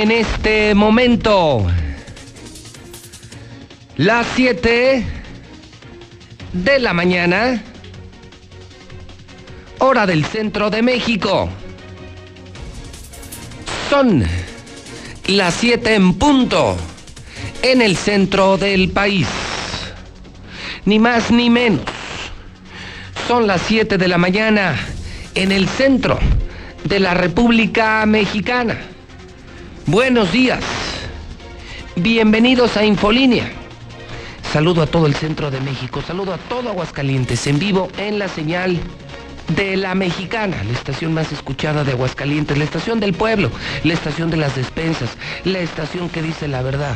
En este momento las 7 de la mañana, hora del centro de México. Son las 7 en punto en el centro del país. Ni más ni menos. Son las 7 de la mañana en el centro de la República Mexicana. Buenos días. Bienvenidos a Infolínea. Saludo a todo el centro de México, saludo a todo Aguascalientes en vivo en la señal de la Mexicana, la estación más escuchada de Aguascalientes, la estación del pueblo, la estación de las despensas, la estación que dice la verdad.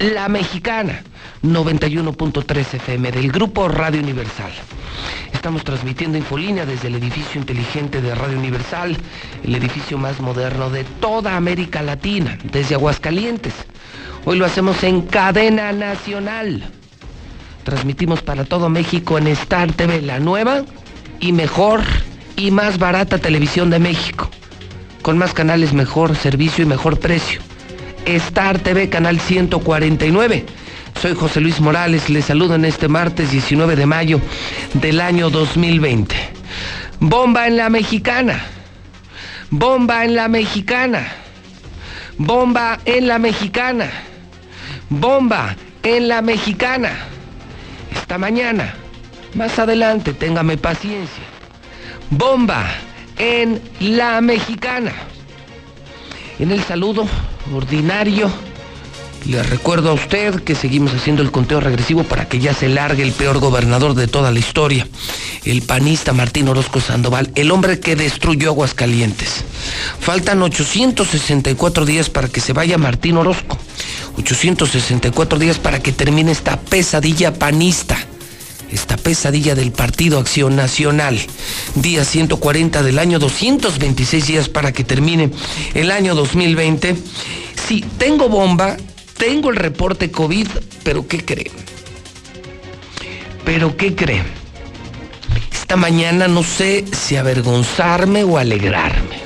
La Mexicana, 91.3 FM del Grupo Radio Universal. Estamos transmitiendo Infolínea desde el edificio inteligente de Radio Universal, el edificio más moderno de toda América Latina, desde Aguascalientes. Hoy lo hacemos en cadena nacional. Transmitimos para todo México en Star TV, la nueva y mejor y más barata televisión de México. Con más canales, mejor servicio y mejor precio. Star TV, canal 149. Soy José Luis Morales, les saludo en este martes 19 de mayo del año 2020. Bomba en la mexicana. Bomba en la mexicana. Bomba en la mexicana. Bomba en la mexicana. Esta mañana, más adelante, téngame paciencia. Bomba en la mexicana. En el saludo ordinario, le recuerdo a usted que seguimos haciendo el conteo regresivo para que ya se largue el peor gobernador de toda la historia, el panista Martín Orozco Sandoval, el hombre que destruyó Aguascalientes. Faltan 864 días para que se vaya Martín Orozco. 864 días para que termine esta pesadilla panista, esta pesadilla del Partido Acción Nacional. Día 140 del año, 226 días para que termine el año 2020. Sí, tengo bomba, tengo el reporte COVID, pero ¿qué creen? Pero ¿qué creen? Esta mañana no sé si avergonzarme o alegrarme.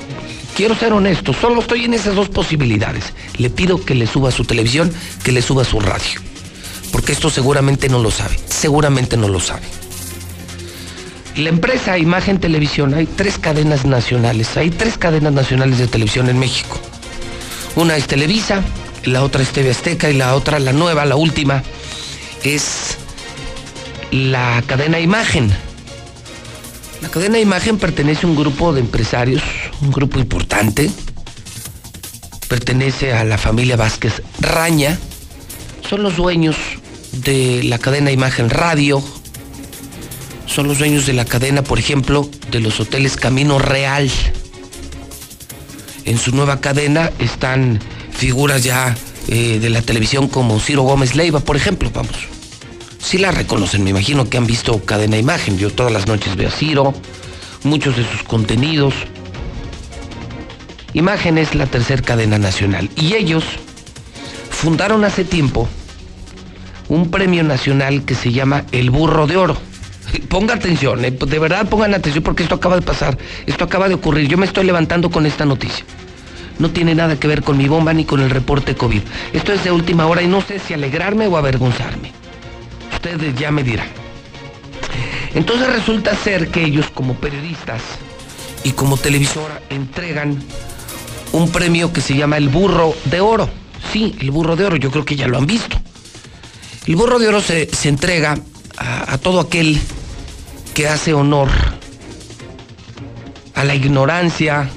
Quiero ser honesto, solo estoy en esas dos posibilidades. Le pido que le suba su televisión, que le suba su radio. Porque esto seguramente no lo sabe, seguramente no lo sabe. La empresa Imagen Televisión, hay tres cadenas nacionales, hay tres cadenas nacionales de televisión en México. Una es Televisa, la otra es TV Azteca y la otra, la nueva, la última, es la cadena Imagen. La cadena Imagen pertenece a un grupo de empresarios, un grupo importante. Pertenece a la familia Vázquez Raña. Son los dueños de la cadena Imagen Radio. Son los dueños de la cadena, por ejemplo, de los hoteles Camino Real. En su nueva cadena están figuras ya eh, de la televisión como Ciro Gómez Leiva, por ejemplo, vamos. Sí la reconocen, me imagino que han visto Cadena Imagen. Yo todas las noches veo a Ciro, muchos de sus contenidos. Imagen es la tercera cadena nacional y ellos fundaron hace tiempo un premio nacional que se llama El Burro de Oro. Ponga atención, eh, de verdad pongan atención porque esto acaba de pasar, esto acaba de ocurrir. Yo me estoy levantando con esta noticia. No tiene nada que ver con mi bomba ni con el reporte COVID. Esto es de última hora y no sé si alegrarme o avergonzarme. Ustedes ya me dirán. Entonces resulta ser que ellos como periodistas y como televisora entregan un premio que se llama el Burro de Oro. Sí, el Burro de Oro, yo creo que ya lo han visto. El Burro de Oro se, se entrega a, todo aquel que hace honor a la ignorancia,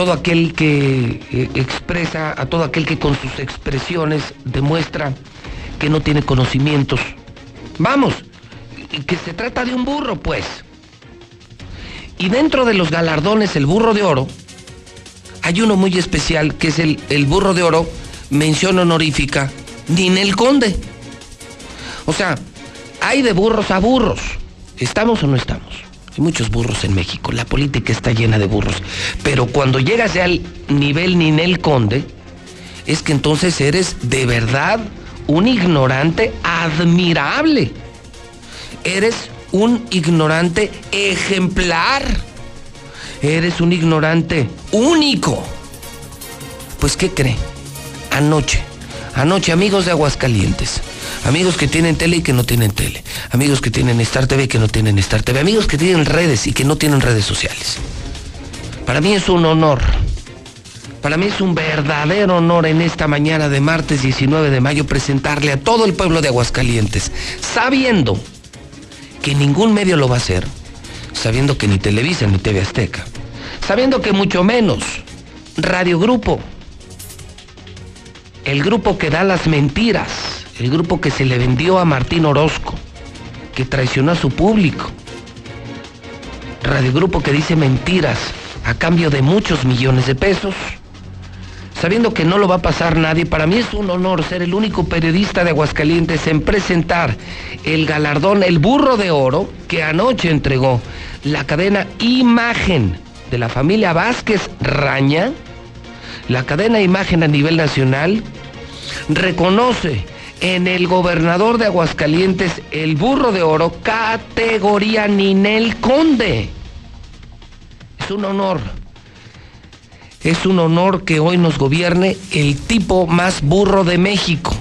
todo aquel que eh, expresa, a todo aquel que con sus expresiones demuestra que no tiene conocimientos. Vamos, que se trata de un burro, pues. Y dentro de los galardones, el burro de oro, hay uno muy especial que es el, el burro de oro, mención honorífica, Ninel Conde. O sea, hay de burros a burros. ¿Estamos o no estamos? Hay muchos burros en México. La política está llena de burros. Pero cuando llegas al nivel Ninel Conde, es que entonces eres de verdad un ignorante admirable. Eres un ignorante ejemplar. Eres un ignorante único. Pues, ¿qué cree? Anoche, anoche, amigos de Aguascalientes, amigos que tienen tele y que no tienen tele, amigos que tienen Star TV y que no tienen Star TV, amigos que tienen redes y que no tienen redes sociales. Para mí es un honor, para mí es un verdadero honor en esta mañana de martes 19 de mayo presentarle a todo el pueblo de Aguascalientes, sabiendo que ningún medio lo va a hacer, sabiendo que ni Televisa ni TV Azteca, sabiendo que mucho menos Radio Grupo, el grupo que da las mentiras, el grupo que se le vendió a Martín Orozco, que traicionó a su público, Radio Grupo que dice mentiras a cambio de muchos millones de pesos, sabiendo que no lo va a pasar nadie, para mí es un honor ser el único periodista de Aguascalientes en presentar el galardón, el burro de oro, que anoche entregó la cadena Imagen de la familia Vázquez Raña, la cadena Imagen a nivel nacional, reconoce en el gobernador de Aguascalientes el burro de oro categoría Ninel Conde. Es un honor es un honor que hoy nos gobierne el tipo más burro de México,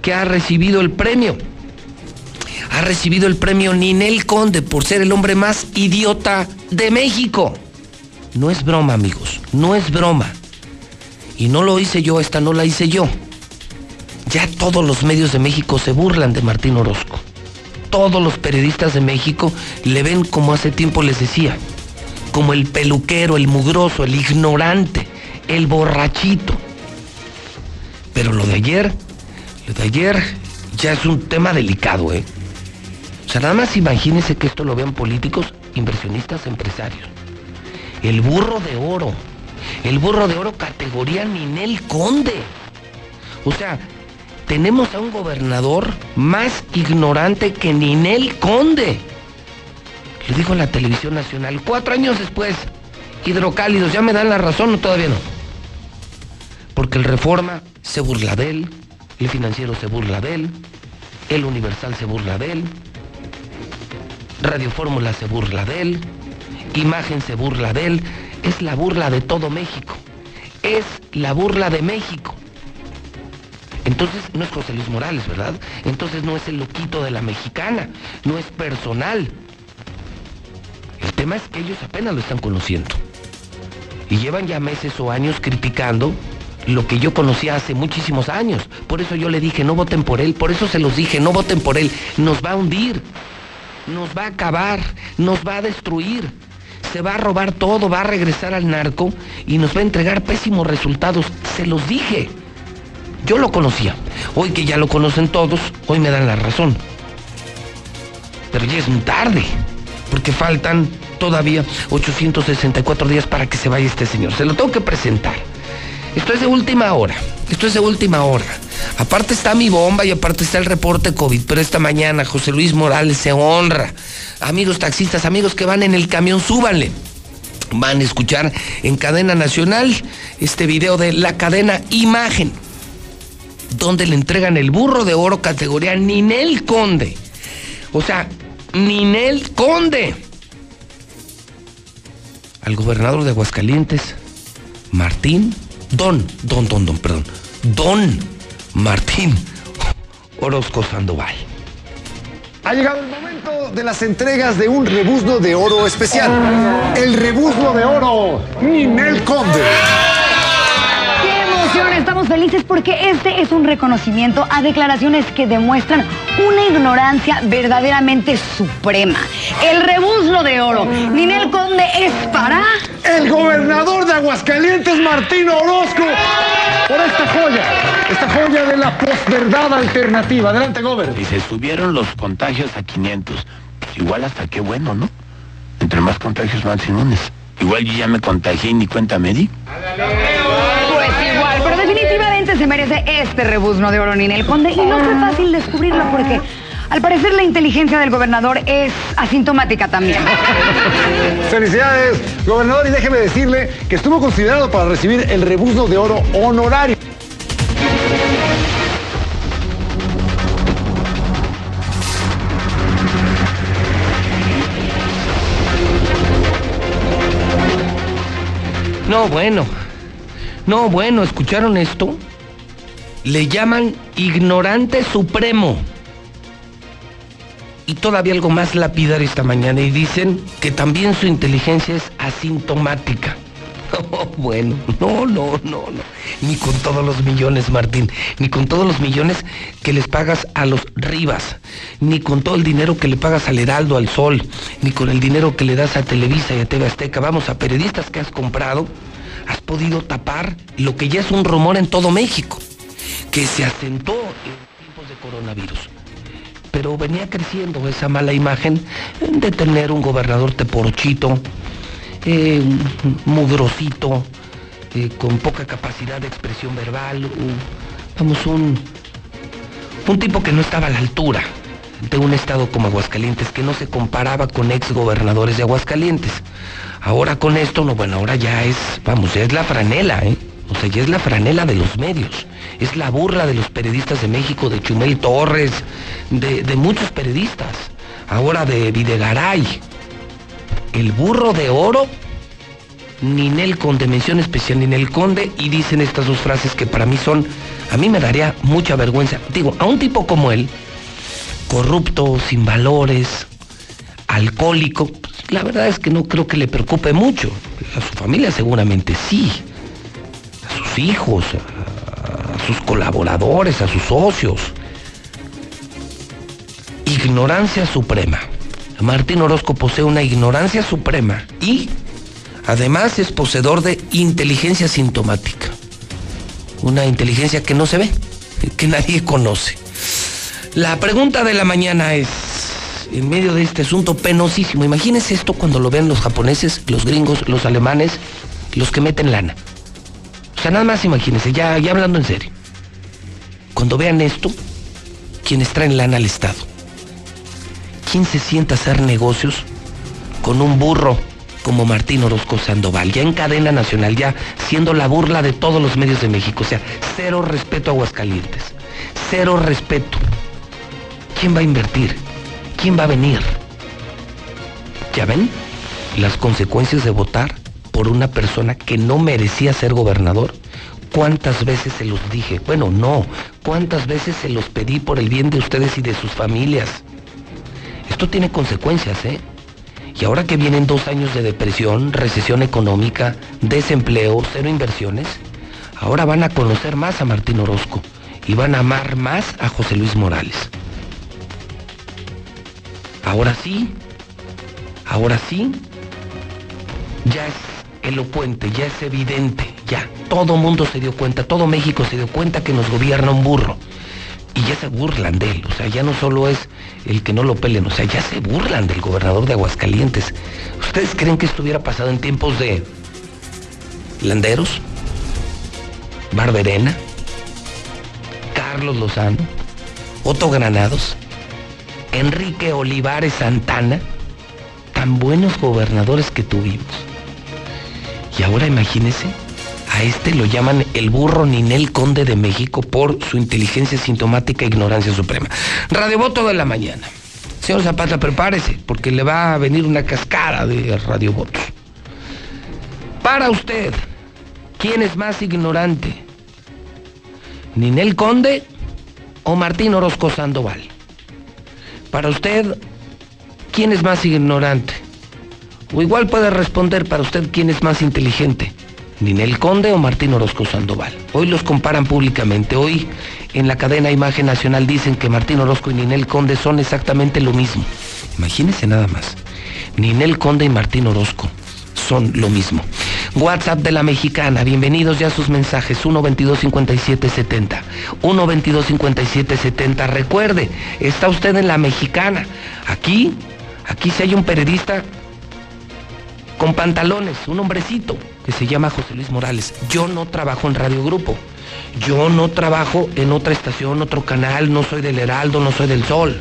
que ha recibido el premio. Ha recibido el premio Ninel Conde por ser el hombre más idiota de México. No es broma, amigos, no es broma. Y no lo hice yo, esta no la hice yo. Ya todos los medios de México se burlan de Martín Orozco. Todos los periodistas de México le ven como hace tiempo les decía como el peluquero, el mugroso, el ignorante, el borrachito. Pero lo de ayer, lo de ayer ya es un tema delicado, ¿eh? O sea, nada más imagínense que esto lo vean políticos, inversionistas, empresarios. El burro de oro, el burro de oro categoría Ninel Conde. O sea, tenemos a un gobernador más ignorante que Ninel Conde. Lo dijo la televisión nacional. Cuatro años después, hidrocálidos, ¿ya me dan la razón o todavía no? Porque el Reforma se burla de él, el financiero se burla de él, el Universal se burla de él, Radio Fórmula se burla de él, Imagen se burla de él, es la burla de todo México, es la burla de México. Entonces no es José Luis Morales, ¿verdad? Entonces no es el loquito de la mexicana, no es personal. El tema es que ellos apenas lo están conociendo. Y llevan ya meses o años criticando lo que yo conocía hace muchísimos años. Por eso yo le dije, no voten por él. Por eso se los dije, no voten por él. Nos va a hundir. Nos va a acabar. Nos va a destruir. Se va a robar todo, va a regresar al narco y nos va a entregar pésimos resultados. Se los dije. Yo lo conocía. Hoy que ya lo conocen todos, hoy me dan la razón. Pero ya es muy tarde porque faltan todavía 864 días para que se vaya este señor. Se lo tengo que presentar. Esto es de última hora. Esto es de última hora. Aparte está mi bomba y aparte está el reporte COVID. Pero esta mañana José Luis Morales se honra. Amigos taxistas, amigos que van en el camión, súbanle. Van a escuchar en cadena nacional este video de la cadena Imagen, donde le entregan el burro de oro categoría Ninel Conde. O sea, Ninel Conde al gobernador de Aguascalientes, Martín, Don, Don, Don, Don, perdón, Don Martín Orozco Sandoval. Ha llegado el momento de las entregas de un rebuzno de oro especial. El rebuzno de oro, Ninel Conde estamos felices porque este es un reconocimiento a declaraciones que demuestran una ignorancia verdaderamente suprema. El rebuzno de oro. Ninel Conde es para... El gobernador de Aguascalientes, Martín Orozco, por esta joya, esta joya de la posverdad alternativa. Adelante, Gober. Y se subieron los contagios a 500. Pues igual hasta qué bueno, ¿no? Entre más contagios, más inmunes. Igual yo ya me contagié y ni cuenta me di se merece este rebuzno de oro el Conde y no fue fácil descubrirlo porque al parecer la inteligencia del gobernador es asintomática también. Felicidades, gobernador, y déjeme decirle que estuvo considerado para recibir el rebuzno de oro honorario. No, bueno. No, bueno, ¿escucharon esto? Le llaman ignorante supremo. Y todavía algo más lapidario esta mañana y dicen que también su inteligencia es asintomática. Oh, bueno, no, no, no, no. Ni con todos los millones, Martín. Ni con todos los millones que les pagas a los Rivas. Ni con todo el dinero que le pagas al Heraldo, al Sol. Ni con el dinero que le das a Televisa y a TV Azteca. Vamos, a periodistas que has comprado. Has podido tapar lo que ya es un rumor en todo México. Que se asentó en tiempos de coronavirus pero venía creciendo esa mala imagen de tener un gobernador teporochito, eh, mugrosito, eh, con poca capacidad de expresión verbal, vamos, un, un tipo que no estaba a la altura de un estado como Aguascalientes, que no se comparaba con ex gobernadores de Aguascalientes. Ahora con esto, no, bueno, ahora ya es, vamos, es la franela, ¿eh? O sea, ya es la franela de los medios. Es la burla de los periodistas de México, de Chumel Torres, de, muchos periodistas. Ahora de Videgaray. El burro de oro, Ninel Conde, mención especial Ninel Conde, y dicen estas dos frases que para mí son, a mí me daría mucha vergüenza. Digo, a un tipo como él, corrupto, sin valores, alcohólico, la verdad es que no creo que le preocupe mucho. A su familia seguramente sí hijos, a sus colaboradores, a sus socios. Ignorancia suprema. Martín Orozco posee una ignorancia suprema y además es poseedor de inteligencia sintomática. Una inteligencia que no se ve, que nadie conoce. La pregunta de la mañana es, en medio de este asunto penosísimo, imagínense esto cuando lo vean los japoneses, los gringos, los alemanes, los que meten lana. Sea, nada más imagínense, ya, ya hablando en serio. Cuando vean esto, quienes traen lana al Estado. ¿Quién se sienta a hacer negocios con un burro como Martín Orozco Sandoval? Ya en cadena nacional, ya siendo la burla de todos los medios de México. O sea, cero respeto a Aguascalientes. Cero respeto. ¿Quién va a invertir? ¿Quién va a venir? ¿Ya ven? Las consecuencias de votar por una persona que no merecía ser gobernador? ¿Cuántas veces se los dije? Bueno, no. ¿Cuántas veces se los pedí por el bien de ustedes y de sus familias? Esto tiene consecuencias, ¿eh? Y ahora que vienen dos años de depresión, recesión económica, desempleo, cero inversiones, ahora van a conocer más a Martín Orozco y van a amar más a José Luis Morales. Ahora sí, ahora sí, ya elocuente, ya es evidente, ya. Todo mundo se dio cuenta, todo México se dio cuenta que nos gobierna un burro. Y ya se burlan de él, o sea, ya no solo es el que no lo pelen, o sea, ya se burlan del gobernador de Aguascalientes. ¿Ustedes creen que esto hubiera pasado en tiempos de Landeros? Barberena, Carlos Lozano, Otto Granados, Enrique Olivares Santana, tan buenos gobernadores que tuvimos. Y ahora imagínese, a este lo llaman el burro Ninel Conde de México por su inteligencia sintomática e ignorancia suprema. Radio Voto de la mañana. Señor Zapata, prepárese, porque le va a venir una cascada de radiovotos. Para usted, ¿quién es más ignorante? ¿Ninel Conde o Martín Orozco Sandoval? Para usted, ¿quién es más ignorante? O igual puede responder para usted quién es más inteligente, Ninel Conde o Martín Orozco Sandoval. Hoy los comparan públicamente. Hoy en la cadena Imagen Nacional dicen que Martín Orozco y Ninel Conde son exactamente lo mismo. Imagínense nada más. Ninel Conde y Martín Orozco son lo mismo. WhatsApp de la mexicana, bienvenidos ya a sus mensajes, 122-5770. 122-5770. Recuerde, está usted en la mexicana. Aquí, aquí si hay un periodista con pantalones, un hombrecito que se llama José Luis Morales. Yo no trabajo en Radio Grupo. Yo no trabajo en otra estación, otro canal, no soy del Heraldo, no soy del Sol.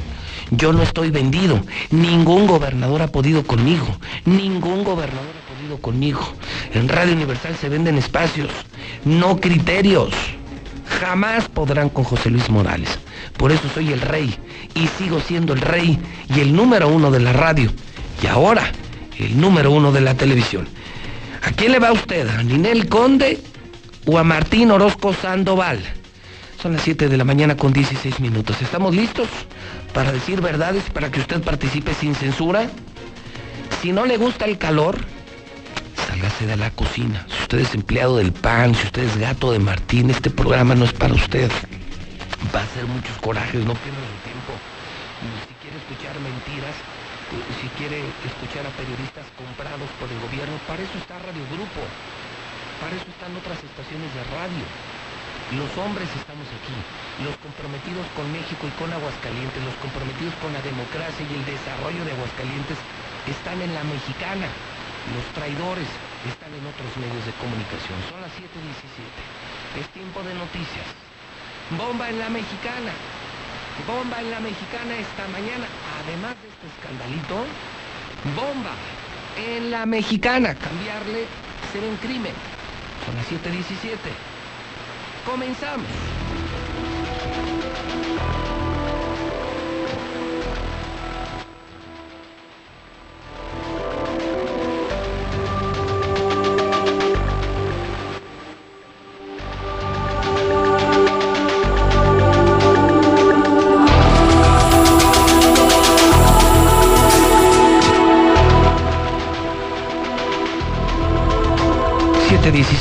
Yo no estoy vendido. Ningún gobernador ha podido conmigo. Ningún gobernador ha podido conmigo. En Radio Universal se venden espacios, no criterios. Jamás podrán con José Luis Morales. Por eso soy el rey y sigo siendo el rey y el número uno de la radio. Y ahora el número uno de la televisión. ¿A quién le va usted? ¿A Ninel Conde o a Martín Orozco Sandoval. Son las 7 de la mañana con 16 minutos. ¿Estamos listos para decir verdades, para que usted participe sin censura? Si no le gusta el calor, sálgase de la cocina. Si usted es empleado del PAN, si usted es gato de Martín, este programa no es para usted. Va a ser muchos corajes, no su tiempo. Si quiere escuchar mentiras, eh, si quiere escuchar a periodistas comprados por el gobierno, para eso está Radio Grupo. Para eso están otras estaciones de radio. Los hombres estamos aquí, los comprometidos con México y con Aguascalientes, los comprometidos con la democracia y el desarrollo de Aguascalientes están en la mexicana. Los traidores están en otros medios de comunicación. Son las 7.17. Es tiempo de noticias. Bomba en la mexicana. Bomba en la mexicana esta mañana. Además de escandalito, bomba en la mexicana. Cambiarle ser un crimen. Son las 7.17. Comenzamos.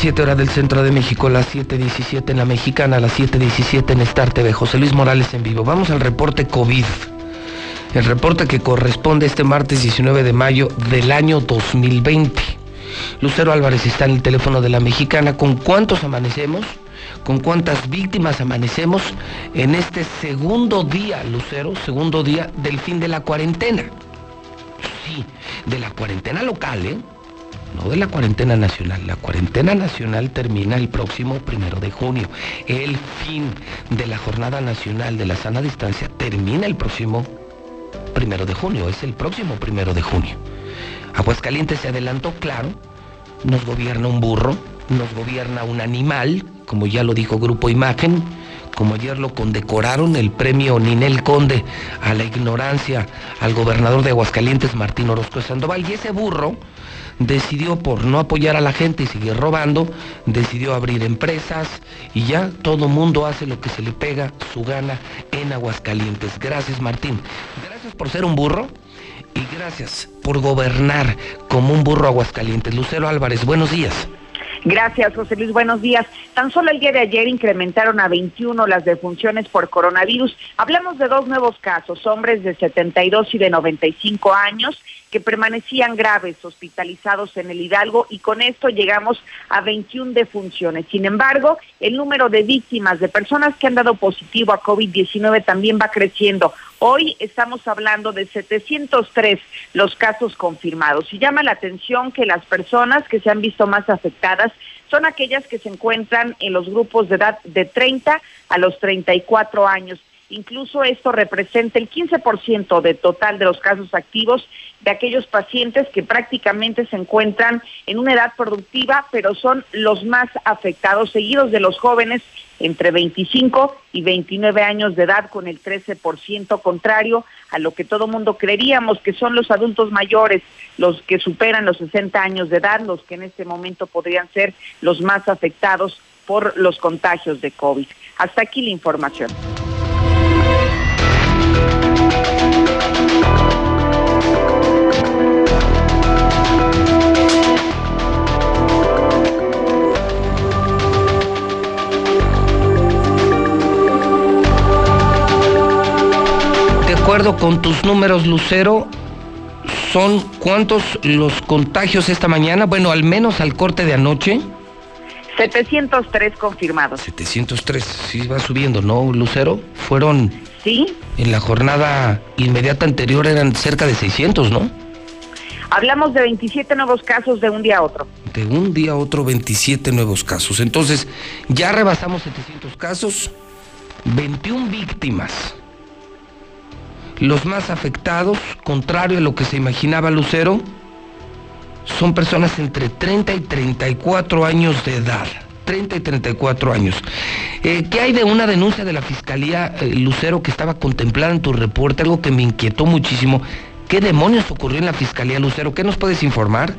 7.17 horas del centro de México, las 7.17 en la mexicana, las 7.17 en Star TV. José Luis Morales en vivo. Vamos al reporte COVID. El reporte que corresponde este martes 19 de mayo del año 2020. Lucero Álvarez está en el teléfono de la mexicana. ¿Con cuántos amanecemos? ¿Con cuántas víctimas amanecemos en este segundo día, Lucero? Segundo día del fin de la cuarentena. Sí, de la cuarentena local, ¿eh? No de la cuarentena nacional. La cuarentena nacional termina el próximo primero de junio. El fin de la jornada nacional de la sana distancia termina el próximo primero de junio. Es el próximo primero de junio. Aguascalientes se adelantó, claro. Nos gobierna un burro, nos gobierna un animal, como ya lo dijo Grupo Imagen, como ayer lo condecoraron el premio Ninel Conde a la ignorancia al gobernador de Aguascalientes, Martín Orozco Sandoval. Y ese burro decidió por no apoyar a la gente y seguir robando, decidió abrir empresas y ya todo mundo hace lo que se le pega su gana en Aguascalientes. Gracias Martín. Gracias por ser un burro y gracias por gobernar como un burro Aguascalientes. Lucero Álvarez, buenos días. Gracias, José Luis. Buenos días. Tan solo el día de ayer incrementaron a 21 las defunciones por coronavirus. Hablamos de dos nuevos casos, hombres de 72 y de 95 años que permanecían graves, hospitalizados en el Hidalgo y con esto llegamos a 21 defunciones. Sin embargo, el número de víctimas, de personas que han dado positivo a COVID-19 también va creciendo. Hoy estamos hablando de 703 los casos confirmados y llama la atención que las personas que se han visto más afectadas son aquellas que se encuentran en los grupos de edad de 30 a los 34 años. Incluso esto representa el 15% del total de los casos activos de aquellos pacientes que prácticamente se encuentran en una edad productiva, pero son los más afectados, seguidos de los jóvenes entre 25 y 29 años de edad, con el 13%, contrario a lo que todo mundo creeríamos que son los adultos mayores, los que superan los 60 años de edad, los que en este momento podrían ser los más afectados por los contagios de COVID. Hasta aquí la información. Acuerdo con tus números, Lucero, ¿son cuántos los contagios esta mañana? Bueno, al menos al corte de anoche. 703 confirmados. 703, sí va subiendo, ¿no, Lucero? Fueron... Sí. En la jornada inmediata anterior eran cerca de 600, ¿no? Hablamos de 27 nuevos casos de un día a otro. De un día a otro, 27 nuevos casos. Entonces, ya rebasamos 700 casos, 21 víctimas. Los más afectados, contrario a lo que se imaginaba Lucero, son personas entre 30 y 34 años de edad. 30 y 34 años. Eh, ¿Qué hay de una denuncia de la Fiscalía eh, Lucero que estaba contemplada en tu reporte? Algo que me inquietó muchísimo. ¿Qué demonios ocurrió en la Fiscalía Lucero? ¿Qué nos puedes informar?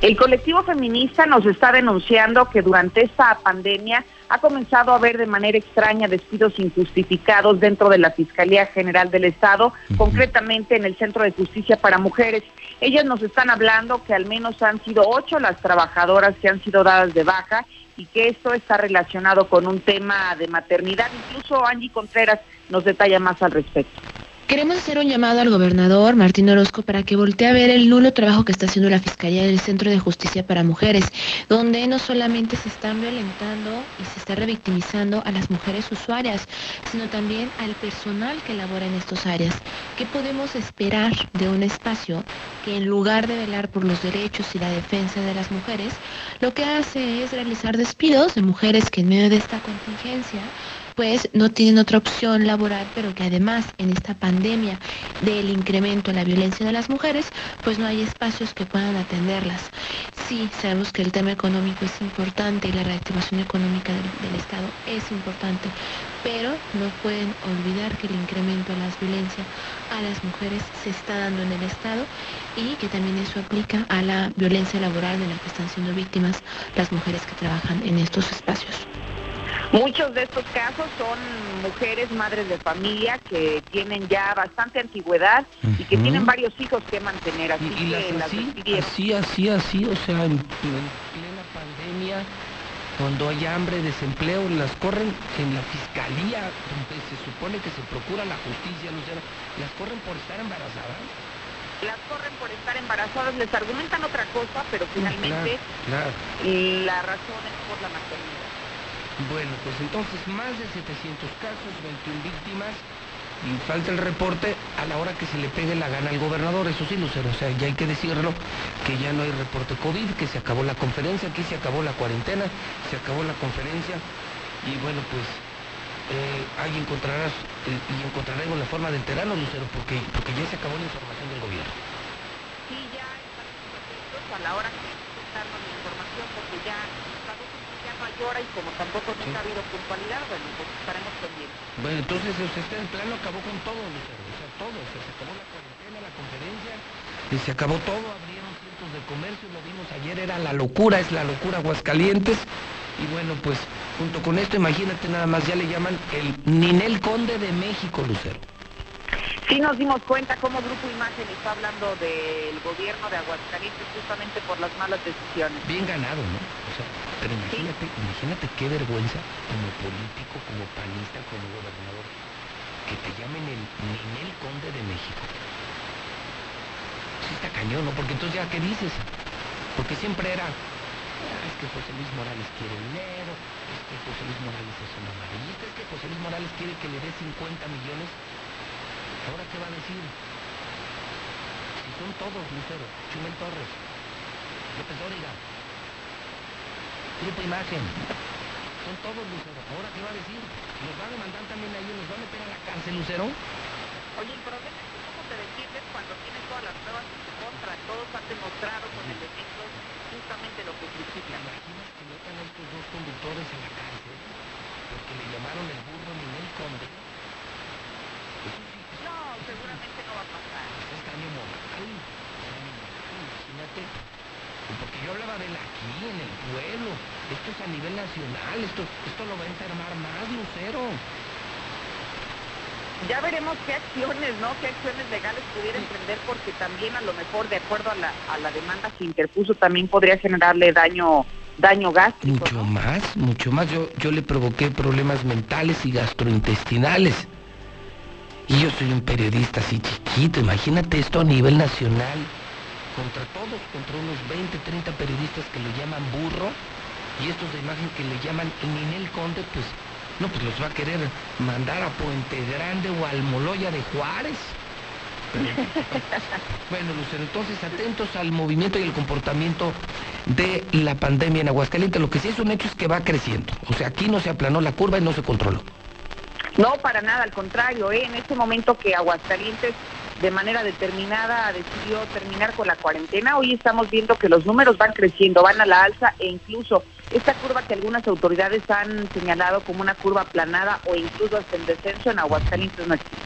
El colectivo feminista nos está denunciando que durante esta pandemia ha comenzado a haber de manera extraña despidos injustificados dentro de la Fiscalía General del Estado, concretamente en el Centro de Justicia para Mujeres. Ellas nos están hablando que al menos han sido ocho las trabajadoras que han sido dadas de baja y que esto está relacionado con un tema de maternidad. Incluso Angie Contreras nos detalla más al respecto. Queremos hacer un llamado al gobernador Martín Orozco para que voltee a ver el nulo trabajo que está haciendo la Fiscalía del Centro de Justicia para Mujeres, donde no solamente se están violentando y se está revictimizando a las mujeres usuarias, sino también al personal que labora en estas áreas. ¿Qué podemos esperar de un espacio que en lugar de velar por los derechos y la defensa de las mujeres, lo que hace es realizar despidos de mujeres que en medio de esta contingencia pues no tienen otra opción laboral, pero que además en esta pandemia del incremento de la violencia de las mujeres, pues no hay espacios que puedan atenderlas. Sí, sabemos que el tema económico es importante y la reactivación económica del, Estado es importante, pero no pueden olvidar que el incremento de las violencias a las mujeres se está dando en el Estado y que también eso aplica a la violencia laboral de la que están siendo víctimas las mujeres que trabajan en estos espacios. Muchos de estos casos son mujeres, madres de familia, que tienen ya bastante antigüedad y que tienen varios hijos que mantener. Así y, y las que así, así, así, así, o sea, en, en plena pandemia, cuando hay hambre, desempleo, las corren en la fiscalía, donde se supone que se procura la justicia, Lucero, las corren por estar embarazadas. Las corren por estar embarazadas, les argumentan otra cosa, pero finalmente Claro, claro. la razón es por la maternidad. Bueno, pues entonces más de 700 casos, 21 víctimas y falta el reporte a la hora que se le pegue la gana al gobernador, eso sí, Lucero, o sea, ya hay que decirlo, que ya no hay reporte COVID, que se acabó la conferencia, aquí se acabó la cuarentena, se acabó la conferencia y bueno, pues eh, ahí encontrarás eh, y encontraremos la forma de enterarnos, Lucero, porque, porque ya se acabó la información del gobierno darnos la información porque ya sabemos que ya no hay hora y como tampoco nunca ha habido puntualidad, bueno, pues estaremos pendientes. Bueno, entonces sea, este plano acabó con todo, Lucero, o sea, todo, o sea, se acabó la cuarentena, la conferencia, y se acabó todo, abrieron cientos de comercios, lo vimos ayer, era la locura, es la locura Aguascalientes, y bueno, pues junto con esto, imagínate nada más, ya le llaman el Ninel Conde de México, Lucero. Sí nos dimos cuenta cómo Grupo Imagen está hablando del gobierno de Aguascalientes justamente por las malas decisiones. Bien ganado, ¿no? O sea, pero imagínate, imagínate qué vergüenza como político, como panista, como gobernador, que te llamen el Ninel Conde de México. Sí está cañón, ¿no? Porque entonces ya, ¿qué dices? Porque siempre era, "Ah, es que José Luis Morales quiere dinero, es que José Luis Morales es un amarillista, es que José Luis Morales quiere que le dé 50 millones. ¿Ahora qué va a decir? Si son todos, Lucero, Chumel Torres, López Dóriga, Grupo Imagen, son todos, Lucero. ¿Ahora qué va a decir? ¿Nos va a demandar también a ellos? ¿Nos va a meter a la cárcel, Lucero? Oye, el problema es que cómo te defiendes cuando tienes todas las pruebas en tu contra. Todos han demostrado con elementos justamente lo que ¿Te critican. imaginas que metan a estos dos conductores en la cárcel? Porque le llamaron el burro Ninel Conde. Eso sí, es No, seguramente no va a pasar. es daño moral. Daño moral, Imagínate. Porque yo hablaba de él aquí, en el pueblo. Esto es a nivel nacional. Esto, esto lo va a enfermar más, Lucero. Ya veremos qué acciones, ¿no? Qué acciones legales pudiera emprender porque también a lo mejor de acuerdo a la, a la demanda que interpuso también podría generarle daño daño gástrico. Mucho ¿no? más, mucho más. Yo, yo le provoqué problemas mentales y gastrointestinales. Y yo soy un periodista así chiquito. Imagínate esto a nivel nacional. Contra todos, contra unos 20, 30 periodistas que le llaman burro. Y estos de imagen que le llaman Ninel Conde, pues, no, pues los va a querer mandar a Puente Grande o al Moloya de Juárez. Bueno, Lucero, entonces atentos al movimiento y el comportamiento de la pandemia en Aguascalientes. Lo que sí es un hecho es que va creciendo. O sea, aquí no se aplanó la curva y no se controló. No, para nada, al contrario, ¿eh? en este momento que Aguascalientes de manera determinada decidió terminar con la cuarentena, hoy estamos viendo que los números van creciendo, van a la alza e incluso esta curva que algunas autoridades han señalado como una curva aplanada o incluso hasta en descenso en Aguascalientes no existe.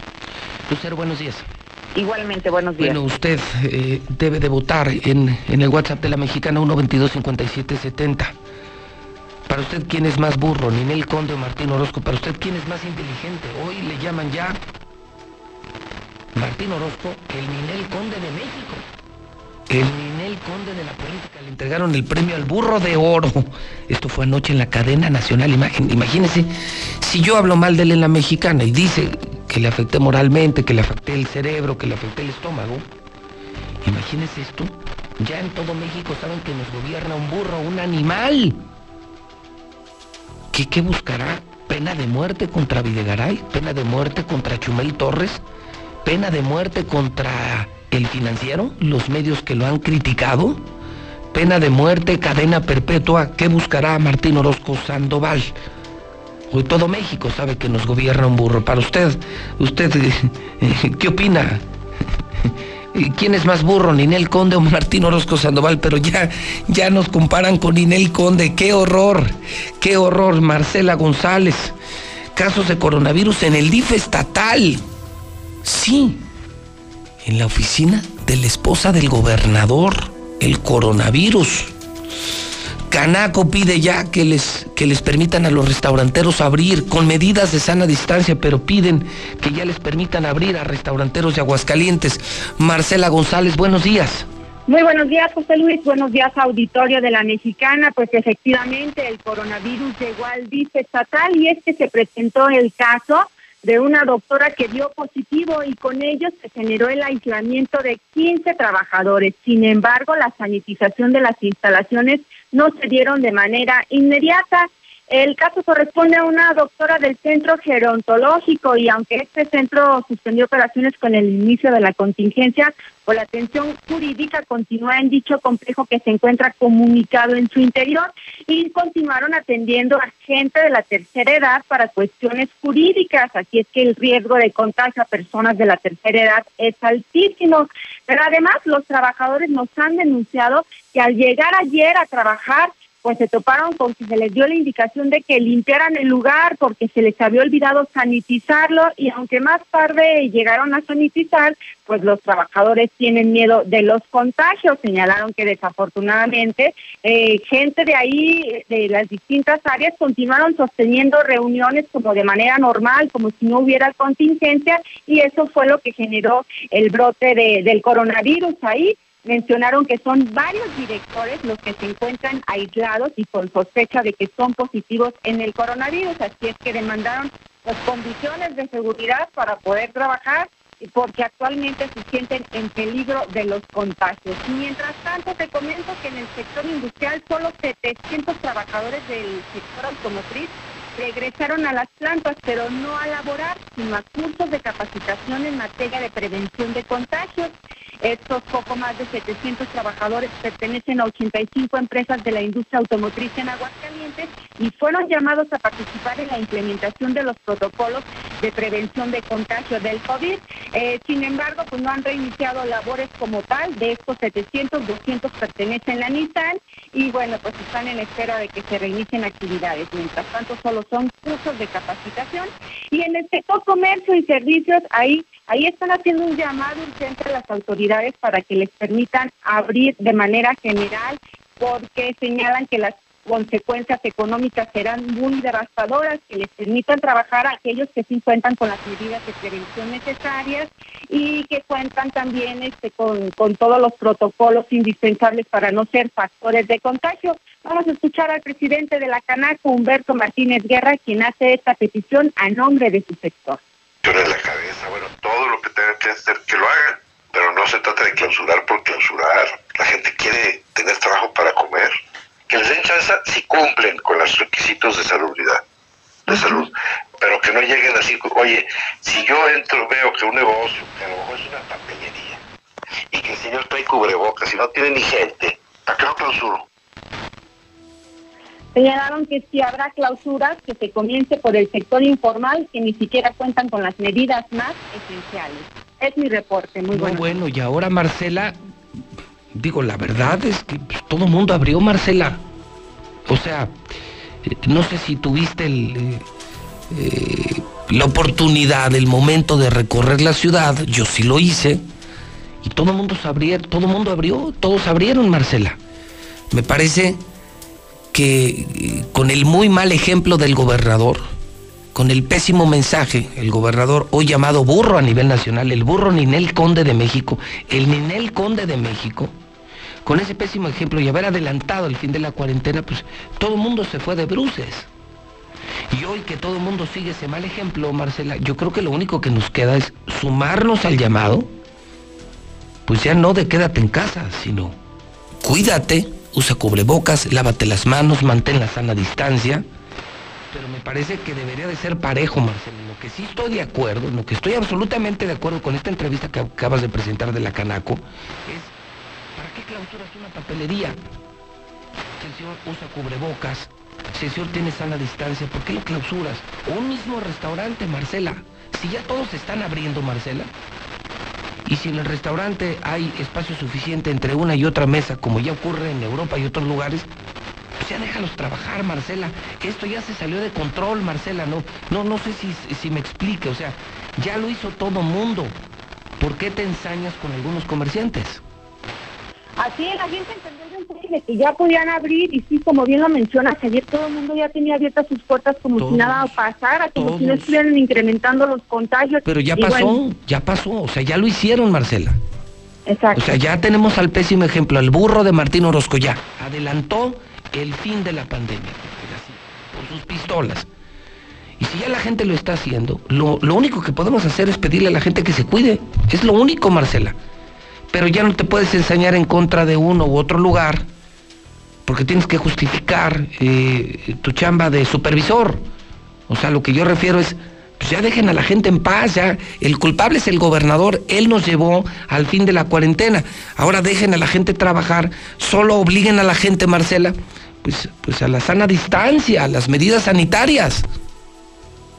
Lucero, buenos días. Igualmente, buenos días. Bueno, usted eh, debe de votar en, en el WhatsApp de la mexicana 122-5770. Para usted, ¿quién es más burro? ¿Ninel Conde o Martín Orozco? Para usted, ¿quién es más inteligente? Hoy le llaman ya Martín Orozco el Ninel Conde de México. El Ninel Conde de la política. Le entregaron el premio al burro de oro. Esto fue anoche en la cadena nacional. Imagen, imagínese, si yo hablo mal de él en la mexicana y dice que le afecté moralmente, que le afecté el cerebro, que le afecté el estómago, imagínese esto. Ya en todo México saben que nos gobierna un burro, un animal. ¿Qué, qué buscará? ¿Pena de muerte contra Videgaray? ¿Pena de muerte contra Chumel Torres? ¿Pena de muerte contra el financiero? ¿Los medios que lo han criticado? ¿Pena de muerte, cadena perpetua? ¿Qué buscará Martín Orozco Sandoval? Hoy todo México sabe que nos gobierna un burro. Para usted, ¿usted qué opina? ¿Quién es más burro, Ninel Conde o Martín Orozco Sandoval? Pero ya, ya nos comparan con Ninel Conde. ¡Qué horror! ¡Qué horror! Marcela González. Casos de coronavirus en el DIF estatal. Sí, en la oficina de la esposa del gobernador. El coronavirus. Canaco pide ya que les, que les permitan a los restauranteros abrir con medidas de sana distancia, pero piden que ya les permitan abrir a restauranteros de Aguascalientes. Marcela González, buenos días. Muy buenos días, José Luis. Buenos días, auditorio de la Mexicana. Pues efectivamente, el coronavirus llegó al DIF estatal y es que se presentó el caso de una doctora que dio positivo y con ello se generó el aislamiento de 15 trabajadores. Sin embargo, la sanitización de las instalaciones no se dieron de manera inmediata. El caso corresponde a una doctora del centro gerontológico y aunque este centro suspendió operaciones con el inicio de la contingencia, pues la atención jurídica continúa en dicho complejo que se encuentra comunicado en su interior y continuaron atendiendo a gente de la tercera edad para cuestiones jurídicas. Así es que el riesgo de contagio a personas de la tercera edad es altísimo. Pero además los trabajadores nos han denunciado que al llegar ayer a trabajar pues se toparon con que se les dio la indicación de que limpiaran el lugar porque se les había olvidado sanitizarlo y aunque más tarde llegaron a sanitizar, pues los trabajadores tienen miedo de los contagios. Señalaron que desafortunadamente eh, gente de ahí, de las distintas áreas, continuaron sosteniendo reuniones como de manera normal, como si no hubiera contingencia y eso fue lo que generó el brote de, del coronavirus ahí mencionaron que son varios directores los que se encuentran aislados y con sospecha de que son positivos en el coronavirus, así es que demandaron las condiciones de seguridad para poder trabajar porque actualmente se sienten en peligro de los contagios. Mientras tanto, te comento que en el sector industrial solo 700 trabajadores del sector automotriz regresaron a las plantas, pero no a laborar, sino a cursos de capacitación en materia de prevención de contagios. Estos poco más de 700 trabajadores pertenecen a 85 empresas de la industria automotriz en Aguascalientes y fueron llamados a participar en la implementación de los protocolos de prevención de contagio del COVID. Eh, sin embargo, pues no han reiniciado labores como tal. De estos 700, 200 pertenecen a la Nissan y bueno, pues están en espera de que se reinicien actividades. Mientras tanto, solo son cursos de capacitación. Y en el sector comercio y servicios, ahí Ahí están haciendo un llamado urgente a las autoridades para que les permitan abrir de manera general porque señalan que las consecuencias económicas serán muy devastadoras, que les permitan trabajar a aquellos que sí cuentan con las medidas de prevención necesarias y que cuentan también este, con, con todos los protocolos indispensables para no ser factores de contagio. Vamos a escuchar al presidente de la Canaco, Humberto Martínez Guerra, quien hace esta petición a nombre de su sector en la cabeza, bueno, todo lo que tengan que hacer, que lo hagan, pero no se trata de clausurar por clausurar. La gente quiere tener trabajo para comer. Que les den chance si cumplen con los requisitos de salubridad, de salud, pero que no lleguen así, oye, si yo entro, veo que un negocio, que a lo mejor es una papelería, y que el señor trae cubrebocas y no tiene ni gente, ¿para qué no clausuro? Señalaron que si habrá clausuras, que se comience por el sector informal, que ni siquiera cuentan con las medidas más esenciales. Es mi reporte, muy, muy bueno. y ahora Marcela, digo, la verdad es que pues, todo mundo abrió Marcela. O sea, eh, no sé si tuviste eh, eh, la oportunidad, el momento de recorrer la ciudad, yo sí lo hice, y todo el mundo abrió, todo mundo abrió, todos abrieron, Marcela. Me parece que con el muy mal ejemplo del gobernador, con el pésimo mensaje, el gobernador hoy llamado burro a nivel nacional, el burro Ninel Conde de México, el Ninel Conde de México, con ese pésimo ejemplo y haber adelantado el fin de la cuarentena, pues todo el mundo se fue de bruces. Y hoy que todo el mundo sigue ese mal ejemplo, Marcela, yo creo que lo único que nos queda es sumarnos al llamado, pues ya no de quédate en casa, sino cuídate, usa cubrebocas, lávate las manos, mantén la sana distancia. Pero me parece que debería de ser parejo, Marcelo. En lo que sí estoy de acuerdo, en lo que estoy absolutamente de acuerdo con esta entrevista que acabas de presentar de la Canaco, es ¿para qué clausuras una papelería? Si el señor usa cubrebocas, si el señor tiene sana distancia, ¿por qué clausuras? Un mismo restaurante, Marcela. Si ya todos están abriendo, Marcela, y si en el restaurante hay espacio suficiente entre una y otra mesa, como ya ocurre en Europa y otros lugares, pues ya déjalos trabajar, Marcela. Esto ya se salió de control, Marcela. No, no, no sé si, si me explique. O sea, ya lo hizo todo mundo. ¿Por qué te ensañas con algunos comerciantes? Así la gente entendió el que ya podían abrir y sí, como bien lo mencionas, ayer todo el mundo ya tenía abiertas sus puertas como si nada pasara, como si no estuvieran incrementando los contagios. Pero ya pasó, ya pasó, o sea, ya lo hicieron, Marcela. Exacto. O sea, ya tenemos al pésimo ejemplo, al burro de Martín Orozco, ya adelantó el fin de la pandemia, por sus pistolas. Y si ya la gente lo está haciendo, lo, lo único que podemos hacer es pedirle a la gente que se cuide. Es lo único, Marcela pero ya no te puedes ensañar en contra de uno u otro lugar, porque tienes que justificar eh, tu chamba de supervisor. O sea, lo que yo refiero es, pues ya dejen a la gente en paz, ya el culpable es el gobernador, él nos llevó al fin de la cuarentena. Ahora dejen a la gente trabajar, solo obliguen a la gente, Marcela, pues, pues a la sana distancia, a las medidas sanitarias.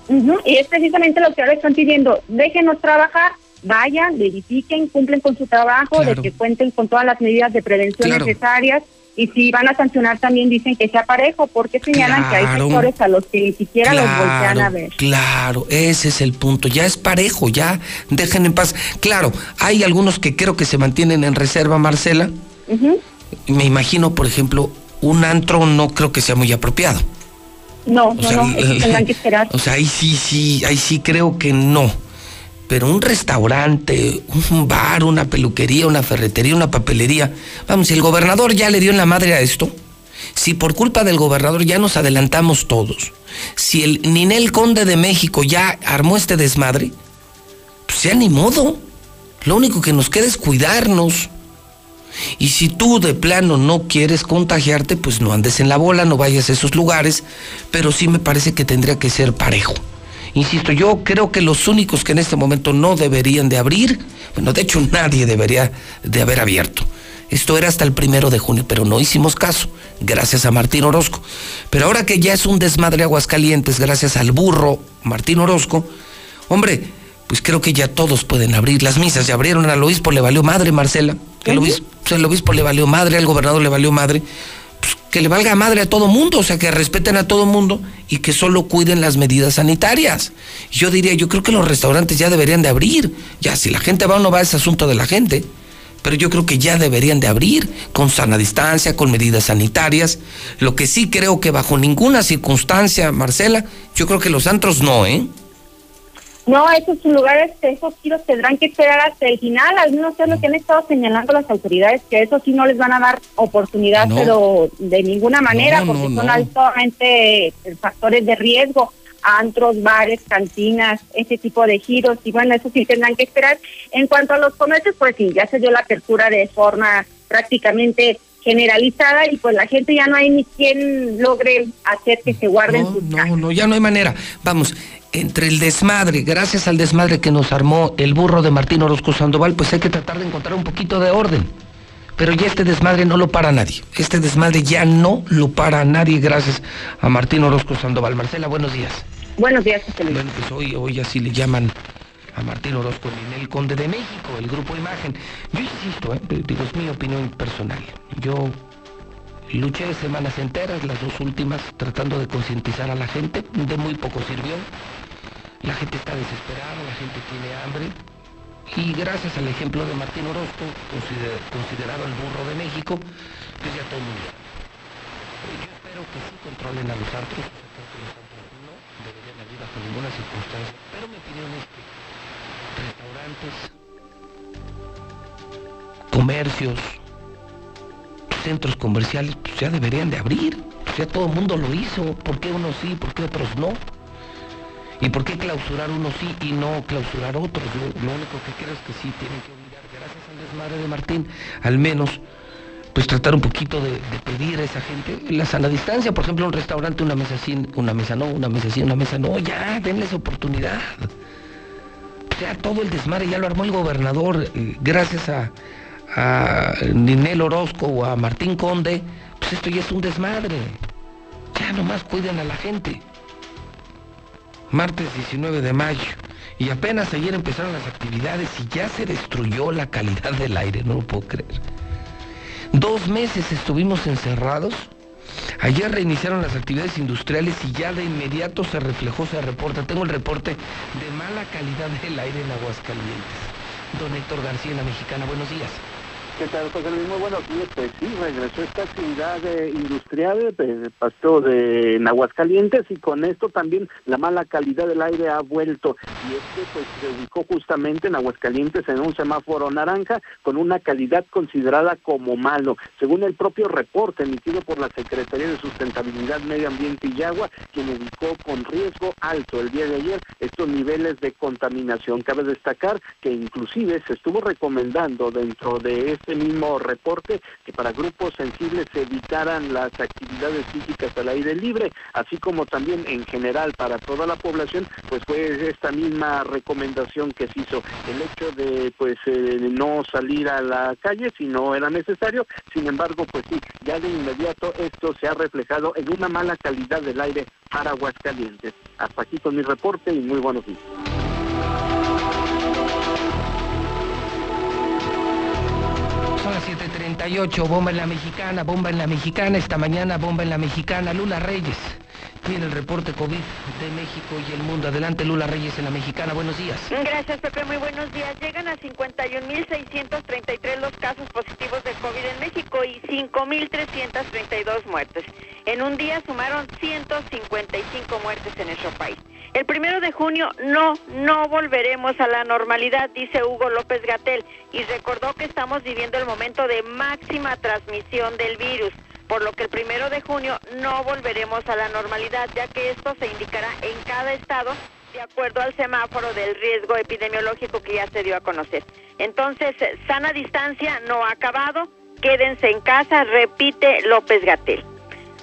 Y es precisamente lo que ahora están pidiendo, déjenos trabajar, vayan, verifiquen, cumplen con su trabajo, de que cuenten con todas las medidas de prevención necesarias. Y si van a sancionar también dicen que sea parejo, porque señalan que hay sectores a los que ni siquiera los voltean a ver. Claro, ese es el punto. Ya es parejo, ya dejen en paz. Claro, hay algunos que creo que se mantienen en reserva, Marcela. Me imagino, por ejemplo, un antro no creo que sea muy apropiado. No, no, no, tendrán que esperar. O sea, ahí sí, sí, ahí sí creo que no pero un restaurante, un bar, una peluquería, una ferretería, una papelería, vamos, si el gobernador ya le dio en la madre a esto, si por culpa del gobernador ya nos adelantamos todos, si el Ninel Conde de México ya armó este desmadre, pues ya ni modo. Lo único que nos queda es cuidarnos. Y si tú de plano no quieres contagiarte, pues no andes en la bola, no vayas a esos lugares, pero sí me parece que tendría que ser parejo. Insisto, yo creo que los únicos que en este momento no deberían de abrir, bueno, de hecho nadie debería de haber abierto. Esto era hasta el primero de junio, pero no hicimos caso, gracias a Martín Orozco. Pero ahora que ya es un desmadre Aguascalientes, gracias al burro Martín Orozco, hombre, pues creo que ya todos pueden abrir. Las misas ya abrieron, al obispo le valió madre, Marcela. El obispo, el obispo le valió madre, al gobernador le valió madre que le valga madre a todo mundo, o sea, que respeten a todo mundo y que solo cuiden las medidas sanitarias. Yo diría, yo creo que los restaurantes ya deberían de abrir. Ya, si la gente va o no va, es asunto de la gente. Pero yo creo que ya deberían de abrir con sana distancia, con medidas sanitarias. Lo que sí creo que bajo ninguna circunstancia, Marcela, yo creo que los antros no, ¿eh? No, esos lugares, esos tiros tendrán que esperar hasta el final, al menos es lo que han estado señalando las autoridades, que eso sí no les van a dar oportunidad, pero de ninguna manera, porque son altamente factores de riesgo, antros, bares, cantinas, ese tipo de giros, y bueno, eso sí tendrán que esperar. En cuanto a los comercios, pues sí, ya se dio la apertura de forma prácticamente generalizada y pues la gente ya no hay ni quien logre hacer que se guarden no, sus No, no, ya no hay manera. Vamos, entre el desmadre, gracias al desmadre que nos armó el burro de Martín Orozco Sandoval, pues hay que tratar de encontrar un poquito de orden. Pero ya este desmadre no lo para nadie. Este desmadre ya no lo para nadie gracias a Martín Orozco Sandoval. Marcela, buenos días. Buenos días, José Bueno, pues hoy, hoy así le llaman a Martín Orozco en el Conde de México, el Grupo Imagen. Yo insisto, ¿eh? digo, es mi opinión personal. Yo luché semanas enteras, las dos últimas, tratando de concientizar a la gente. De muy poco sirvió La gente está desesperada, la gente tiene hambre. Y gracias al ejemplo de Martín Orozco, considerado el burro de México, pues ya todo el mundo. Yo espero que sí controlen a los antros. Creo que los antros no deberían abrir bajo ninguna circunstancia. Pero mi opinión es que restaurantes, comercios, centros comerciales, pues ya deberían de abrir. Pues ya todo el mundo lo hizo. ¿Por qué unos sí, por qué otros no? ¿Y por qué clausurar unos sí y no clausurar otros? Lo, único que creo es que sí tienen que obligar, gracias al desmadre de Martín, al menos, pues tratar un poquito de, pedir a esa gente la sana distancia. Por ejemplo, un restaurante, una mesa sí, una mesa no, una mesa sí, una mesa no. Ya, denles oportunidad. Ya todo el desmadre ya lo armó el gobernador, eh, gracias a, a Ninel Orozco o a Martín Conde, pues esto ya es un desmadre. Ya nomás cuiden a la gente martes 19 de mayo, y apenas ayer empezaron las actividades y ya se destruyó la calidad del aire, no lo puedo creer. Dos meses estuvimos encerrados. Ayer reiniciaron las actividades industriales y ya de inmediato se reflejó, se reporta. Tengo el reporte de mala calidad del aire en Aguascalientes. Don Héctor García, la Mexicana, buenos días. ¿Qué tal, José Luis? Muy buenos días. Pues sí, regresó esta actividad eh, industrial, pues, pasó de Nahuascalientes y con esto también la mala calidad del aire ha vuelto. Y es que pues se ubicó justamente en Aguascalientes en un semáforo naranja con una calidad considerada como malo. Según el propio reporte emitido por la Secretaría de Sustentabilidad, Medio Ambiente y Agua, quien ubicó con riesgo alto el día de ayer estos niveles de contaminación. Cabe destacar que inclusive se estuvo recomendando dentro de este este mismo reporte que para grupos sensibles se evitaran las actividades físicas al aire libre, así como también en general para toda la población, pues fue esta misma recomendación que se hizo, el hecho de pues eh, no salir a la calle si no era necesario, sin embargo, pues sí, ya de inmediato esto se ha reflejado en una mala calidad del aire para Aguascalientes. Hasta aquí con mi reporte y muy buenos días. Son las 7.38, bomba en la mexicana, bomba en la mexicana, esta mañana bomba en la mexicana, Lula Reyes. Tiene el reporte COVID de México y el mundo. Adelante, Lula Reyes en la mexicana. Buenos días. Gracias, Pepe. Muy buenos días. Llegan a 51.633 los casos positivos de COVID en México y 5.332 muertes. En un día sumaron 155 muertes en nuestro país. El primero de junio no, no volveremos a la normalidad, dice Hugo López Gatel, y recordó que estamos viviendo el momento de máxima transmisión del virus, por lo que el primero de junio no volveremos a la normalidad, ya que esto se indicará en cada estado de acuerdo al semáforo del riesgo epidemiológico que ya se dio a conocer. Entonces, sana distancia no ha acabado, quédense en casa, repite López Gatel.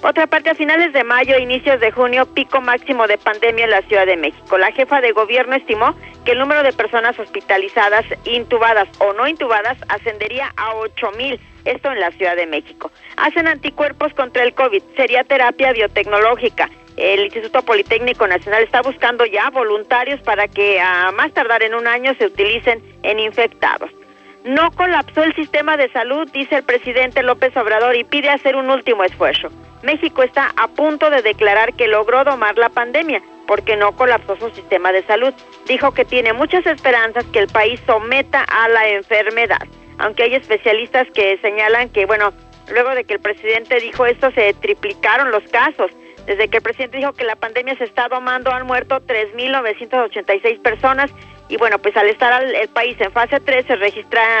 Otra parte, a finales de mayo, inicios de junio, pico máximo de pandemia en la Ciudad de México. La jefa de gobierno estimó que el número de personas hospitalizadas, intubadas o no intubadas, ascendería a 8 mil. Esto en la Ciudad de México. Hacen anticuerpos contra el COVID. Sería terapia biotecnológica. El Instituto Politécnico Nacional está buscando ya voluntarios para que a más tardar en un año se utilicen en infectados. No colapsó el sistema de salud, dice el presidente López Obrador, y pide hacer un último esfuerzo. México está a punto de declarar que logró domar la pandemia porque no colapsó su sistema de salud. Dijo que tiene muchas esperanzas que el país someta a la enfermedad, aunque hay especialistas que señalan que, bueno, luego de que el presidente dijo esto, se triplicaron los casos. Desde que el presidente dijo que la pandemia se está domando, han muerto 3.986 personas y bueno, pues al estar el país en fase 3 se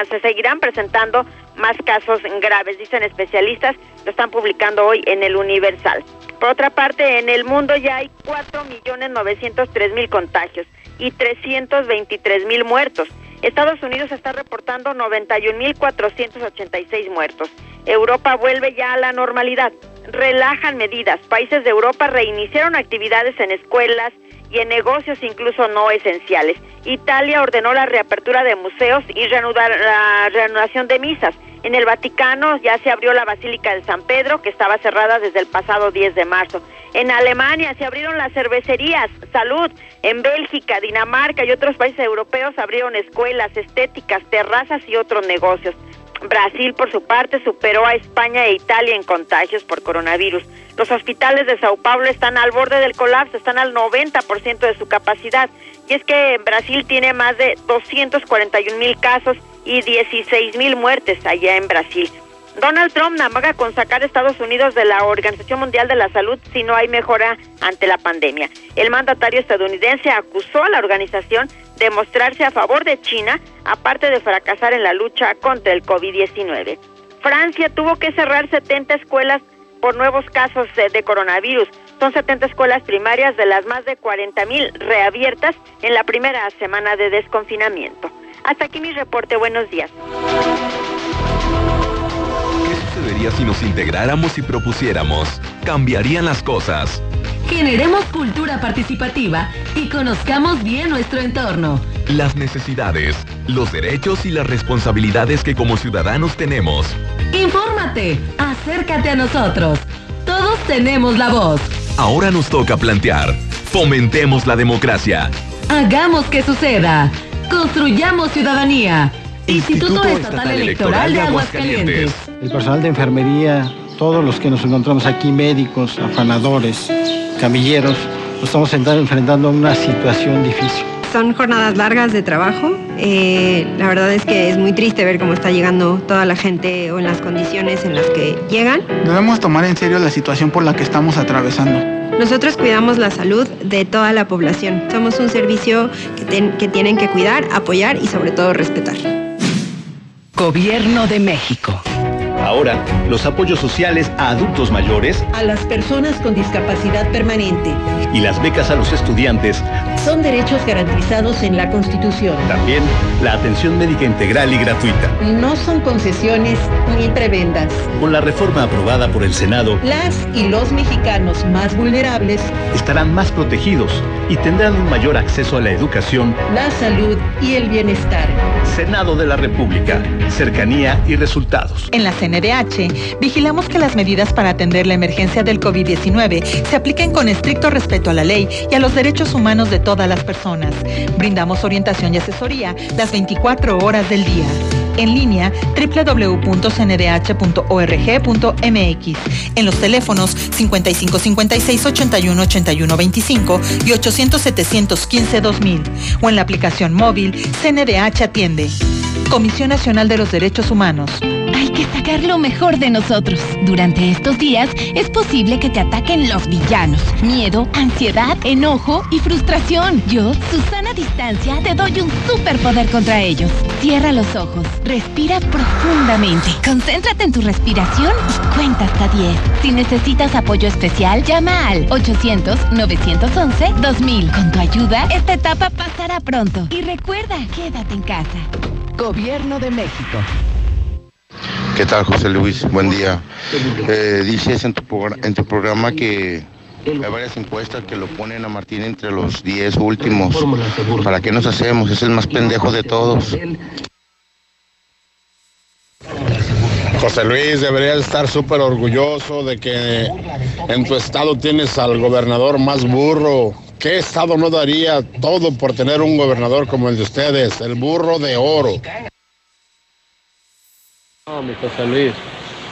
se seguirán presentando más casos graves, dicen especialistas, lo están publicando hoy en el Universal. Por otra parte, en el mundo ya hay 4.903.000 contagios y 323.000 muertos. Estados Unidos está reportando 91.486 muertos. Europa vuelve ya a la normalidad. Relajan medidas. Países de Europa reiniciaron actividades en escuelas, y en negocios incluso no esenciales. Italia ordenó la reapertura de museos y reanudar la reanudación de misas. En el Vaticano ya se abrió la Basílica de San Pedro, que estaba cerrada desde el pasado 10 de marzo. En Alemania se abrieron las cervecerías, salud. En Bélgica, Dinamarca y otros países europeos abrieron escuelas, estéticas, terrazas y otros negocios. Brasil, por su parte, superó a España e Italia en contagios por coronavirus. Los hospitales de Sao Paulo están al borde del colapso, están al 90% de su capacidad. Y es que Brasil tiene más de 241 mil casos y 16 mil muertes allá en Brasil. Donald Trump namaga con sacar a Estados Unidos de la Organización Mundial de la Salud si no hay mejora ante la pandemia. El mandatario estadounidense acusó a la organización de mostrarse a favor de China, aparte de fracasar en la lucha contra el COVID-19. Francia tuvo que cerrar 70 escuelas por nuevos casos de, coronavirus. Son 70 escuelas primarias de las más de 40 mil reabiertas en la primera semana de desconfinamiento. Hasta aquí mi reporte. Buenos días. ¿Qué sucedería si nos integráramos y propusiéramos? Cambiarían las cosas. Generemos cultura participativa y conozcamos bien nuestro entorno. Las necesidades, los derechos y las responsabilidades que como ciudadanos tenemos. Infórmate, acércate a nosotros. Todos tenemos la voz. Ahora nos toca plantear. Fomentemos la democracia. Hagamos que suceda. Construyamos ciudadanía. Instituto, Estatal, Electoral de Aguascalientes. El personal de enfermería, todos los que nos encontramos aquí, médicos, afanadores, camilleros, nos estamos enfrentando a una situación difícil. Son jornadas largas de trabajo. Eh, la verdad es que es muy triste ver cómo está llegando toda la gente o en las condiciones en las que llegan. Debemos tomar en serio la situación por la que estamos atravesando. Nosotros cuidamos la salud de toda la población. Somos un servicio que, que tienen que cuidar, apoyar y sobre todo respetar. Gobierno de México. Ahora, los apoyos sociales a adultos mayores, a las personas con discapacidad permanente y las becas a los estudiantes son derechos garantizados en la Constitución. También la atención médica integral y gratuita. No son concesiones ni prebendas. Con la reforma aprobada por el Senado, las y los mexicanos más vulnerables estarán más protegidos y tendrán un mayor acceso a la educación, la salud y el bienestar. Senado de la República, cercanía y resultados. En la CNDH, vigilamos que las medidas para atender la emergencia del COVID-19 se apliquen con estricto respeto a la ley y a los derechos humanos de todas las personas. Brindamos orientación y asesoría las 24 horas del día en línea www.cndh.org.mx, en los teléfonos 5556 81 81 25 y 800 715 2000 o en la aplicación móvil CNDH Atiende. Comisión Nacional de los Derechos Humanos. Hay que sacar lo mejor de nosotros. Durante estos días es posible que te ataquen los villanos. Miedo, ansiedad, enojo y frustración. Yo, Susana Distancia, te doy un superpoder contra ellos. Cierra los ojos, respira profundamente, concéntrate en tu respiración y cuenta hasta 10. Si necesitas apoyo especial, llama al 800-911-2000. Con tu ayuda, esta etapa pasará pronto. Y recuerda, quédate en casa. Gobierno de México. ¿Qué tal, José Luis? Buen día. Eh, dices en tu, en tu programa que hay varias encuestas que lo ponen a Martín entre los 10 últimos. ¿Para qué nos hacemos? Es el más pendejo de todos. José Luis, debería estar súper orgulloso de que en tu estado tienes al gobernador más burro. ¿Qué estado no daría todo por tener un gobernador como el de ustedes? El burro de oro. No, mi José Luis,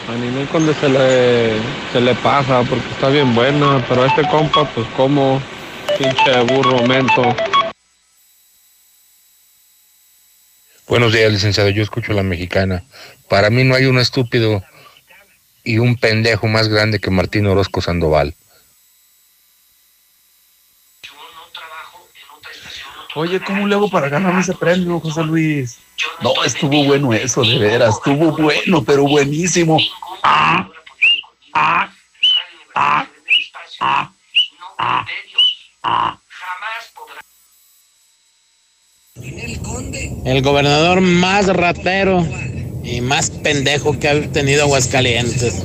a Ninel Conde se le, se le pasa porque está bien buena, pero a este compa, pues como pinche burro mento. Buenos días, licenciado. Yo escucho la mexicana. Para mí no hay un estúpido y un pendejo más grande que Martín Orozco Sandoval. Oye, ¿cómo le hago para ganarme ese premio, José Luis? No, estuvo bueno eso, de veras, estuvo bueno, pero buenísimo. Ah, ah, ah, ah, ah, ah. El gobernador más ratero y más pendejo que ha tenido Aguascalientes.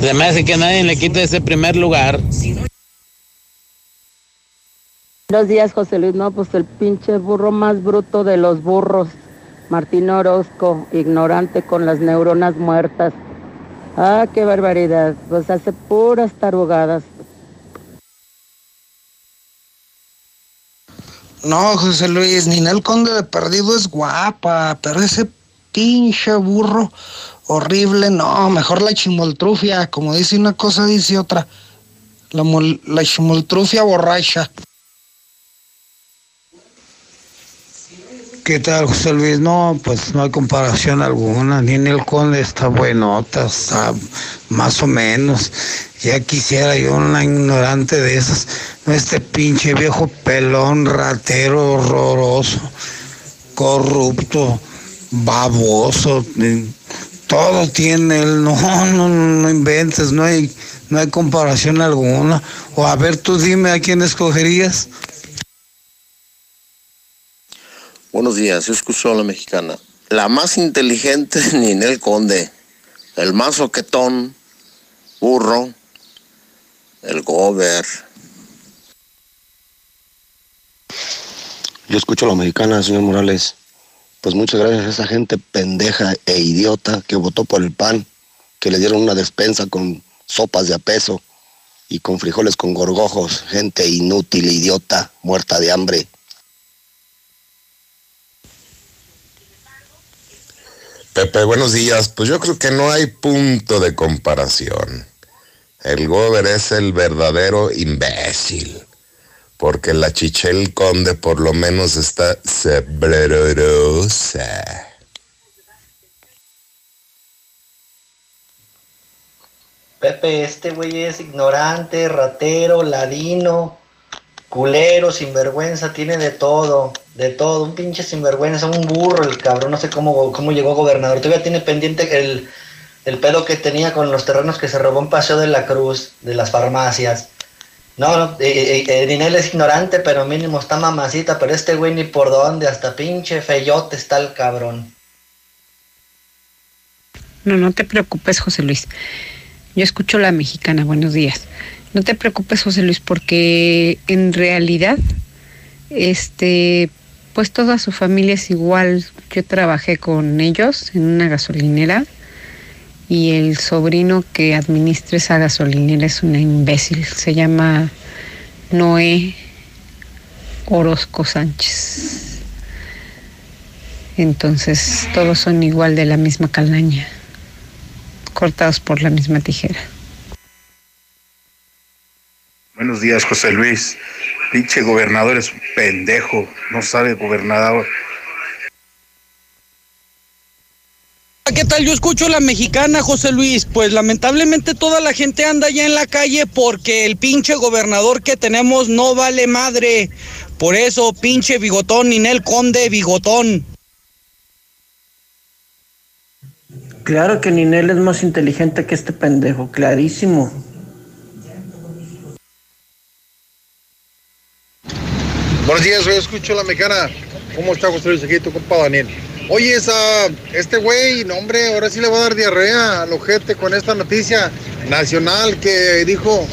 Se me hace que nadie le quite ese primer lugar. Buenos días, José Luis. No, pues el pinche burro más bruto de los burros. Martín Orozco, ignorante con las neuronas muertas. Ah, qué barbaridad. Pues hace puras tarugadas. No, José Luis, Ninel Conde de Perdido es guapa, pero ese pinche burro horrible, no, mejor la chimoltrufia, como dice una cosa, dice otra. La, la chimoltrufia borracha. ¿Qué tal, José Luis? No, pues no hay comparación alguna. Ni en el Conde está buenota, está más o menos. Ya quisiera yo una ignorante de esas. Este pinche viejo pelón, ratero, horroroso, corrupto, baboso. Todo tiene él. No, no, no inventes, no hay, no hay comparación alguna. O a ver, tú dime a quién escogerías. Buenos días, yo escucho a la mexicana. La más inteligente, Ninel Conde. El más soquetón, burro, el gober. Yo escucho a la mexicana, señor Morales. Pues muchas gracias a esa gente pendeja e idiota que votó por el PAN, que le dieron una despensa con sopas de a peso y con frijoles con gorgojos. Gente inútil, idiota, muerta de hambre. Pepe, buenos días. Pues yo creo que no hay punto de comparación. El Gober es el verdadero imbécil. Porque la Chichel Conde por lo menos está sabrosa. Pepe, este güey es ignorante, ratero, ladino, culero, sinvergüenza, tiene de todo, de todo, un pinche sinvergüenza, un burro el cabrón, no sé cómo, cómo llegó gobernador, todavía tiene pendiente el, el pedo que tenía con los terrenos que se robó en Paseo de la Cruz, de las farmacias. No, no, eh, eh, Dinel es ignorante, pero mínimo está mamacita, pero este güey ni por dónde, hasta pinche feyote está el cabrón. No, no te preocupes, José Luis. Yo escucho la mexicana, buenos días. No te preocupes, José Luis, porque en realidad, este, pues toda su familia es igual. Yo trabajé con ellos en una gasolinera y el sobrino que administra esa gasolinera es una imbécil. Se llama Noé Orozco Sánchez. Entonces todos son igual de la misma calaña, cortados por la misma tijera. Buenos días, José Luis. Pinche gobernador es un pendejo, no sabe gobernador. ¿Qué tal? Yo escucho la mexicana, José Luis. Pues lamentablemente toda la gente anda ya en la calle porque el pinche gobernador que tenemos no vale madre. Por eso, pinche bigotón, Ninel Conde, bigotón. Claro que Ninel es más inteligente que este pendejo, clarísimo. Buenos días, yo escucho la mexicana. ¿Cómo está José Luis? Aquí tu compa Daniel. Oye, esa, este güey, no hombre, ahora sí le va a dar diarrea al ojete con esta noticia nacional que dijo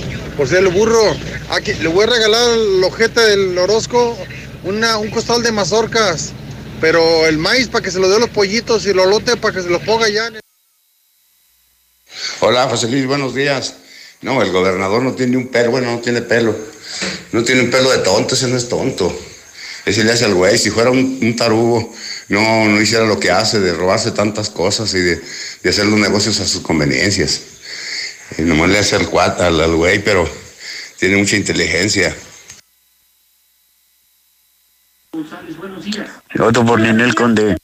ser el burro. Aquí le voy a regalar al ojete del Orozco una, un costal de mazorcas, pero el maíz para que se lo dé a los pollitos y el olote para que se lo ponga ya. Hola, José Luis, buenos días. No, el gobernador no tiene un pelo, bueno, no tiene pelo. No tiene un pelo de tonto, ese no es tonto. Ese le hace al güey. Si fuera un, un tarugo, no, no hiciera lo que hace de robarse tantas cosas y de, de hacer los negocios a sus conveniencias. Y nomás le hace al cuat, al, al güey, pero tiene mucha inteligencia. Otro por Ninel Conde.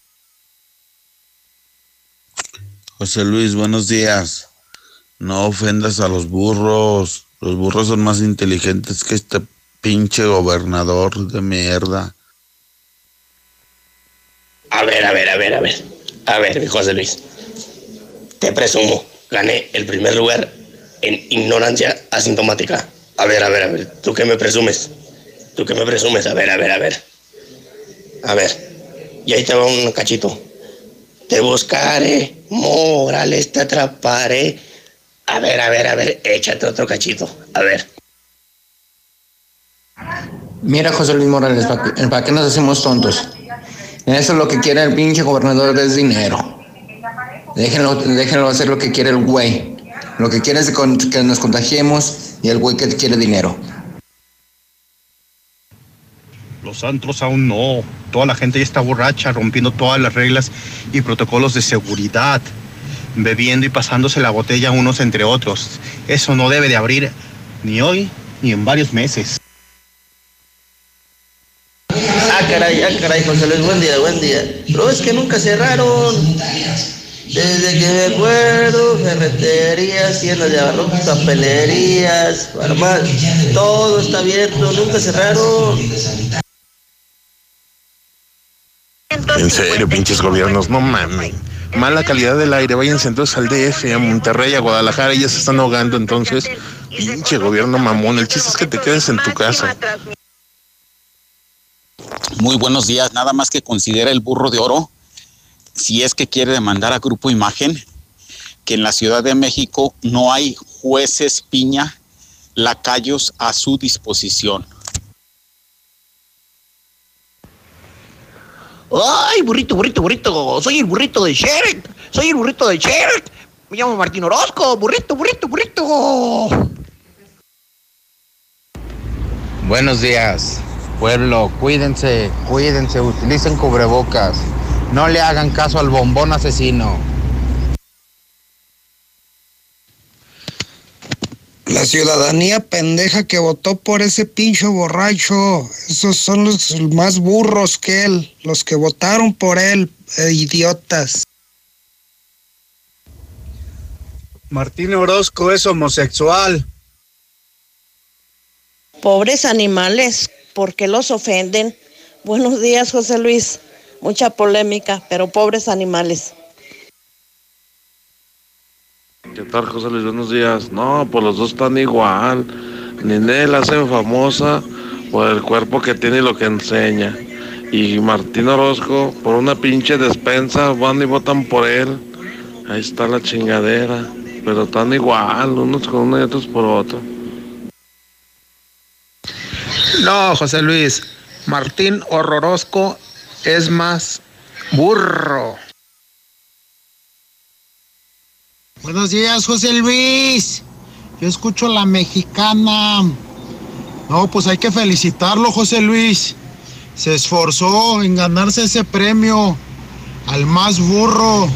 José Luis, buenos días. No ofendas a los burros. Los burros son más inteligentes que este pinche gobernador de mierda. A ver, a ver, a ver, a ver. A ver, José Luis. Te presumo, gané el primer lugar en ignorancia asintomática. A ver, a ver, a ver. ¿Tú qué me presumes? ¿Tú qué me presumes? A ver, a ver, a ver. A ver. Y ahí te va un cachito. Te buscaré, Morales, te atraparé. A ver, a ver, a ver, échate otro cachito. A ver. Mira, José Luis Morales, ¿para qué nos hacemos tontos? Eso es lo que quiere el pinche gobernador es dinero. Déjenlo, déjenlo hacer lo que quiere el güey. Lo que quiere es que nos contagiemos y el güey que quiere dinero. Los antros aún no. Toda la gente ya está borracha, rompiendo todas las reglas y protocolos de seguridad, bebiendo y pasándose la botella unos entre otros. Eso no debe de abrir ni hoy ni en varios meses. Ah, caray, ah, caray, José Luis, buen día, buen día. Pero es que nunca cerraron. Desde que me acuerdo, ferreterías, tiendas de abarrotes, papelerías, farmacias, todo está abierto, nunca cerraron. En serio, pinches gobiernos, no mames. Mala calidad del aire, váyanse entonces al DF, a Monterrey, a Guadalajara, ya se están ahogando entonces. Pinche gobierno mamón, el chiste es que te quedes en tu casa. Muy buenos días, nada más que considera el burro de oro, si es que quiere demandar a Grupo Imagen, que en la Ciudad de México no hay jueces piña, lacayos a su disposición. ¡Ay, burrito, burrito, burrito! Soy el burrito de Shrek. Soy el burrito de Shrek. Me llamo Martín Orozco. Burrito, burrito, burrito. Buenos días, pueblo. Cuídense, cuídense, utilicen cubrebocas. No le hagan caso al bombón asesino. La ciudadanía pendeja que votó por ese pinche borracho. Esos son los más burros que él. Los que votaron por él, eh, idiotas. Martín Orozco es homosexual. Pobres animales, ¿por qué los ofenden? Buenos días, José Luis. Mucha polémica, pero pobres animales. ¿Qué tal, José Luis? Buenos días. No, pues los dos están igual. Ninel hace famosa por el cuerpo que tiene y lo que enseña. Y Martín Orozco, por una pinche despensa, van y votan por él. Ahí está la chingadera. Pero están igual, unos con uno y otros por otro. No, José Luis. Martín Horrorosco es más burro. Buenos días, José Luis. Yo escucho la mexicana. No, pues hay que felicitarlo, José Luis. Se esforzó en ganarse ese premio al más burro.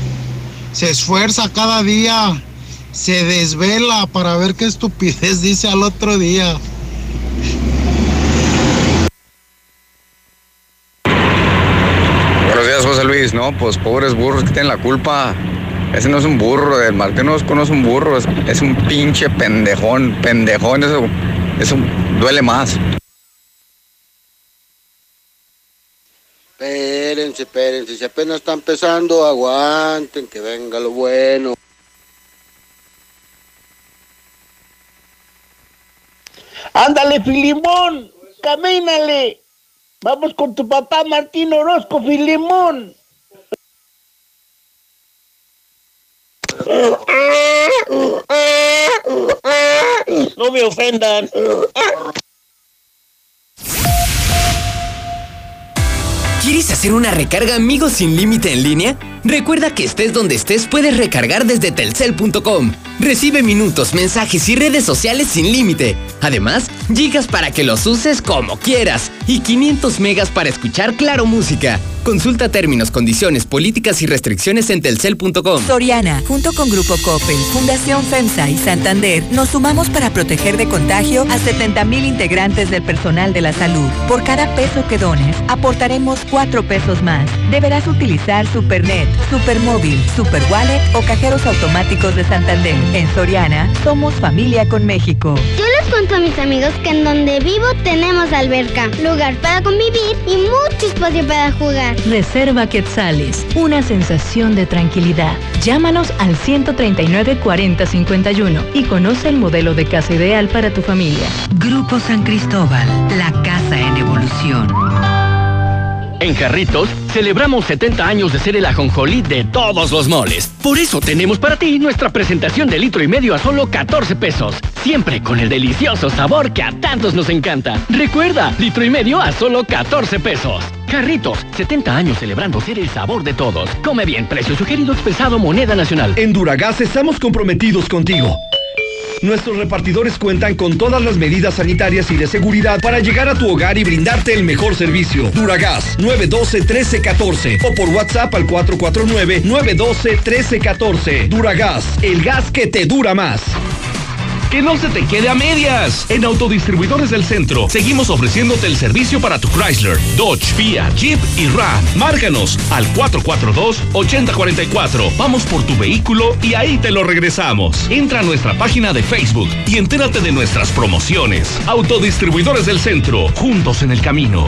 Se esfuerza cada día. Se desvela para ver qué estupidez dice al otro día. Buenos días, José Luis. No, pues pobres burros que tienen la culpa. Ese no es un burro, el Martín Orozco no es un burro, es, es un pinche pendejón, pendejón, eso, eso duele más. Espérense, espérense, si apenas está empezando, aguanten, que venga lo bueno. Ándale, Filimón, camínale. Vamos con tu papá Martín Orozco, Filimón. No me ofendan. ¿Quieres hacer una recarga amigos sin límite en línea? Recuerda que estés donde estés puedes recargar desde telcel.com. Recibe minutos, mensajes y redes sociales sin límite. Además, gigas para que los uses como quieras y 500 megas para escuchar Claro Música. Consulta términos, condiciones, políticas y restricciones en telcel.com. Soriana, junto con Grupo Coppel, Fundación FEMSA y Santander, nos sumamos para proteger de contagio a 70.000 integrantes del personal de la salud. Por cada peso que dones, aportaremos 4 pesos más. Deberás utilizar Supernet, Supermóvil, Superwallet o cajeros automáticos de Santander. En Soriana, somos familia con México. Yo les cuento a mis amigos que en donde vivo tenemos alberca, lugar para convivir y mucho espacio para jugar. Reserva Quetzales, una sensación de tranquilidad. Llámanos al 139 40 51 y conoce el modelo de casa ideal para tu familia. Grupo San Cristóbal, la casa en evolución. En Jarritos celebramos 70 años de ser el ajonjolí de todos los moles. Por eso tenemos para ti nuestra presentación de litro y medio a solo 14 pesos. Siempre con el delicioso sabor que a tantos nos encanta. Recuerda, litro y medio a solo 14 pesos. Jarritos, 70 años celebrando ser el sabor de todos. Come bien, precio sugerido expresado moneda nacional. En Duragas estamos comprometidos contigo. Nuestros repartidores cuentan con todas las medidas sanitarias y de seguridad para llegar a tu hogar y brindarte el mejor servicio. Duragas 912-1314 o por WhatsApp al 449-912-1314. Duragas, el gas que te dura más. Que no se te quede a medias. En Autodistribuidores del Centro seguimos ofreciéndote el servicio para tu Chrysler, Dodge, Fiat, Jeep y Ram. Márcanos al 442-8044. Vamos por tu vehículo y ahí te lo regresamos. Entra a nuestra página de Facebook y entérate de nuestras promociones. Autodistribuidores del Centro, juntos en el camino.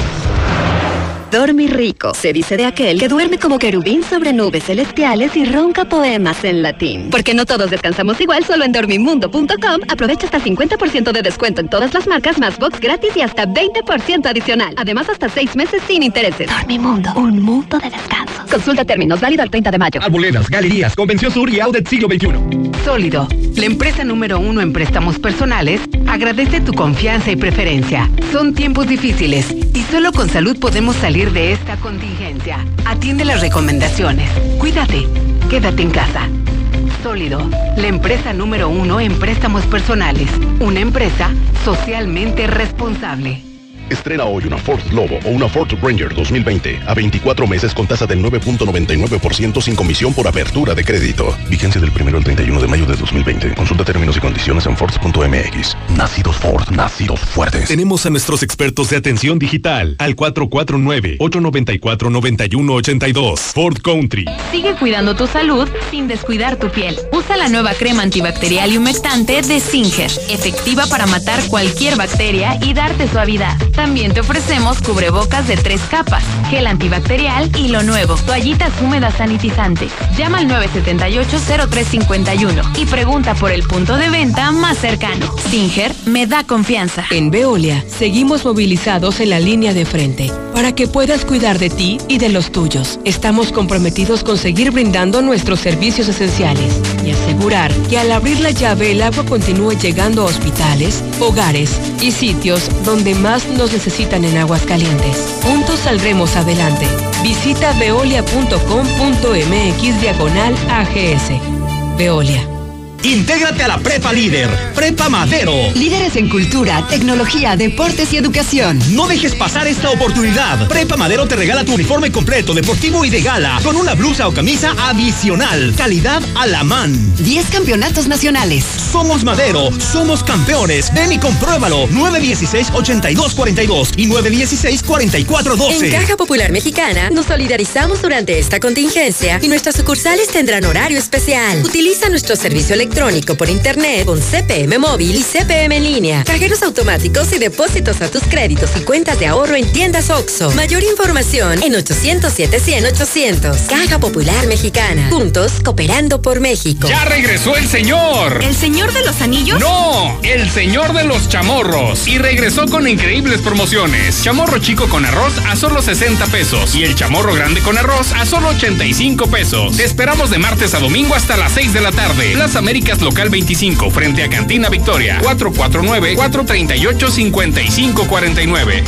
Dormir rico. Se dice de aquel que duerme como querubín sobre nubes celestiales y ronca poemas en latín. Porque no todos descansamos igual, solo en dormimundo.com aprovecha hasta 50% de descuento en todas las marcas, más box gratis y hasta 20% adicional. Además, hasta 6 meses sin intereses. Dormimundo, un mundo de descanso. Consulta términos, válido al 30 de mayo. Arboledas, galerías, Convención Sur y Audit Siglo XXI. Sólido, la empresa número uno en préstamos personales, agradece tu confianza y preferencia. Son tiempos difíciles y solo con salud podemos salir de esta contingencia. Atiende las recomendaciones. Cuídate. Quédate en casa. Sólido, la empresa número uno en préstamos personales. Una empresa socialmente responsable. Estrena hoy una Ford Lobo o una Ford Ranger 2020 a 24 meses con tasa del 9.99% sin comisión por apertura de crédito. Vigencia del 1 al 31 de mayo de 2020. Consulta términos y condiciones en Ford.mx. Nacidos Ford, nacidos fuertes. Tenemos a nuestros expertos de atención digital al 449-894-9182. Ford Country. Sigue cuidando tu salud sin descuidar tu piel. Usa la nueva crema antibacterial y humectante de Singer, efectiva para matar cualquier bacteria y darte suavidad. También te ofrecemos cubrebocas de tres capas, gel antibacterial y lo nuevo, toallitas húmedas sanitizantes. Llama al 978-0351 y pregunta por el punto de venta más cercano. Singer me da confianza. En Veolia seguimos movilizados en la línea de frente para que puedas cuidar de ti y de los tuyos. Estamos comprometidos con seguir brindando nuestros servicios esenciales y asegurar que al abrir la llave el agua continúe llegando a hospitales, hogares y sitios donde más nos necesitan en aguas calientes. Juntos saldremos adelante. Visita veolia.com.mx diagonal AGS. Veolia. Intégrate a la Prepa Líder, Prepa Madero. Líderes en cultura, tecnología, deportes y educación. No dejes pasar esta oportunidad. Prepa Madero te regala tu uniforme completo, deportivo y de gala, con una blusa o camisa adicional. Calidad a la man. 10 campeonatos nacionales. Somos Madero, somos campeones. Ven y compruébalo. 916-8242 y 916-4412. En Caja Popular Mexicana nos solidarizamos durante esta contingencia y nuestras sucursales tendrán horario especial. Utiliza nuestro servicio electrónico electrónico por internet con CPM móvil y CPM en línea. Cajeros automáticos y depósitos a tus créditos y cuentas de ahorro en tiendas OXO. Mayor información en 807 100 800. Caja Popular Mexicana. Juntos cooperando por México. Ya regresó el señor. ¿El señor de los anillos? No, el señor de los chamorros. Y regresó con increíbles promociones. Chamorro chico con arroz a solo 60 pesos. Y el chamorro grande con arroz a solo 85 pesos. Te esperamos de martes a domingo hasta las 6 de la tarde. Plaza América Local 25, frente a Cantina Victoria. 449-438-5549.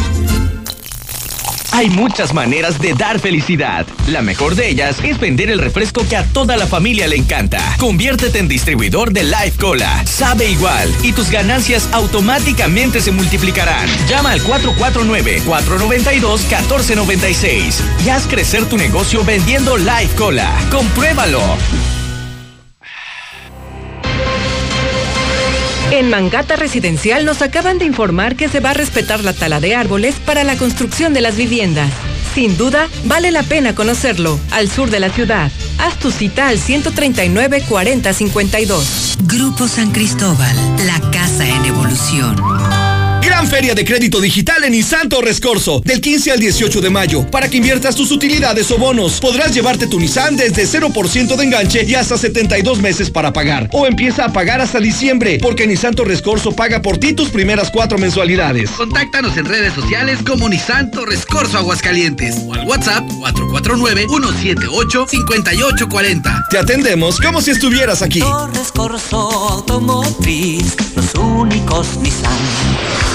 Hay muchas maneras de dar felicidad. La mejor de ellas es vender el refresco que a toda la familia le encanta. Conviértete en distribuidor de Life Cola. Sabe igual y tus ganancias automáticamente se multiplicarán. Llama al 449-492-1496 y haz crecer tu negocio vendiendo Life Cola. Compruébalo. En Mangata Residencial nos acaban de informar que se va a respetar la tala de árboles para la construcción de las viviendas. Sin duda, vale la pena conocerlo, al sur de la ciudad. Haz tu cita al 139 4052. Grupo San Cristóbal, la casa en evolución. Gran feria de crédito digital en Nissan Torres Corso, del 15 al 18 de mayo, para que inviertas tus utilidades o bonos. Podrás llevarte tu Nissan desde 0% de enganche y hasta 72 meses para pagar. O empieza a pagar hasta diciembre, porque Nissan Torres Corso paga por ti tus primeras cuatro mensualidades. Contáctanos en redes sociales como Nissan Torres Corso Aguascalientes o al WhatsApp 449-178-5840. Te atendemos como si estuvieras aquí. Torres Corso Automotriz, los únicos Nissan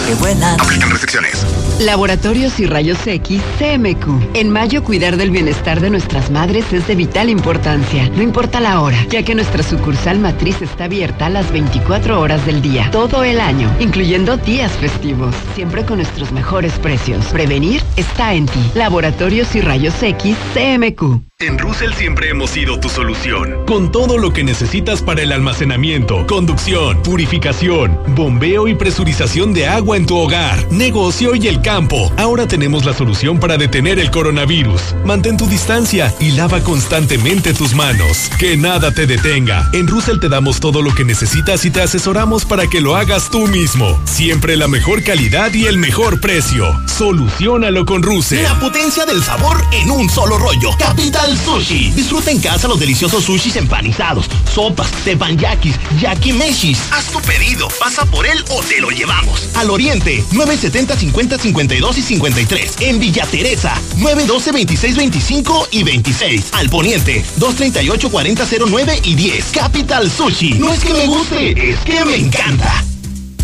que vuelan. Aplican restricciones. Laboratorios y Rayos X CMQ. En mayo cuidar del bienestar de nuestras madres es de vital importancia, no importa la hora, ya que nuestra sucursal matriz está abierta a las 24 horas del día, todo el año, incluyendo días festivos, siempre con nuestros mejores precios. Prevenir está en ti. Laboratorios y Rayos X CMQ. En Russell siempre hemos sido tu solución, con todo lo que necesitas para el almacenamiento, conducción, purificación, bombeo y presurización de agua en tu hogar, negocio y el campo. Ahora tenemos la solución para detener el coronavirus. Mantén tu distancia y lava constantemente tus manos. Que nada te detenga. En Russell te damos todo lo que necesitas y te asesoramos para que lo hagas tú mismo. Siempre la mejor calidad y el mejor precio. Solucionalo con Russell. La potencia del sabor en un solo rollo. Capital Sushi. Disfruta en casa los deliciosos sushis empanizados, sopas, teppanyakis, yakimeshis. Haz tu pedido, pasa por él o te lo llevamos. Al Oriente, 970 50 52 y 53. En Villa Teresa, 912 26 25 y 26. Al Poniente, 238 40 09 y 10. Capital Sushi. No es que me guste, es que me encanta.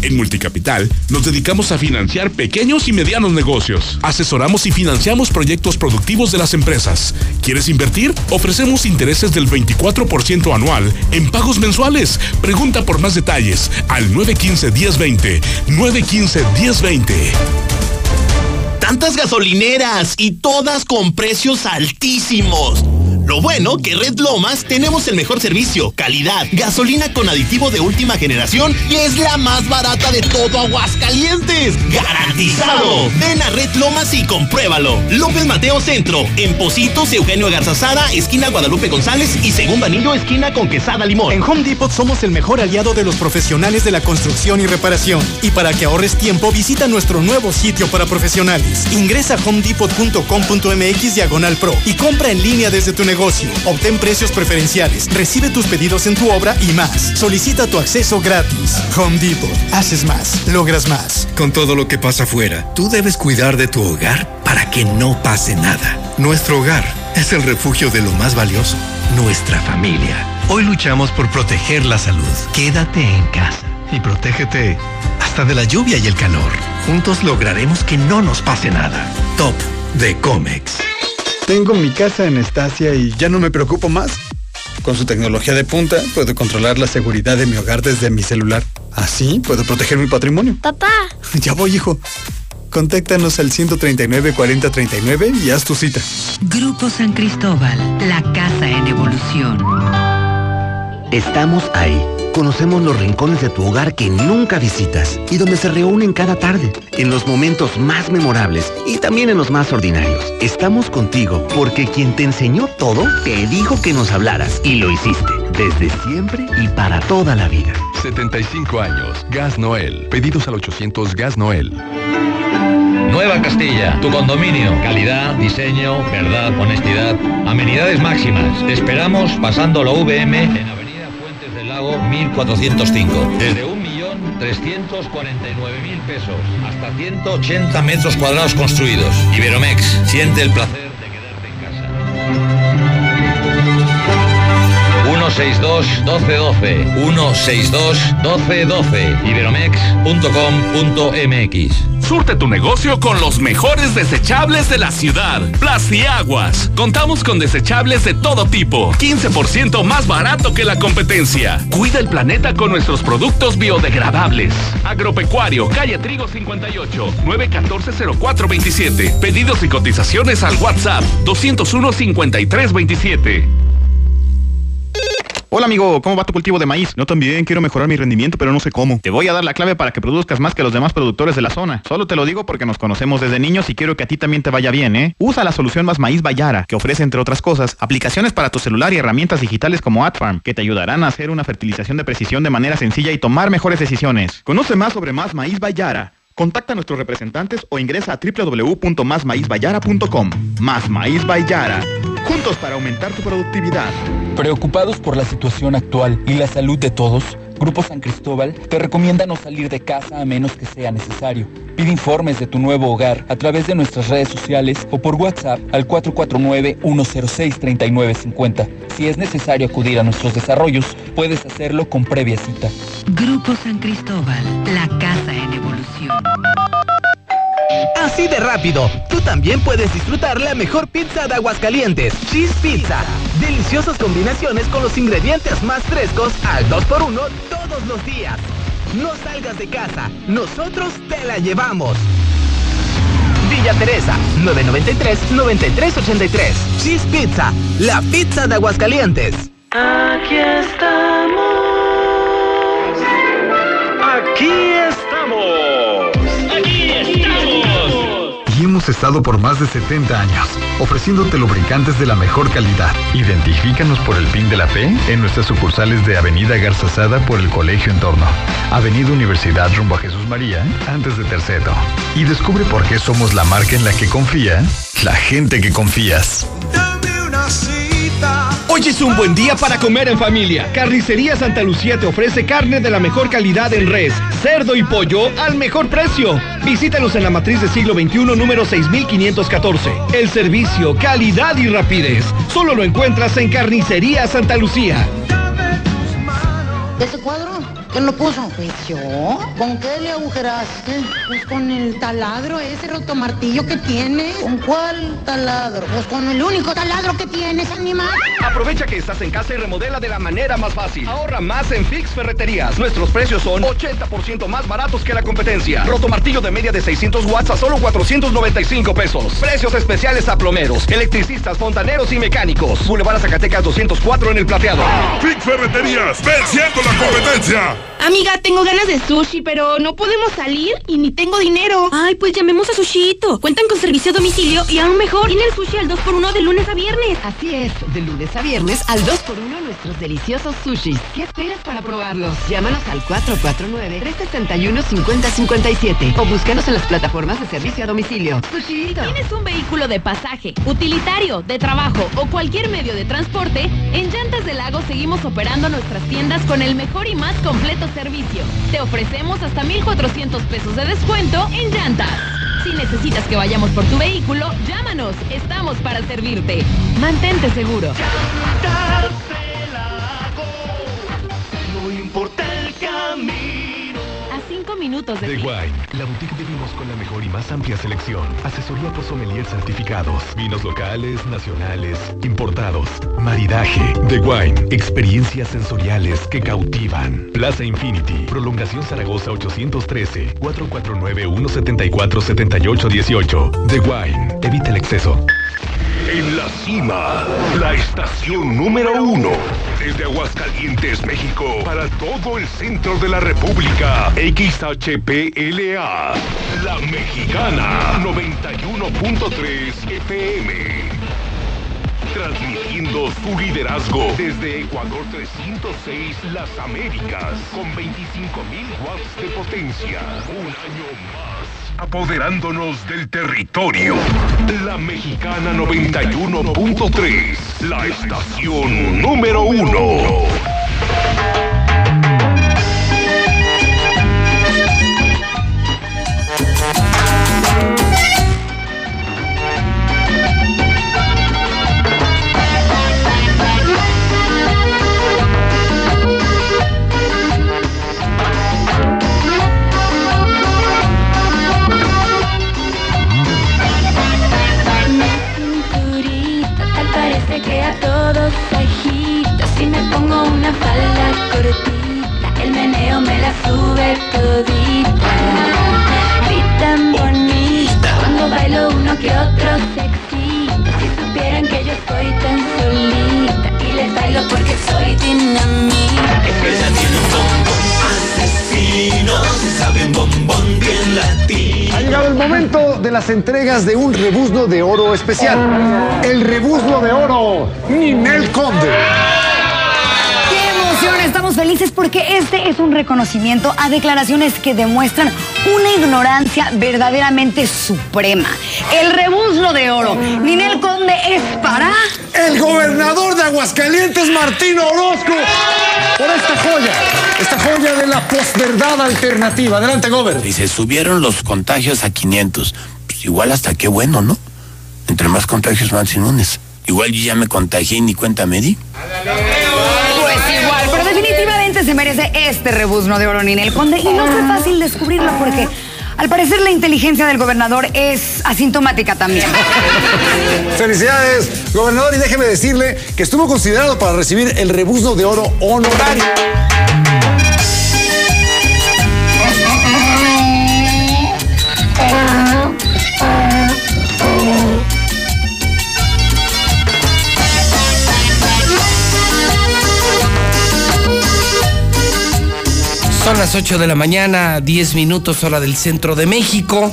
En Multicapital nos dedicamos a financiar pequeños y medianos negocios. Asesoramos y financiamos proyectos productivos de las empresas. ¿Quieres invertir? Ofrecemos intereses del 24% anual en pagos mensuales. Pregunta por más detalles al 915-1020. 915-1020. Tantas gasolineras y todas con precios altísimos. Lo bueno que Red Lomas tenemos el mejor servicio, calidad, gasolina con aditivo de última generación y es la más barata de todo Aguascalientes. ¡Garantizado! Ven a Red Lomas y compruébalo. López Mateo Centro, en Positos, Eugenio Garzazada, esquina Guadalupe González y segundo anillo, esquina con Quesada Limón. En Home Depot somos el mejor aliado de los profesionales de la construcción y reparación. Y para que ahorres tiempo, visita nuestro nuevo sitio para profesionales. Ingresa a homedepot.com.mx diagonal pro y compra en línea desde tu negocio. Obtén precios preferenciales, recibe tus pedidos en tu obra y más. Solicita tu acceso gratis. Home Depot. Haces más, logras más. Con todo lo que pasa afuera, tú debes cuidar de tu hogar para que no pase nada. Nuestro hogar es el refugio de lo más valioso, nuestra familia. Hoy luchamos por proteger la salud. Quédate en casa y protégete hasta de la lluvia y el calor. Juntos lograremos que no nos pase nada. Top de Comex. Tengo mi casa en Estacia y ya no me preocupo más. Con su tecnología de punta, puedo controlar la seguridad de mi hogar desde mi celular. Así puedo proteger mi patrimonio. Papá. Ya voy, hijo. Contáctanos al 139 4039 y haz tu cita. Grupo San Cristóbal, la casa en evolución. Estamos ahí. Conocemos los rincones de tu hogar que nunca visitas y donde se reúnen cada tarde, en los momentos más memorables y también en los más ordinarios. Estamos contigo porque quien te enseñó todo te dijo que nos hablaras y lo hiciste desde siempre y para toda la vida. 75 años. Gas Noel. Pedidos al 800 Gas Noel. Nueva Castilla, tu condominio. Calidad, diseño, verdad, honestidad. Amenidades máximas. Te esperamos pasando la VM en Avenida Fuentes del Lago 1405. Desde 1.349.000 pesos hasta 180 metros cuadrados construidos. Iberomex, siente el placer 162 1212 162 1212 iberomex.com.mx Surte tu negocio con los mejores desechables de la ciudad. Plastiaguas. Contamos con desechables de todo tipo. 15% más barato que la competencia. Cuida el planeta con nuestros productos biodegradables. Agropecuario, calle Trigo 58, 914-0427. Pedidos y cotizaciones al WhatsApp 201-5327. Hola amigo, ¿cómo va tu cultivo de maíz? No también quiero mejorar mi rendimiento, pero no sé cómo. Te voy a dar la clave para que produzcas más que los demás productores de la zona. Solo te lo digo porque nos conocemos desde niños y quiero que a ti también te vaya bien, ¿eh? Usa la solución Más Maíz Bayara, que ofrece entre otras cosas aplicaciones para tu celular y herramientas digitales como AdFarm, que te ayudarán a hacer una fertilización de precisión de manera sencilla y tomar mejores decisiones. Conoce más sobre Más Maíz Bayara. Contacta a nuestros representantes o ingresa a www.masmaizbayara.com. Más Maíz Bayara. Juntos para aumentar tu productividad. Preocupados por la situación actual y la salud de todos, Grupo San Cristóbal te recomienda no salir de casa a menos que sea necesario. Pide informes de tu nuevo hogar a través de nuestras redes sociales o por WhatsApp al 449-106-3950. Si es necesario acudir a nuestros desarrollos, puedes hacerlo con previa cita. Grupo San Cristóbal, la casa en evolución. Así de rápido, tú también puedes disfrutar la mejor pizza de Aguascalientes, Cheese Pizza. Deliciosas combinaciones con los ingredientes más frescos al 2x1 todos los días. No salgas de casa, nosotros te la llevamos. Villa Teresa, 993-9383. Cheese Pizza, la pizza de Aguascalientes. Aquí estamos. Aquí estamos. Aquí estamos. Y hemos estado por más de 70 años, ofreciéndote lubricantes de la mejor calidad. Identifícanos por el PIN de la fe en nuestras sucursales de Avenida Garzazada por el Colegio Entorno, Avenida Universidad rumbo a Jesús María, antes de Terceto. Y descubre por qué somos la marca en la que confía la gente que confías. Hoy es un buen día para comer en familia. Carnicería Santa Lucía te ofrece carne de la mejor calidad en res, cerdo y pollo al mejor precio. Visítanos en la matriz de siglo XXI número 6514. El servicio, calidad y rapidez. Solo lo encuentras en Carnicería Santa Lucía. ¿Ese cuadro? ¿Quién lo puso? Pues yo. ¿Con qué le agujeraste? Pues con el taladro, ese rotomartillo que tiene. ¿Con cuál taladro? Pues con el único taladro que tienes, animal. Aprovecha que estás en casa y remodela de la manera más fácil. Ahorra más en Fix Ferreterías. Nuestros precios son 80% más baratos que la competencia. Roto martillo de media de 600 watts a solo 495 pesos. Precios especiales a plomeros, electricistas, fontaneros y mecánicos. Boulevard Zacatecas 204 en el plateado. Fix Ferreterías, venciendo la competencia. Amiga, tengo ganas de sushi, pero no podemos salir y ni tengo dinero. Ay, pues llamemos a Sushito. Cuentan con servicio a domicilio y aún mejor, tiene el sushi al 2x1 de lunes a viernes. Así es, de lunes a viernes al 2x1 nuestros deliciosos sushis. ¿Qué esperas para probarlos? Llámanos al 449-361-5057 o búscanos en las plataformas de servicio a domicilio. Sushito. ¿Tienes un vehículo de pasaje, utilitario, de trabajo o cualquier medio de transporte? En Llantas del Lago seguimos operando nuestras tiendas con el mejor y más completo servicio. Te ofrecemos hasta 1,400 pesos de descuento en llantas. Si necesitas que vayamos por tu vehículo, llámanos. Estamos para servirte. Mantente seguro. 5 minutos de The. Wine, la boutique de vinos con la mejor y más amplia selección. Asesoría por sommelier certificados. Vinos locales, nacionales, importados. Maridaje. The Wine, experiencias sensoriales que cautivan. Plaza Infinity, prolongación Zaragoza 813, 449-174-7818. The Wine, evita el exceso. En la cima, la estación número uno. Desde Aguascalientes, México, para todo el centro de la República. XHPLA. La Mexicana. 91.3 FM. Transmitiendo su liderazgo desde Ecuador 306 Las Américas con 25.000 watts de potencia. Un año más apoderándonos del territorio. La Mexicana 91.3, la estación número uno. Que a todos agita Si me pongo una falda cortita. El meneo me la sube todita. Y tan bonita Cuando bailo uno que otro se excita Si supieran que yo soy tan solita Y les bailo porque soy dinamita Ella tiene un bombón un bombón bien latino. Ha llegado el momento de las entregas de un rebuzno de oro especial. El rebuzno de oro, Ninel Conde. Estamos felices porque este es un reconocimiento a declaraciones que demuestran una ignorancia verdaderamente suprema. El rebuzno de oro. Ninel Conde es para... El gobernador de Aguascalientes, Martín Orozco, por esta joya, esta joya de la posverdad alternativa. Adelante, Gober. Y se subieron los contagios a 500. Pues igual hasta qué bueno, ¿no? Entre más contagios, más inmunes. Igual yo ya me contagié y ni cuenta me di. Se merece este rebuzno de oro Ninel Conde y no fue fácil descubrirlo porque al parecer la inteligencia del gobernador es asintomática también. Felicidades, gobernador, y déjeme decirle que estuvo considerado para recibir el rebuzno de oro honorario. Son las 8 de la mañana, 10 minutos hora del centro de México.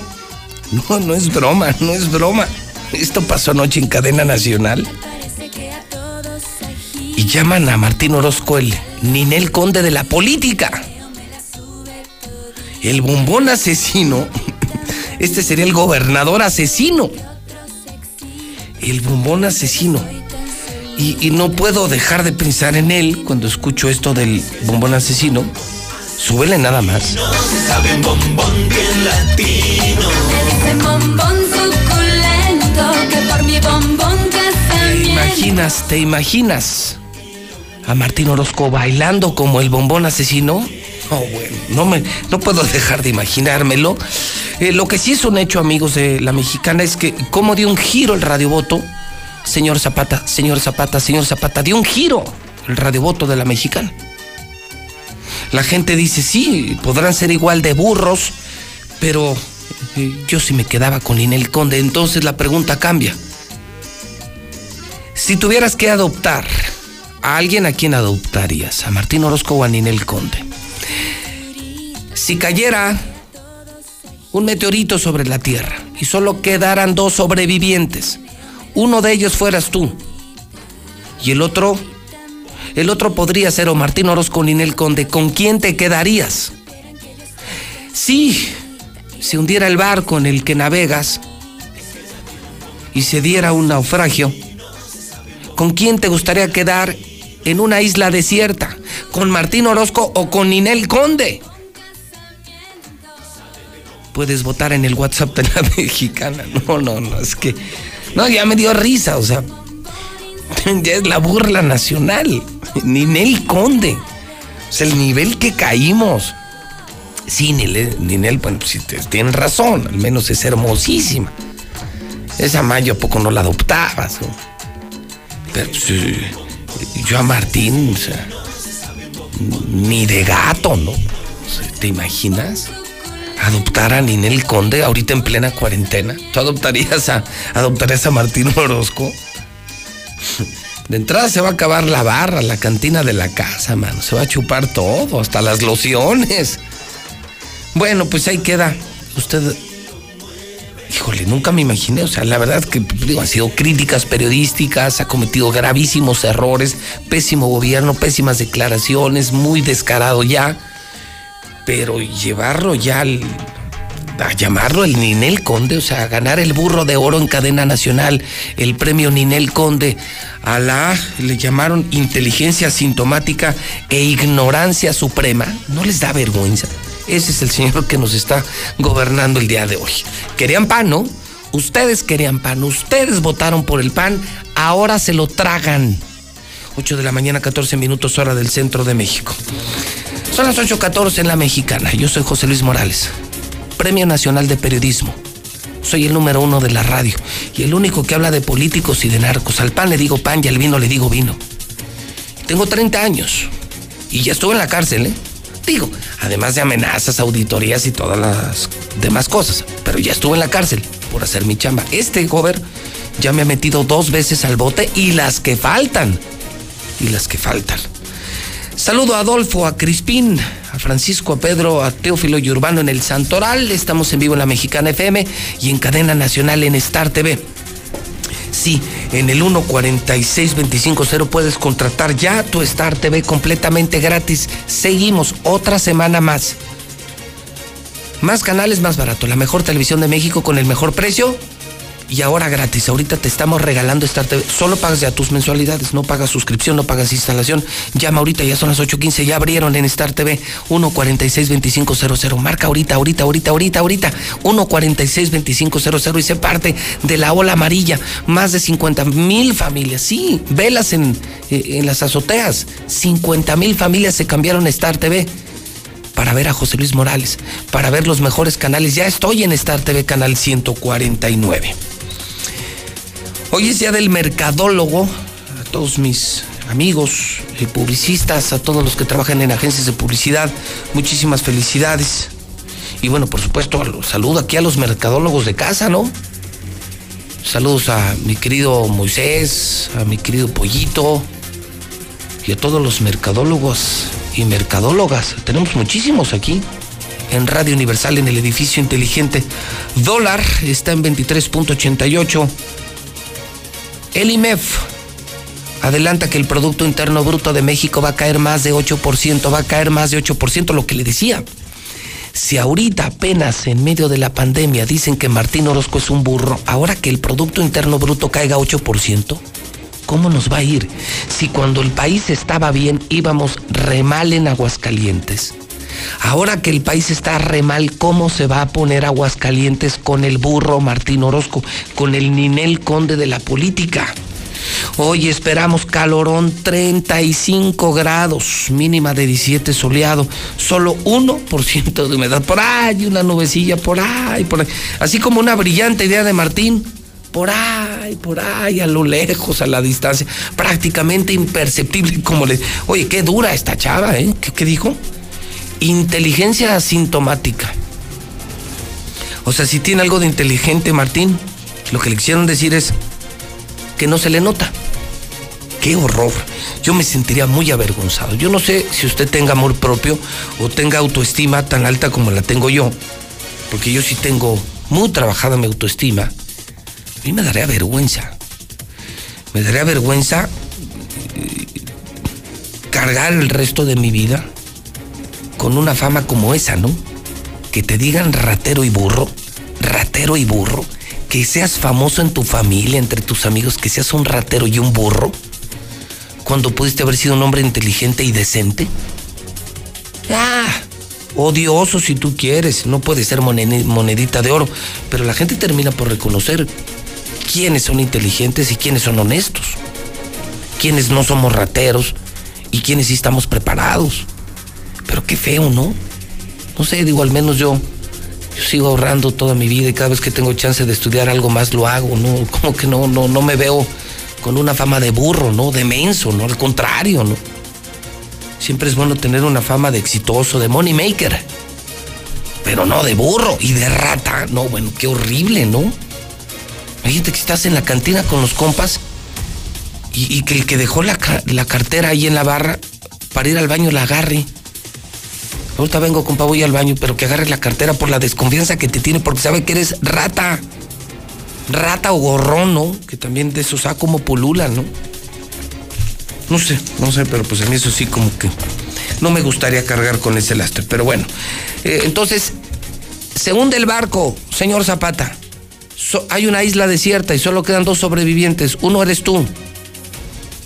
No, no es broma, no es broma. Esto pasó anoche en cadena nacional. Y llaman a Martín Orozco el Ninel Conde de la política. El bombón asesino. Este sería el gobernador asesino. El bombón asesino. Y, y no puedo dejar de pensar en él cuando escucho esto del bombón asesino. Súbele nada más. Sabe bien latino. Dicen bombón que por mi bombón ¿Te imaginas, te imaginas a Martín Orozco bailando como el bombón asesino? No, bueno, no, me, no puedo dejar de imaginármelo. Eh, lo que sí es un hecho, amigos de la mexicana, es que cómo dio un giro el radiovoto. Señor Zapata, señor Zapata, señor Zapata, dio un giro el radiovoto de la mexicana. La gente dice, sí, podrán ser igual de burros, pero eh, yo sí me quedaba con Inel Conde. Entonces la pregunta cambia. Si tuvieras que adoptar a alguien, ¿a quién adoptarías? ¿A Martín Orozco o a Ninel Conde? Si cayera un meteorito sobre la Tierra y solo quedaran dos sobrevivientes, uno de ellos fueras tú y el otro, el otro podría ser o Martín Orozco o Ninel Conde, ¿con quién te quedarías? Si se hundiera el barco en el que navegas y se diera un naufragio, ¿con quién te gustaría quedar en una isla desierta? ¿Con Martín Orozco o con Ninel Conde? Puedes votar en el WhatsApp de la mexicana. No, no, no, es que. No, ya me dio risa, o sea. Ya es la burla nacional. Ninel Conde. O sea, el nivel que caímos. Sí, Ninel, Ninel bueno, pues tienen razón, al menos es hermosísima. Esa Mayo, ¿a poco no la adoptabas? Pero sí, yo a Martín, o sea, ni de gato, ¿no? ¿Te imaginas? Adoptar a Ninel Conde ahorita en plena cuarentena. ¿Tú adoptarías a, adoptarías a Martín Orozco? De entrada se va a acabar la barra, la cantina de la casa, mano. Se va a chupar todo, hasta las lociones. Bueno, pues ahí queda. Usted Híjole, nunca me imaginé, o sea, la verdad que digo, han sido críticas periodísticas, ha cometido gravísimos errores, pésimo gobierno, pésimas declaraciones, muy descarado ya, pero llevarlo ya al, a llamarlo el Ninel Conde, o sea, a ganar el burro de oro en cadena nacional, el premio Ninel Conde, a la le llamaron inteligencia sintomática e ignorancia suprema, ¿no les da vergüenza? Ese es el señor que nos está gobernando el día de hoy. Querían pan, ¿no? Ustedes querían pan, ustedes votaron por el pan, ahora se lo tragan. 8 de la mañana, 14 minutos hora del centro de México. Son las 8.14 en la mexicana. Yo soy José Luis Morales, Premio Nacional de Periodismo. Soy el número uno de la radio y el único que habla de políticos y de narcos. Al pan le digo pan y al vino le digo vino. Tengo 30 años y ya estuve en la cárcel, ¿eh? Digo, además de amenazas, auditorías y todas las demás cosas. Pero ya estuve en la cárcel por hacer mi chamba. Este gober ya me ha metido dos veces al bote y las que faltan. Y las que faltan. Saludo a Adolfo, a Crispín, a Francisco, a Pedro, a Teófilo y Urbano en el Santoral. Estamos en vivo en la Mexicana FM y en cadena nacional en Star TV. Sí, en el 146-250 puedes contratar ya tu Star TV completamente gratis. Seguimos otra semana más. Más canales más barato. La mejor televisión de México con el mejor precio y ahora gratis. Ahorita te estamos regalando Star TV. Solo pagas ya tus mensualidades, no pagas suscripción, no pagas instalación. Llama ahorita, ya son las 8.15, ya abrieron en Star TV 146-2500. Marca ahorita, ahorita, ahorita, ahorita, ahorita. 146-2500 y se parte de la ola amarilla. Más de 50 mil familias, sí, velas en, eh, en las azoteas. 50 mil familias se cambiaron a Star TV para ver a José Luis Morales, para ver los mejores canales. Ya estoy en Star TV Canal 149. Hoy es día del mercadólogo. A todos mis amigos y publicistas, a todos los que trabajan en agencias de publicidad, muchísimas felicidades. Y bueno, por supuesto, saludo aquí a los mercadólogos de casa, ¿no? Saludos a mi querido Moisés, a mi querido Pollito y a todos los mercadólogos y mercadólogas. Tenemos muchísimos aquí en Radio Universal en el edificio inteligente. Dólar está en 23.88. El IMEF adelanta que el Producto Interno Bruto de México va a caer más de 8%, va a caer más de 8%, lo que le decía. Si ahorita apenas en medio de la pandemia dicen que Martín Orozco es un burro, ahora que el Producto Interno Bruto caiga 8%, ¿cómo nos va a ir? Si cuando el país estaba bien íbamos re mal en Aguascalientes. Ahora que el país está re mal, ¿cómo se va a poner Aguascalientes con el burro Martín Orozco, con el Ninel Conde de la política? Hoy esperamos calorón 35 grados, mínima de 17 soleado, solo 1% de humedad. Por ahí una nubecilla, por ahí, por ahí. Así como una brillante idea de Martín, por ahí, por ahí, a lo lejos, a la distancia, prácticamente imperceptible, como le... Oye, qué dura esta chava, ¿eh? ¿Qué, qué dijo? Inteligencia asintomática. O sea, si tiene algo de inteligente Martín, lo que le quisieron decir es que no se le nota. Qué horror. Yo me sentiría muy avergonzado. Yo no sé si usted tenga amor propio o tenga autoestima tan alta como la tengo yo, porque yo sí tengo muy trabajada mi autoestima. A mí me daría vergüenza. Me daría vergüenza eh, cargar el resto de mi vida con una fama como esa, ¿no? Que te digan ratero y burro, ratero y burro, que seas famoso en tu familia, entre tus amigos, que seas un ratero y un burro, cuando pudiste haber sido un hombre inteligente y decente. Ah, odioso si tú quieres, no puede ser monedita de oro, pero la gente termina por reconocer quiénes son inteligentes y quiénes son honestos, quiénes no somos rateros y quiénes sí estamos preparados. Pero qué feo, ¿no? No sé, digo, al menos yo, yo sigo ahorrando toda mi vida y cada vez que tengo chance de estudiar algo más lo hago, ¿no? Como que no, no, no me veo con una fama de burro, ¿no? De menso, ¿no? Al contrario, ¿no? Siempre es bueno tener una fama de exitoso, de money maker. Pero no de burro y de rata. No, bueno, qué horrible, ¿no? Imagínate que estás en la cantina con los compas y, y que el que dejó la, la cartera ahí en la barra para ir al baño la agarre. Ahorita vengo, compa, voy al baño, pero que agarres la cartera por la desconfianza que te tiene, porque sabe que eres rata. Rata o gorrón, ¿no? Que también de eso sabe como polula, ¿no? No sé, no sé, pero pues a mí eso sí como que no me gustaría cargar con ese lastre. Pero bueno, eh, entonces, se hunde el barco, señor Zapata. Hay una isla desierta y solo quedan dos sobrevivientes. Uno eres tú.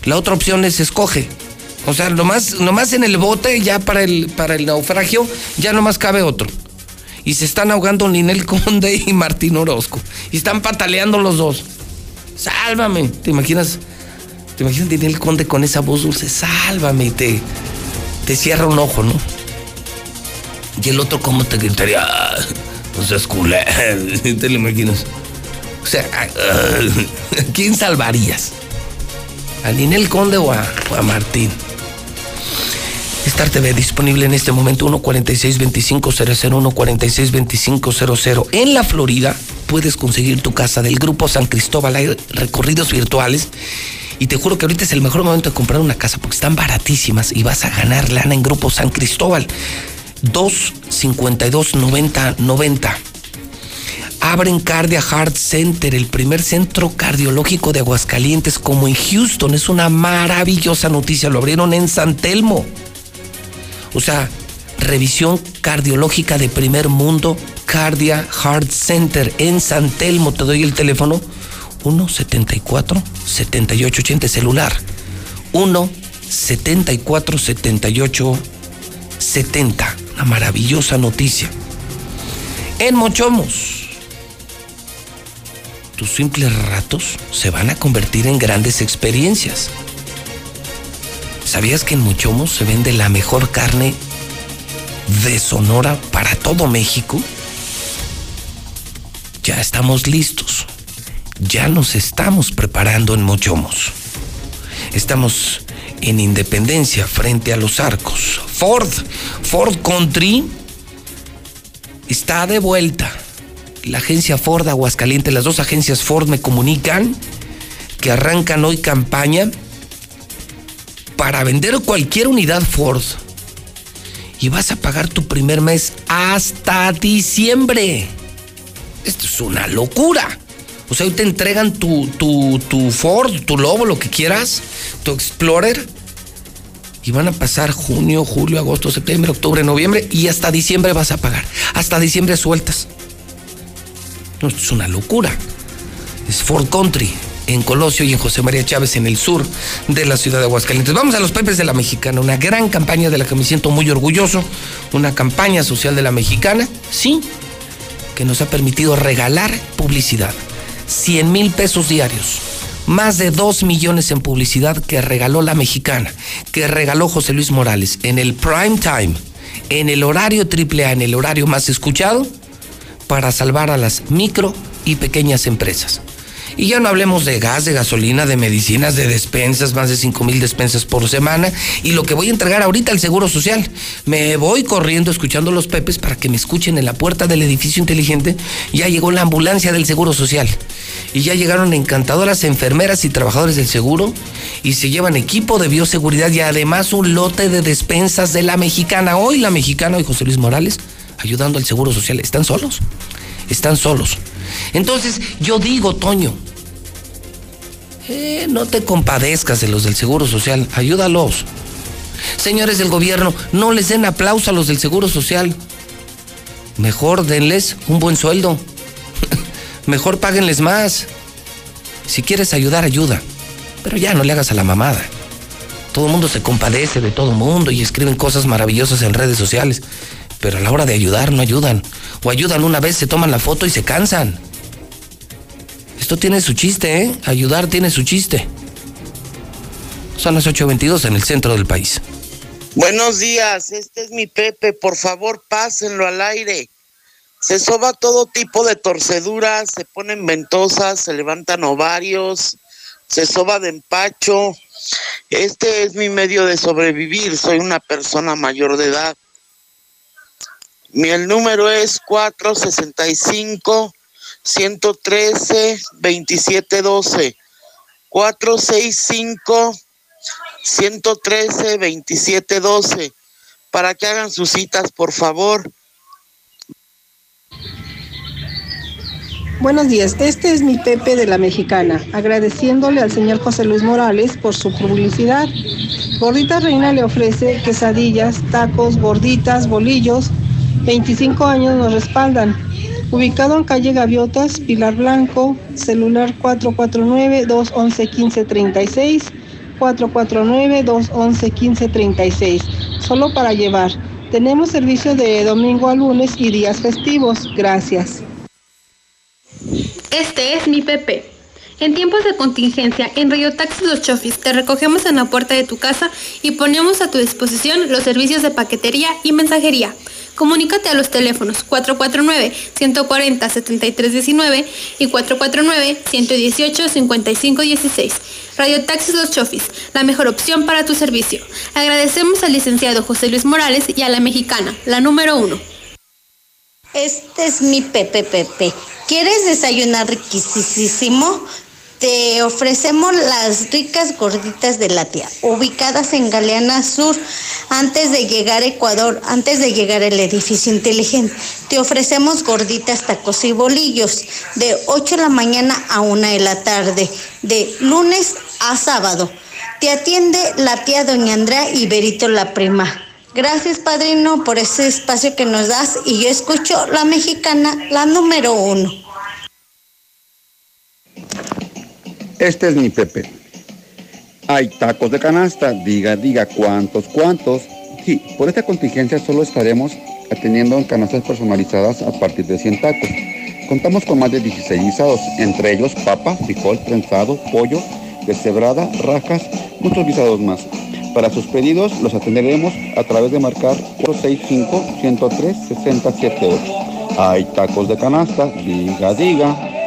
La otra opción es escoge. O sea, nomás, nomás en el bote, ya para el, para el naufragio, ya nomás cabe otro. Y se están ahogando Ninel Conde y Martín Orozco. Y están pataleando los dos. Sálvame. ¿Te imaginas? ¿Te imaginas Ninel Conde con esa voz dulce? Sálvame. Y te, te cierra un ojo, ¿no? Y el otro, ¿cómo te gritaría? "Ah, No seas culé. ¿Te lo imaginas? O sea, ¿a quién salvarías? ¿A Ninel Conde o a, o a Martín? Star TV disponible en este momento 146-2500, 146-2500. En la Florida puedes conseguir tu casa del Grupo San Cristóbal. Hay recorridos virtuales. Y te juro que ahorita es el mejor momento de comprar una casa porque están baratísimas y vas a ganar lana en Grupo San Cristóbal. 252 90 90. Abren Cardia Heart Center, el primer centro cardiológico de Aguascalientes, como en Houston. Es una maravillosa noticia. Lo abrieron en San Telmo. O sea, revisión cardiológica de primer mundo, Cardia Heart Center en San Telmo. Te doy el teléfono 174 7880 celular. 1 74 78 70. Una maravillosa noticia. En Mochomos, tus simples ratos se van a convertir en grandes experiencias. ¿Sabías que en Mochomos se vende la mejor carne de Sonora para todo México? Ya estamos listos. Ya nos estamos preparando en Mochomos. Estamos en Independencia frente a los arcos. Ford, Ford Country está de vuelta. La agencia Ford Aguascalientes, las dos agencias Ford me comunican que arrancan hoy campaña para vender cualquier unidad Ford. Y vas a pagar tu primer mes hasta diciembre. Esto es una locura. O sea, hoy te entregan tu, tu, tu Ford, tu Lobo, lo que quieras, tu Explorer. Y van a pasar junio, julio, agosto, septiembre, octubre, noviembre y hasta diciembre vas a pagar. Hasta diciembre sueltas. Esto es una locura. Es Ford Country en Colosio y en José María Chávez en el sur de la ciudad de Aguascalientes. Vamos a los Pepes de la Mexicana, una gran campaña de la que me siento muy orgulloso, una campaña social de la Mexicana, sí, que nos ha permitido regalar publicidad. 100 mil pesos diarios. Más de 2 millones en publicidad que regaló la mexicana, que regaló José Luis Morales en el prime time, en el horario triple A, en el horario más escuchado, para salvar a las micro y pequeñas empresas. Y ya no hablemos de gas, de gasolina, de medicinas, de despensas, más de 5 mil despensas por semana. Y lo que voy a entregar ahorita al Seguro Social. Me voy corriendo escuchando los pepes para que me escuchen en la puerta del edificio inteligente. Ya llegó la ambulancia del Seguro Social. Y ya llegaron encantadoras enfermeras y trabajadores del seguro. Y se llevan equipo de bioseguridad y además un lote de despensas de la mexicana. Hoy la mexicana y José Luis Morales ayudando al Seguro Social. ¿Están solos? Están solos. Entonces, yo digo, Toño, eh, no te compadezcas de los del Seguro Social, ayúdalos. Señores del gobierno, no les den aplauso a los del Seguro Social. Mejor denles un buen sueldo. Mejor páguenles más. Si quieres ayudar, ayuda. Pero ya no le hagas a la mamada. Todo el mundo se compadece de todo el mundo y escriben cosas maravillosas en redes sociales. Pero a la hora de ayudar no ayudan. O ayudan una vez, se toman la foto y se cansan. Esto tiene su chiste, ¿eh? Ayudar tiene su chiste. Son las 8.22 en el centro del país. Buenos días, este es mi Pepe, por favor pásenlo al aire. Se soba todo tipo de torceduras, se ponen ventosas, se levantan ovarios, se soba de empacho. Este es mi medio de sobrevivir, soy una persona mayor de edad. Mi el número es 465 113 2712 465 113 2712 para que hagan sus citas, por favor. Buenos días, este es mi Pepe de la Mexicana, agradeciéndole al señor José Luis Morales por su publicidad. Gordita Reina le ofrece quesadillas, tacos, gorditas, bolillos. 25 años nos respaldan. Ubicado en calle Gaviotas, Pilar Blanco, celular 449-211-1536, 449-211-1536, solo para llevar. Tenemos servicio de domingo a lunes y días festivos. Gracias. Este es mi Pepe. En tiempos de contingencia, en Río Taxi Los Chofis te recogemos en la puerta de tu casa y ponemos a tu disposición los servicios de paquetería y mensajería. Comunícate a los teléfonos 449-140-7319 y 449-118-5516. Radio Taxis Los Chofis, la mejor opción para tu servicio. Agradecemos al licenciado José Luis Morales y a la mexicana, la número uno. Este es mi Pepe Pepe. ¿Quieres desayunar riquísimo? Te ofrecemos las ricas gorditas de la tía, ubicadas en Galeana Sur, antes de llegar a Ecuador, antes de llegar al edificio inteligente. Te ofrecemos gorditas, tacos y bolillos, de 8 de la mañana a 1 de la tarde, de lunes a sábado. Te atiende la tía Doña Andrea y Berito la prima. Gracias, padrino, por ese espacio que nos das y yo escucho la mexicana, la número uno. Este es mi Pepe. Hay tacos de canasta, diga, diga, ¿cuántos, cuántos? Sí, por esta contingencia solo estaremos atendiendo canastas personalizadas a partir de 100 tacos. Contamos con más de 16 guisados, entre ellos papa, frijol, trenzado, pollo, deshebrada, rajas, muchos guisados más. Para sus pedidos los atenderemos a través de marcar 465-103-6078. Hay tacos de canasta, diga, diga.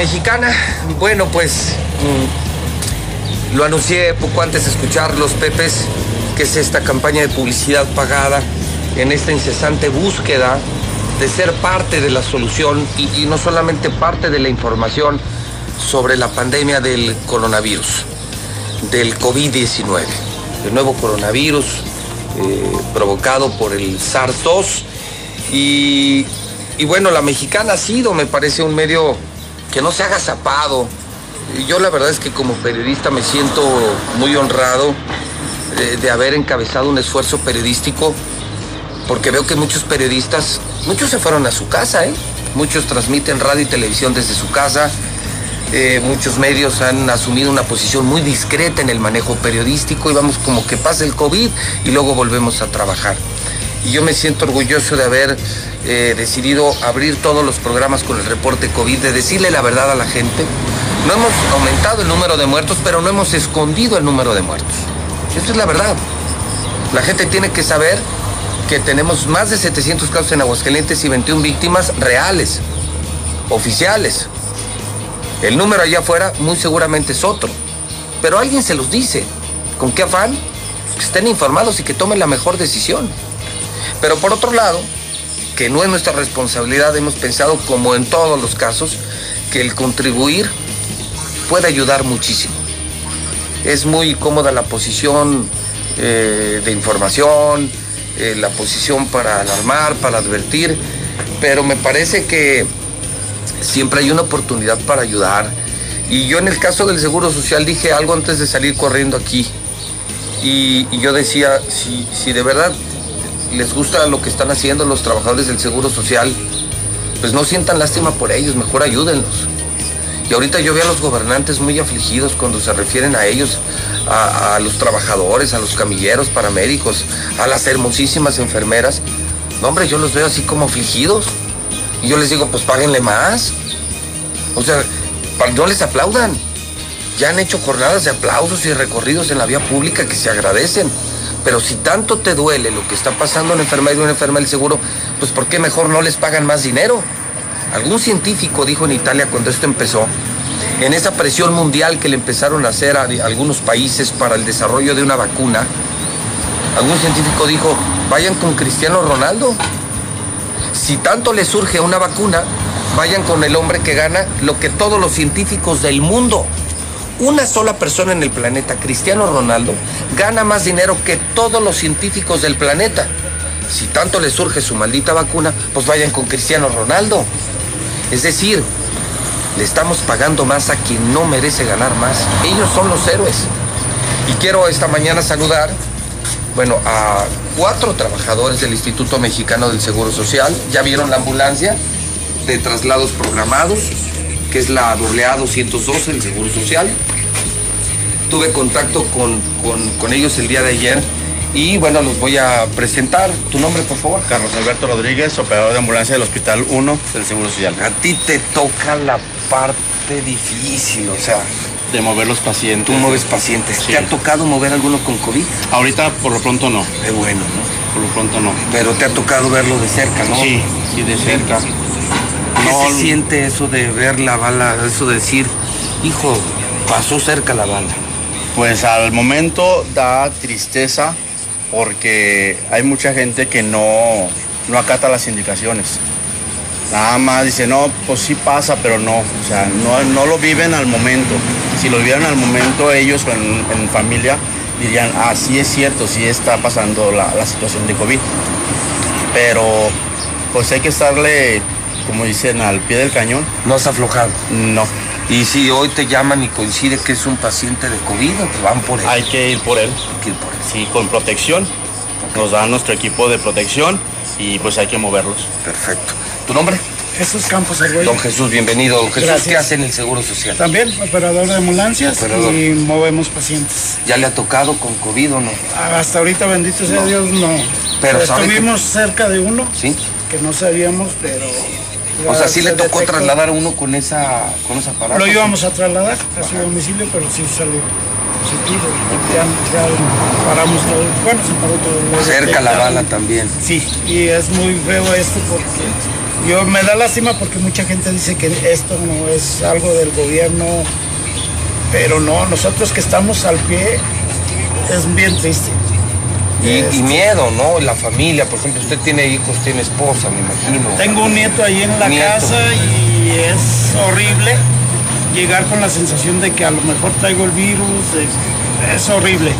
Mexicana, bueno pues mm, lo anuncié poco antes de escuchar los Pepes, que es esta campaña de publicidad pagada en esta incesante búsqueda de ser parte de la solución y, no solamente parte de la información sobre la pandemia del coronavirus, del COVID-19, el nuevo coronavirus eh, provocado por el SARS-2 y, y bueno, la mexicana ha sido, me parece, un medio que no se haga zapado. Yo la verdad es que como periodista me siento muy honrado de, de haber encabezado un esfuerzo periodístico, porque veo que muchos periodistas, muchos se fueron a su casa, ¿eh? muchos transmiten radio y televisión desde su casa, eh, muchos medios han asumido una posición muy discreta en el manejo periodístico y vamos como que pasa el COVID y luego volvemos a trabajar. Y yo me siento orgulloso de haber decidido abrir todos los programas con el reporte COVID, de decirle la verdad a la gente. No hemos aumentado el número de muertos, pero no hemos escondido el número de muertos. Eso es la verdad. La gente tiene que saber que tenemos más de 700 casos en Aguascalientes y 21 víctimas reales, oficiales. El número allá afuera muy seguramente es otro. Pero alguien se los dice. ¿Con qué afán? Que estén informados y que tomen la mejor decisión. Pero por otro lado, que no es nuestra responsabilidad, hemos pensado, como en todos los casos, que el contribuir puede ayudar muchísimo. Es muy cómoda la posición eh, de información, eh, la posición para alarmar, para advertir, pero me parece que siempre hay una oportunidad para ayudar. Y yo en el caso del Seguro Social dije algo antes de salir corriendo aquí. Y, y yo decía, si, si de verdad les gusta lo que están haciendo los trabajadores del Seguro Social, pues no sientan lástima por ellos, mejor ayúdenlos. Y ahorita yo veo a los gobernantes muy afligidos cuando se refieren a ellos, a, los trabajadores, a los camilleros, paramédicos, a las hermosísimas enfermeras. No, hombre, yo los veo así como afligidos. Y yo les digo, pues páguenle más. O sea, no les aplaudan. Ya han hecho jornadas de aplausos y recorridos en la vía pública que se agradecen. Pero si tanto te duele lo que está pasando en enfermedad de una enferma del seguro, pues ¿por qué mejor no les pagan más dinero? Algún científico dijo en Italia cuando esto empezó, en esa presión mundial que le empezaron a hacer a algunos países para el desarrollo de una vacuna, algún científico dijo, vayan con Cristiano Ronaldo. Si tanto les surge una vacuna, vayan con el hombre que gana lo que todos los científicos del mundo, una sola persona en el planeta, Cristiano Ronaldo, gana más dinero que todos los científicos del planeta. Si tanto les surge su maldita vacuna, pues vayan con Cristiano Ronaldo. Es decir, le estamos pagando más a quien no merece ganar más. Ellos son los héroes. Y quiero esta mañana saludar, bueno, a cuatro trabajadores del Instituto Mexicano del Seguro Social. Ya vieron la ambulancia de traslados programados, que es la AA 212 del Seguro Social. Tuve contacto con, con- con ellos el día de ayer y bueno, los voy a presentar. ¿Tu nombre, por favor? Carlos Alberto Rodríguez, operador de ambulancia del Hospital 1 del Seguro Social. A ti te toca la parte difícil, o sea. De mover los pacientes. Tú mueves pacientes. Sí. ¿Te ha tocado mover alguno con COVID? Ahorita por lo pronto no. Qué bueno, ¿no? Por lo pronto no. Pero te ha tocado verlo de cerca, ¿no? Sí, sí, de cerca. ¿Qué No, se siente eso de ver la bala, eso de decir, hijo, pasó cerca la bala? Pues al momento da tristeza porque hay mucha gente que no, no acata las indicaciones. Nada más dice, no, pues sí pasa, pero no. O sea, no, no lo viven al momento. Si lo vivieran al momento ellos o en, en familia, dirían, ah, sí es cierto, sí está pasando la, la situación de COVID. Pero pues hay que estarle, como dicen, al pie del cañón. ¿No has aflojado? No. Y si hoy te llaman y coincide que es un paciente de COVID, te van por él. Hay que ir por él. Hay que ir por él. Sí, con protección. Nos dan nuestro equipo de protección y pues hay que moverlos. Perfecto. ¿Tu nombre? Jesús Campos Argüello. Don Jesús, bienvenido. Don Jesús, Gracias. ¿qué hace en el Seguro Social? También operador de ambulancias Operador. y movemos pacientes. ¿Ya le ha tocado con COVID o no? Hasta ahorita, bendito sea No. Dios, no. Pero sabe que- estuvimos cerca de uno Sí. que no sabíamos, pero. O sea, sí se le tocó trasladar a uno con esa, con esa aparato. Lo íbamos a trasladar a su domicilio, pero sí salió positivo. Ya, ya paramos todo. Bueno, se paró todo. Cerca la bala también. Sí, y es muy feo esto porque yo me da lástima porque mucha gente dice que esto no es algo del gobierno, pero no, nosotros que estamos al pie es bien triste. Y, y miedo, ¿no? La familia, por ejemplo, usted tiene hijos, tiene esposa, me imagino. Tengo un nieto ahí en la Nieto. casa y es horrible llegar con la sensación de que a lo mejor traigo el virus, es horrible,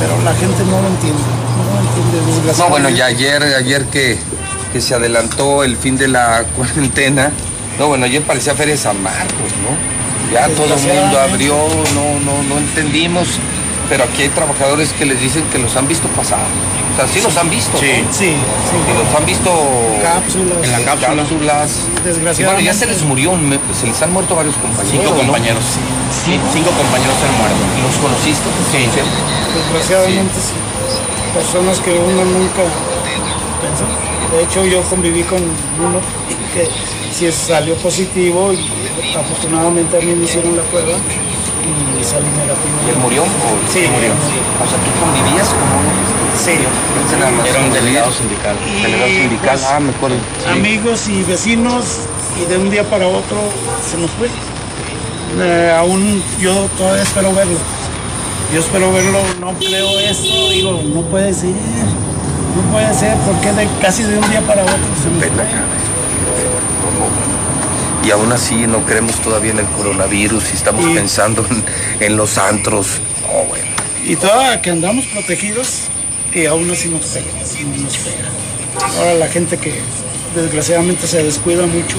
pero la gente no lo entiende, no lo entiende No, desgraciadamente. bueno, ya ayer, ayer que, que se adelantó el fin de la cuarentena, no, bueno, ayer parecía Feria San Marcos, ¿no? Ya todo el mundo abrió, no, no, no entendimos, pero aquí hay trabajadores que les dicen que los han visto pasar. O sea, sí los han visto, Sí, ¿no? sí, Que los han visto Cápsulas. en las cápsulas. Desgraciadamente. Y bueno, ya se les murió, se les han muerto varios compañeros. Cinco ¿no? compañeros. Sí, cinco compañeros han muerto. ¿Los conociste? Sí. Desgraciadamente sí. Personas que uno nunca pensó. De hecho yo conviví con uno que sí salió positivo y afortunadamente a mí me hicieron la prueba y salí negativo. ¿Y él murió? o- Sí, murió. O sea, ¿tú convivías con uno? Sí. Era un delegado sindical. Delegado Y, sindical, pues, ah, me acuerdo. Amigos y vecinos y de un día para otro se nos fue. Eh, aún yo todavía espero verlo. Yo espero verlo, no creo esto, digo, no puede ser. No puede ser, porque de, casi de un día para otro se nos fue. Y aún así no creemos todavía en el coronavirus y estamos Y- pensando en, en los antros. Oh, bueno. Y todavía que andamos protegidos y aún así nos pega, así nos pega. Ahora la gente que desgraciadamente se descuida mucho,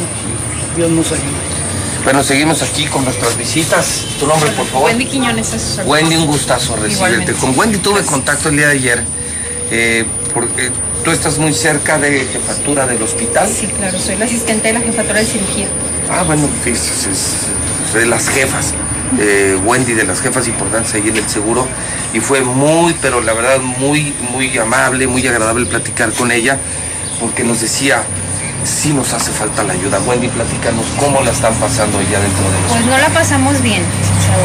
Dios nos ayude. Bueno, seguimos aquí con nuestras visitas. Tu nombre, por favor. Wendy Quiñones, sus órdenes. Wendy, un gustazo recibirte. Con Wendy tuve contacto el día de ayer, eh, porque tú estás muy cerca de jefatura del hospital. Sí, claro, soy la asistente de la jefatura de cirugía. Ah, bueno, de las jefas. eh, Wendy de las jefas importantes ahí en el seguro. Y fue muy, pero la verdad, muy, muy amable, muy agradable platicar con ella, porque nos decía, sí nos hace falta la ayuda. Wendy, platícanos cómo la están pasando allá dentro del Pues no la pasamos bien.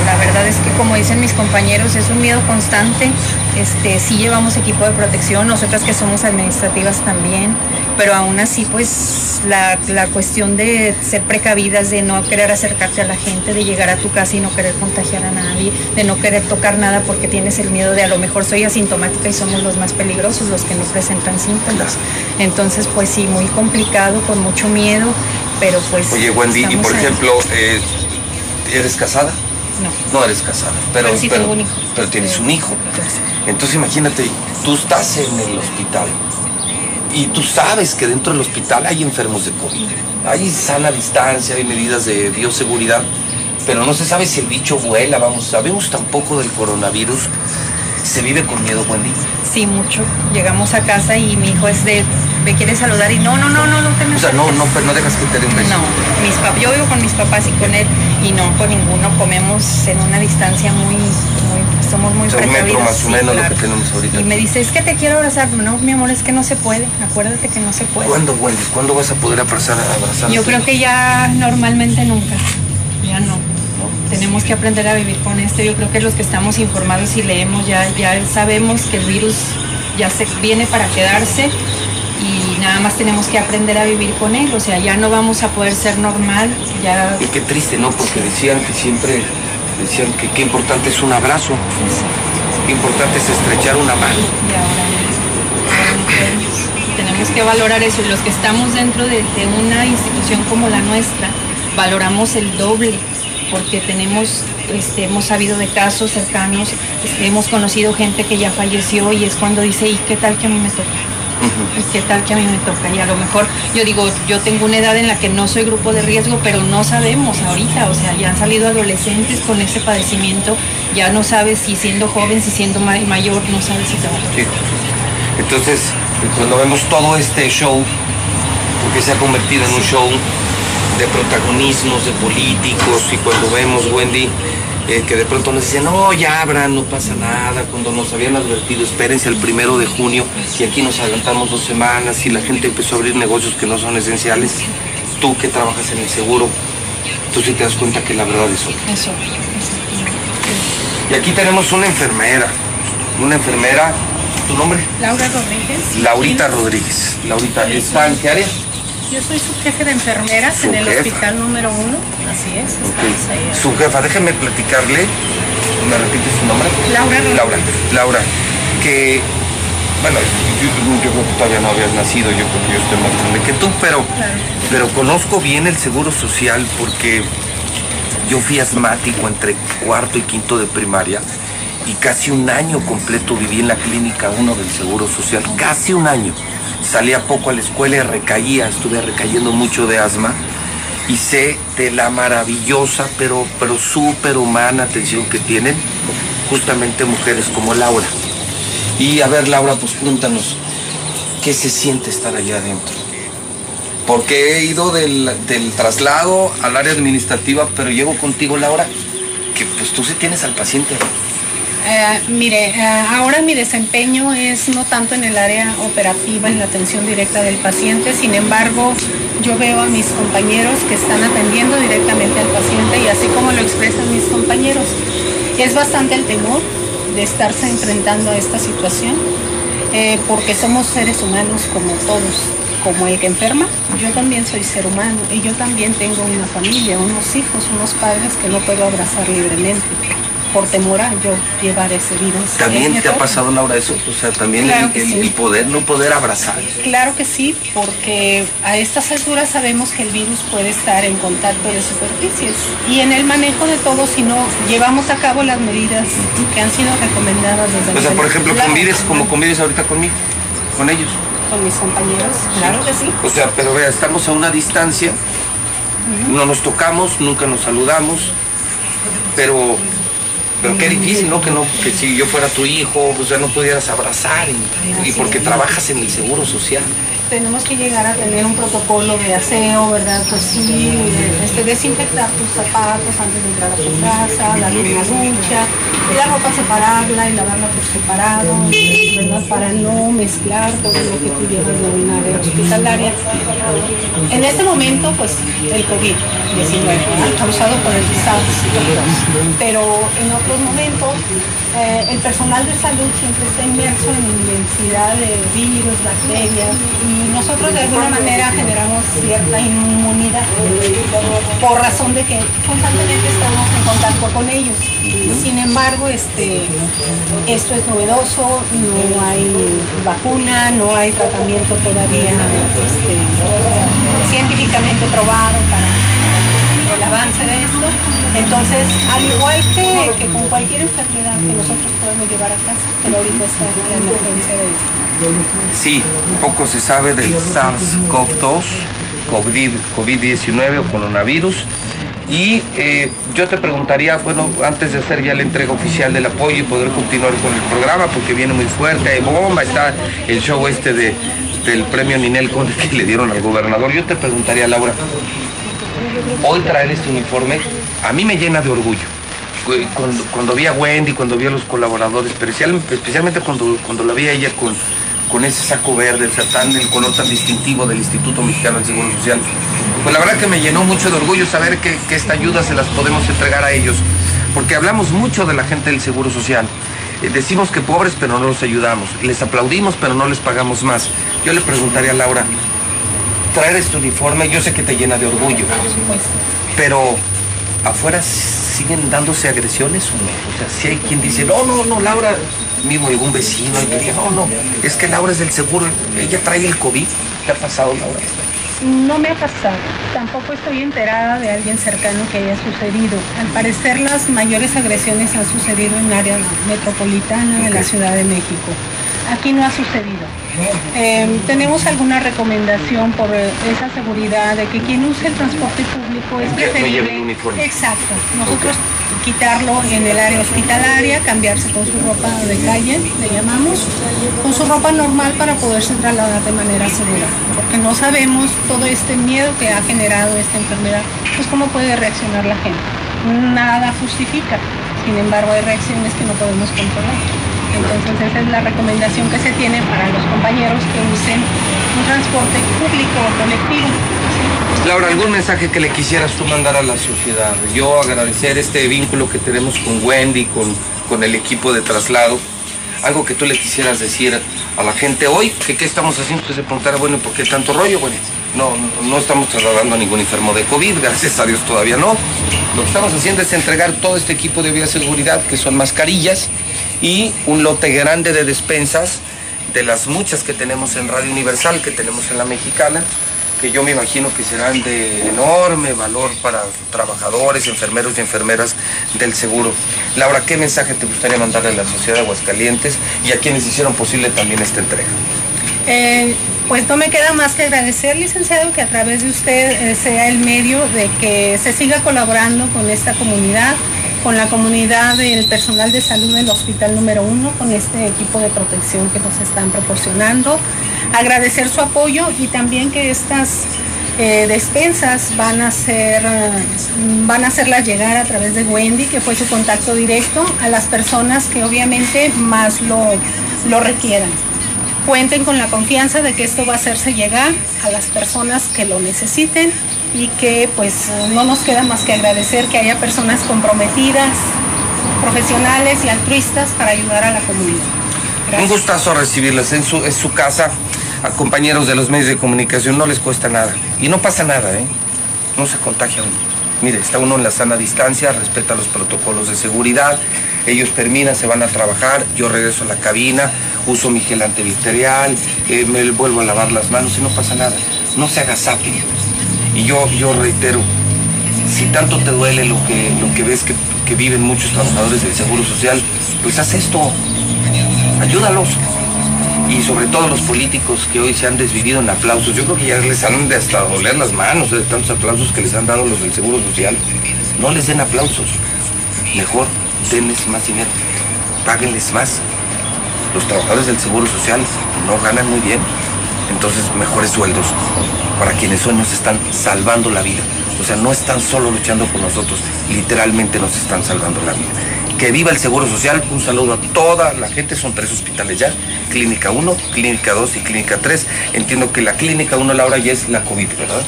La verdad es que como dicen mis compañeros, es un miedo constante. Este, sí llevamos equipo de protección, nosotras que somos administrativas también, pero aún así pues la, la cuestión de ser precavidas, de no querer acercarte a la gente, de llegar a tu casa y no querer contagiar a nadie, de no querer tocar nada porque tienes el miedo de a lo mejor soy asintomática y somos los más peligrosos, los que no presentan síntomas. Entonces pues sí, muy complicado, con mucho miedo, pero pues... Oye, Wendy, y por ahí. ejemplo, eh, ¿eres casada? No. No eres casada, pero, Pero sí pero- tengo un hijo. pero tienes un hijo. Entonces imagínate, tú estás en el hospital y tú sabes que dentro del hospital hay enfermos de COVID. Hay sana distancia, hay medidas de bioseguridad, pero no se sabe si el bicho vuela, vamos, sabemos tampoco del coronavirus. ¿Se vive con miedo, Wendy? Sí, mucho. Llegamos a casa y mi hijo es de, me quiere saludar y no, no, no, no, no te me O sea, no, no, pero no dejas que te dé un beso. No, mis pap- yo vivo con mis papás y con él y no con ninguno. Comemos en una distancia muy, muy somos muy O sea, precavidos. más o menos lo que tenemos ahorita. Y me dice, es que te quiero abrazar. No, mi amor, es que no se puede. Acuérdate que no se puede. ¿Cuándo, Wendy? ¿Cuándo vas a poder abrazar, abrazar Yo creo que ya normalmente nunca. Ya no. Tenemos que aprender a vivir con esto. Yo creo que los que estamos informados y leemos ya, ya sabemos que el virus ya se viene para quedarse nada más tenemos que aprender a vivir con él. O sea, ya no vamos a poder ser normal. Ya Y qué triste, ¿no? Porque decían que siempre, decían que qué importante es un abrazo, qué importante es estrechar una mano. y ahora. Tenemos que valorar eso. Y los que estamos dentro de, de una institución como la nuestra, valoramos el doble porque tenemos, este, hemos sabido de casos cercanos, este, hemos conocido gente que ya falleció y es cuando dice, ¿y qué tal que a mí me toca? ¿Y qué tal que a mí me toca? Y a lo mejor, yo digo, yo tengo una edad en la que no soy grupo de riesgo, pero no sabemos ahorita, o sea, ya han salido adolescentes con ese padecimiento, ya no sabes si siendo joven, si siendo ma- mayor, no sabes si te va a. Sí. Entonces, cuando vemos todo este show, porque se ha convertido en un show de protagonismos, de políticos, y cuando vemos, Wendy, eh, que de pronto nos dicen, no, ya abran, no pasa nada, cuando nos habían advertido, espérense el primero de junio, y aquí nos adelantamos dos semanas, y la gente empezó a abrir negocios que no son esenciales, tú que trabajas en el seguro, tú sí te das cuenta que la verdad es otra. Eso. Y aquí tenemos una enfermera, una enfermera, ¿tu nombre? Laura Rodríguez. Laurita Rodríguez. Laurita, ¿está en qué área? Yo soy su jefe de enfermeras Su en el jefa. hospital número uno, así es. ahí. Su jefa, déjeme platicarle, ¿me repite su nombre? Laura. Laura, Laura, que, bueno, yo, yo creo que todavía no habías nacido, yo creo que yo estoy más grande que tú, pero, pero conozco bien el Seguro Social porque yo fui asmático entre cuarto y quinto de primaria y casi un año completo viví en la clínica 1 del Seguro Social, casi un año. Salía poco a la escuela y recaía, estuve recayendo mucho de asma y sé de la maravillosa pero, pero súper humana atención que tienen justamente mujeres como Laura. Y a ver Laura, pues cuéntanos, ¿qué se siente estar allá adentro? Porque he ido del, del traslado al área administrativa, pero llego contigo Laura, que pues tú sí tienes al paciente. Eh, mire, eh, ahora mi desempeño es no tanto en el área operativa, en la atención directa del paciente, sin embargo, yo veo a mis compañeros que están atendiendo directamente al paciente y así como lo expresan mis compañeros, es bastante el temor de estarse enfrentando a esta situación, eh, porque somos seres humanos como todos, como el que enferma, yo también soy ser humano y yo también tengo una familia, unos hijos, unos padres que no puedo abrazar libremente por temor a yo llevar ese virus. ¿También te ha pasado Laura eso? O sea, también Claro el, el- sí. el poder no poder abrazar. Claro que sí, porque a estas alturas sabemos que el virus puede estar en contacto de superficies y en el manejo de todo si no llevamos a cabo las medidas que han sido recomendadas desde O sea, el por ejemplo, Claro, convives como convives ahorita conmigo, con ellos. con mis compañeros, claro que sí. O sea, pero vea, estamos a una distancia, no nos tocamos, nunca nos saludamos, pero, pero qué difícil, ¿no? Que no, que si yo fuera tu hijo, pues ya no pudieras abrazar y, y porque trabajas en el seguro social. Tenemos que llegar a tener un protocolo de aseo, ¿verdad? Pues sí, este, desinfectar tus zapatos antes de entrar a tu casa, darle una ducha, y la ropa separarla y lavarla por separado, ¿verdad? Para no mezclar todo lo que tú llevas de una área hospitalaria. En este momento, pues, el COVID-19, causado por el SARS-CoV-2. Pero en otros momentos, eh, el personal de salud siempre está inmerso en inmensidad de virus, bacterias, y nosotros de alguna manera generamos cierta inmunidad por razón de que constantemente estamos en contacto con ellos. Sin embargo, este, esto es novedoso, no hay vacuna, no hay tratamiento todavía este, científicamente probado para avance de esto. Entonces, al igual que, con cualquier enfermedad que nosotros podemos llevar a casa, pero ahorita está la emergencia de Sí, poco se sabe del SARS-CoV-2, COVID- COVID-19 o coronavirus. Y eh, yo te preguntaría, bueno, antes de hacer ya la entrega oficial del apoyo y poder continuar con el programa, porque viene muy fuerte, hay bomba, está el show este de, del premio Ninel Conde que le dieron al gobernador. Yo te preguntaría, Laura, hoy traer este uniforme a mí me llena de orgullo. Cu- Cuando, vi a Wendy, cuando vi a los colaboradores, especial- especialmente cuando, cuando la vi a ella con, con ese saco verde, sea, tan, el color tan distintivo del Instituto Mexicano del Seguro Social, pues la verdad que me llenó mucho de orgullo saber que, que esta ayuda se las podemos entregar a ellos, porque hablamos mucho de la gente del Seguro Social. Eh, Decimos que pobres, pero no los ayudamos. Les aplaudimos, pero no les pagamos más. Yo le preguntaría a Laura, traer este uniforme, yo sé que te llena de orgullo, pero afuera siguen dándose agresiones o no? O sea, si hay quien dice, no, no, no, Laura, mismo llegó un vecino y no, no, es que Laura es del seguro, ella trae el COVID. ¿Te ha pasado, Laura? No me ha pasado. Tampoco estoy enterada de alguien cercano que haya sucedido. Al parecer las mayores agresiones han sucedido en área metropolitana de la Ciudad de México. Aquí no ha sucedido. Eh, ¿Tenemos alguna recomendación por eh, esa seguridad de que quien use el transporte público es no preferible? uniforme. Exacto. Nosotros quitarlo en el área hospitalaria, cambiarse con su ropa de calle, le llamamos, con su ropa normal para poderse trasladar de manera segura. Porque no sabemos todo este miedo que ha generado esta enfermedad, pues cómo puede reaccionar la gente. Nada justifica. Sin embargo, hay reacciones que no podemos controlar. Entonces esa es la recomendación que se tiene para los compañeros que usen un transporte público o colectivo. Laura, ¿algún mensaje que le quisieras tú mandar a la sociedad? Yo agradecer este vínculo que tenemos con Wendy, con, con el equipo de traslado. Algo que tú le quisieras decir a la gente hoy, que qué estamos haciendo, usted se preguntara, bueno, ¿y ¿por qué tanto rollo? Bueno, no, no- no estamos trasladando a ningún enfermo de COVID, gracias a Dios todavía no. Lo que estamos haciendo es entregar todo este equipo de bioseguridad, que son mascarillas, y un lote grande de despensas de las muchas que tenemos en Radio Universal, que tenemos en la Mexicana, que yo me imagino que serán de enorme valor para trabajadores, enfermeros y enfermeras del seguro. Laura, ¿qué mensaje te gustaría mandarle a la sociedad de Aguascalientes y a quienes hicieron posible también esta entrega? Eh, pues no me queda más que agradecer, licenciado, que a través de usted eh, sea el medio de que se siga colaborando con esta comunidad, con la comunidad del personal de salud del hospital número uno, con este equipo de protección que nos están proporcionando. Agradecer su apoyo y también que estas eh, despensas van a ser eh, van a hacerlas llegar a través de Wendy, que fue su contacto directo, a las personas que obviamente más lo, lo requieran cuenten con la confianza de que esto va a hacerse llegar a las personas que lo necesiten y que pues no nos queda más que agradecer que haya personas comprometidas, profesionales y altruistas para ayudar a la comunidad. Un gustazo recibirles en su, en su casa, a compañeros de los medios de comunicación, no les cuesta nada. Y no pasa nada, ¿eh? No se contagia uno. Mire, está uno en la sana distancia, respeta los protocolos de seguridad, ellos terminan, se van a trabajar, yo regreso a la cabina, uso mi gel antibacterial, eh, me vuelvo a lavar las manos y no pasa nada. No se haga zapping. Y yo, yo reitero, si tanto te duele lo que, lo que ves que, que viven muchos trabajadores del Seguro Social, pues haz esto, ayúdalos. Y sobre todo los políticos que hoy se han desvivido en aplausos, yo creo que ya les han de hasta doler las manos de tantos aplausos que les han dado los del Seguro Social. No les den aplausos, mejor denles más dinero, páguenles más. Los trabajadores del Seguro Social no ganan muy bien, entonces mejores sueldos para quienes hoy nos están salvando la vida. O sea, no están solo luchando por nosotros, literalmente nos están salvando la vida. Que viva el Seguro Social, un saludo a toda la gente, son tres hospitales ya, Clínica 1, Clínica 2 y Clínica 3. Entiendo que la Clínica 1, Laura, ya es la COVID, ¿verdad?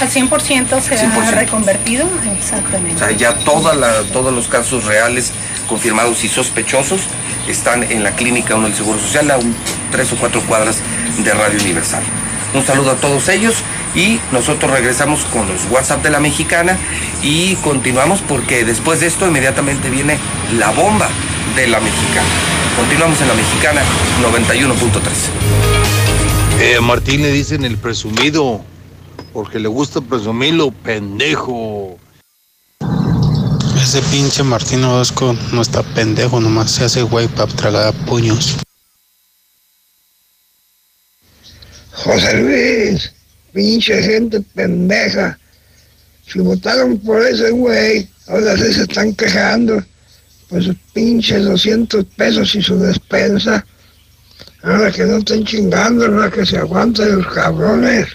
Al 100% se ha 100%. reconvertido, O exactamente. sea, ya toda la- todos los casos reales, confirmados y sospechosos están en la Clínica 1 del Seguro Social, a un- tres o cuatro cuadras de Radio Universal. Un saludo a todos ellos y nosotros regresamos con los WhatsApp de la mexicana y continuamos porque después de esto inmediatamente viene la bomba de la mexicana. Continuamos en la mexicana 91.3. Eh, a Martín le dicen el presumido, porque le gusta presumirlo, pendejo. Ese pinche Martín Orozco no está pendejo, nomás se hace güey para tragar puños. José Luis, pinche gente pendeja. Si votaron por ese güey, ahora sí se están quejando. Pues sus pinches 200 pesos y su despensa. Ahora que no estén chingando, ahora que se aguanten los cabrones.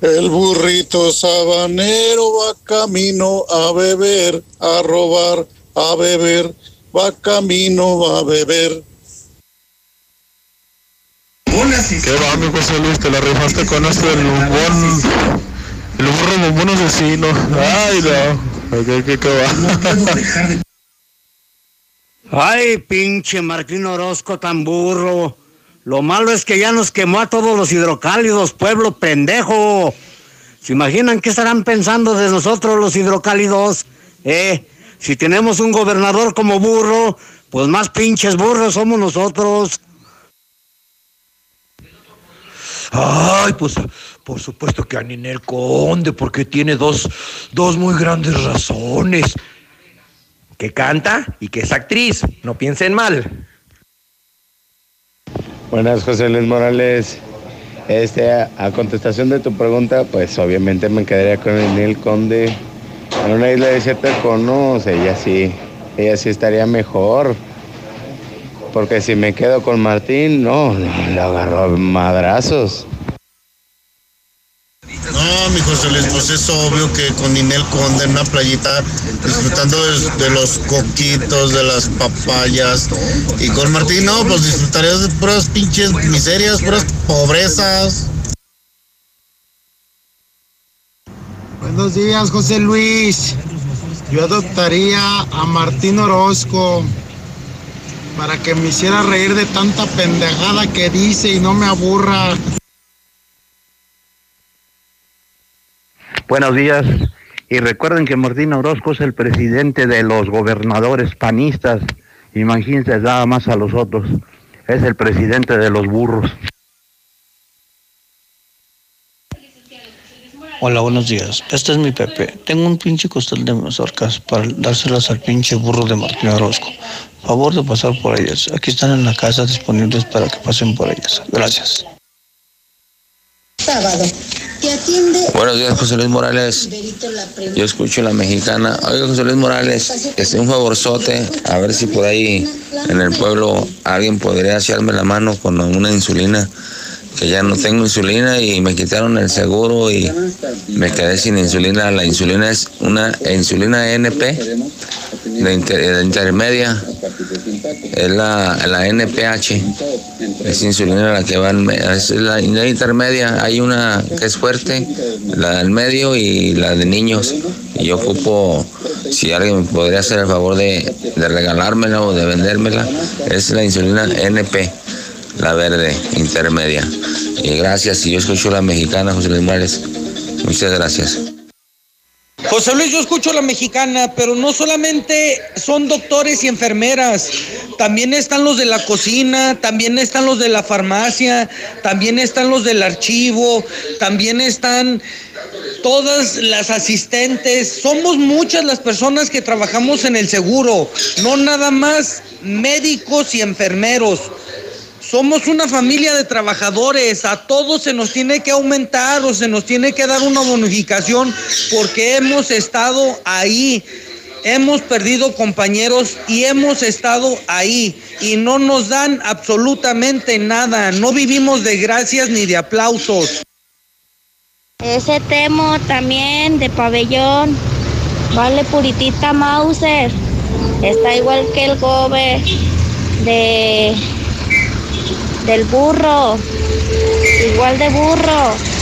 El burrito sabanero va camino a beber, a robar, a beber, va camino a beber. ¿Qué va, mi José Luis? Te la rifaste con esto del bombón. El burro bombón asesino. Ay, no. ¿Qué, qué, qué va? Ay, pinche Martín Orozco tan burro. Lo malo es que ya nos quemó a todos los hidrocálidos, pueblo pendejo. ¿Se imaginan qué estarán pensando de nosotros los hidrocálidos? Eh, si tenemos un gobernador como burro, pues más pinches burros somos nosotros. Ay, pues por supuesto que a Ninel Conde, porque tiene dos, dos muy grandes razones. Que canta y que es actriz, no piensen mal. Buenas, José Luis Morales. Este, a, a contestación de tu pregunta, pues obviamente me quedaría con Ninel Conde. En una isla desierta conoce, ella sí, ella sí estaría mejor. Porque si me quedo con Martín, no, no, le agarro a madrazos. No, mi José Luis, pues es obvio que con Ninel Conde en una playita, disfrutando de, de los coquitos, de las papayas. Y con Martín, no, pues disfrutarías de puras pinches miserias, puras pobrezas. Buenos días, José Luis. Yo adoptaría a Martín Orozco para que me hiciera reír de tanta pendejada que dice y no me aburra. Buenos días. Y recuerden que Martín Orozco es el presidente de los gobernadores panistas. Imagínense nada más a los otros. Es el presidente de los burros. Hola, buenos días. Este es mi Pepe. Tengo un pinche costal de mazorcas para dárselas al pinche burro de Martín Orozco. Favor de pasar por ellas. Aquí están en la casa disponibles para que pasen por ellas. Gracias. Sábado. Te atiende Buenos días, José Luis Morales. Yo escucho la mexicana. Oiga, José Luis Morales, este un favorzote, a ver si por ahí en el pueblo alguien podría echarme la mano con una insulina, que ya no tengo insulina y me quitaron el seguro y me quedé sin insulina. La insulina es una insulina NP de, inter- de intermedia, es la, la NPH, es insulina la que va en, es la, la intermedia, hay una que es fuerte, la del medio y la de niños. Y yo ocupo, si alguien me podría hacer el favor de, de regalármela o de vendérmela, es la insulina NP, la verde, intermedia. Y gracias, y yo escucho la mexicana, José Luis Morales. Muchas gracias. José Luis, yo escucho la mexicana, pero no solamente son doctores y enfermeras, también están los de la cocina, también están los de la farmacia, también están los del archivo, también están todas las asistentes. Somos muchas las personas que trabajamos en el seguro, no nada más médicos y enfermeros. Somos una familia de trabajadores, a todos se nos tiene que aumentar o se nos tiene que dar una bonificación porque hemos estado ahí, hemos perdido compañeros y hemos estado ahí. Y no nos dan absolutamente nada, no vivimos de gracias ni de aplausos. Ese temo también de pabellón, vale puritita Mauser, está igual que el gobe de del burro, igual de burro.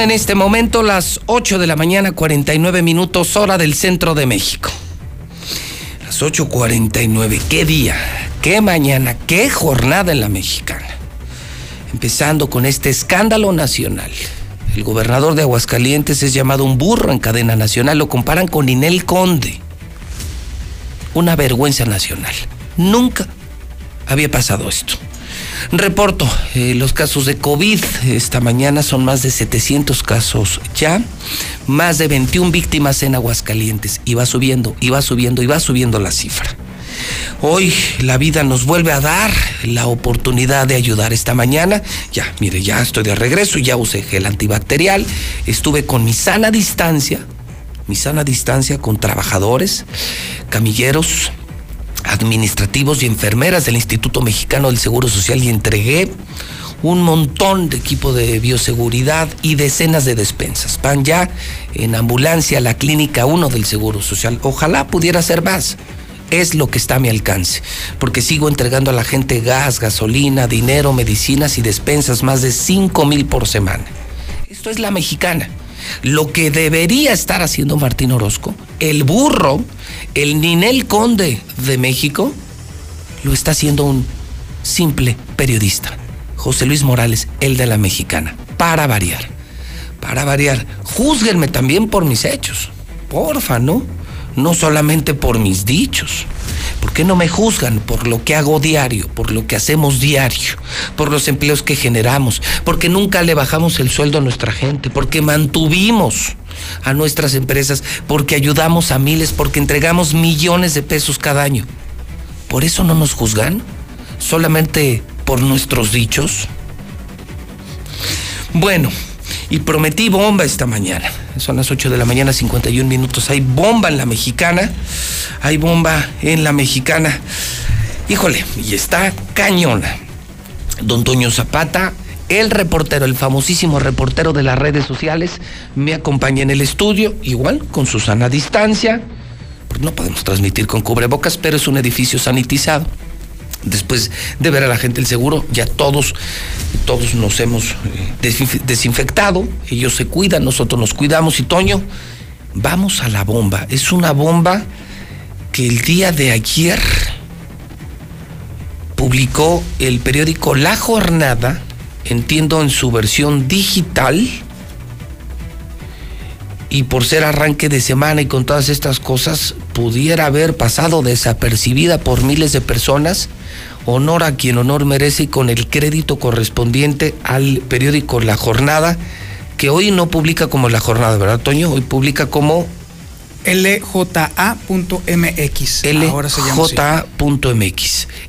En este momento las 8 de la mañana, 49 minutos, hora del centro de México. Las 8.49, qué día, qué mañana, qué jornada en la mexicana. Empezando con este escándalo nacional. El gobernador de Aguascalientes es llamado un burro en cadena nacional, lo comparan con Ninel Conde. Una vergüenza nacional. Nunca había pasado esto. Reporto, eh, los casos de COVID esta mañana son más de 700 casos ya, más de 21 víctimas en Aguascalientes y va subiendo, y va subiendo, y va subiendo la cifra. Hoy la vida nos vuelve a dar la oportunidad de ayudar esta mañana. Ya, mire, ya estoy de regreso, ya usé gel antibacterial, estuve con mi sana distancia, mi sana distancia con trabajadores, camilleros, administrativos y enfermeras del Instituto Mexicano del Seguro Social y entregué un montón de equipo de bioseguridad y decenas de despensas. Van ya en ambulancia a la clínica 1 del Seguro Social. Ojalá pudiera ser más. Es lo que está a mi alcance, porque sigo entregando a la gente gas, gasolina, dinero, medicinas y despensas, más de 5 mil por semana. Esto es la mexicana. Lo que debería estar haciendo Martín Orozco, el burro, el Ninel Conde de México, lo está haciendo un simple periodista. José Luis Morales, el de la mexicana. Para variar. Para variar. Júzguenme también por mis hechos. Porfa, ¿no? No solamente por mis dichos. ¿Por qué no me juzgan por lo que hago diario, por lo que hacemos diario, por los empleos que generamos, porque nunca le bajamos el sueldo a nuestra gente, porque mantuvimos a nuestras empresas, porque ayudamos a miles, porque entregamos millones de pesos cada año? ¿Por eso no nos juzgan? ¿Solamente por nuestros dichos? Bueno, y prometí bomba esta mañana. Son las 8 de la mañana, 51 minutos. Hay bomba en la mexicana. Hay bomba en la mexicana. Híjole, y está cañona. Don Toño Zapata, el reportero, el famosísimo reportero de las redes sociales, me acompaña en el estudio, igual con Susana distancia. Pues no podemos transmitir con cubrebocas, pero es un edificio sanitizado después de ver a la gente el seguro, ya todos, todos nos hemos eh, desinfectado, ellos se cuidan, nosotros nos cuidamos y Toño, vamos a la bomba. Es una bomba que el día de ayer publicó el periódico La Jornada, entiendo en su versión digital, y por ser arranque de semana y con todas estas cosas, pudiera haber pasado desapercibida por miles de personas. Honor a quien honor merece y con el crédito correspondiente al periódico La Jornada, que hoy no publica como La Jornada, ¿verdad, Toño? Hoy publica como LJA.mx. LJA.mx.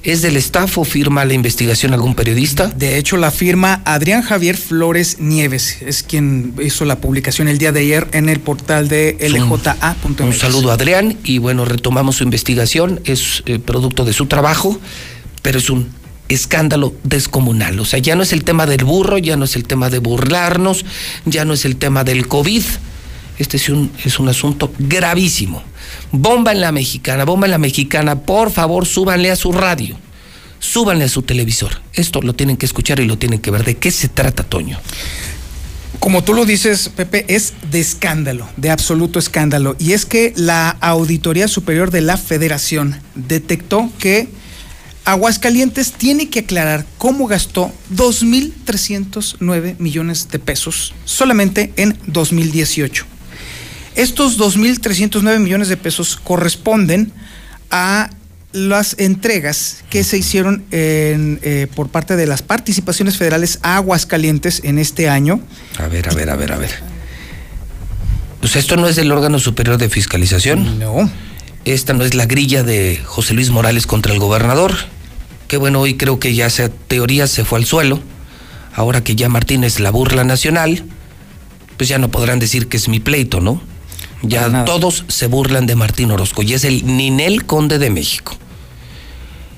¿Es del staff o firma la investigación algún periodista? De hecho, la firma Adrián Javier Flores Nieves. Es quien hizo la publicación el día de ayer en el portal de LJA.mx. Un saludo, Adrián. Y bueno, retomamos su investigación. Es eh, producto de su trabajo, pero es un escándalo descomunal. O sea, ya no es el tema del burro, ya no es el tema de burlarnos, ya no es el tema del COVID este es un, es un asunto gravísimo. Bomba en la mexicana, bomba en la mexicana, por favor, súbanle a su radio, súbanle a su televisor. Esto lo tienen que escuchar y lo tienen que ver. ¿De qué se trata, Toño? Como tú lo dices, Pepe, es de escándalo, de absoluto escándalo. Y es que la Auditoría Superior de la Federación detectó que Aguascalientes tiene que aclarar cómo gastó 2.309 millones de pesos solamente en 2018. Estos 2.309 millones de pesos corresponden a las entregas que se hicieron eh, por parte de las participaciones federales a Aguascalientes en este año. A ver, a ver, a ver, a ver. Pues esto no es del órgano superior de fiscalización. No. Esta no es la grilla de José Luis Morales contra el gobernador. Que bueno, hoy creo que ya esa teoría se fue al suelo. Ahora que ya Martínez la burla nacional, pues ya no podrán decir que es mi pleito, ¿no? Ya todos se burlan de Martín Orozco y es el Ninel Conde de México.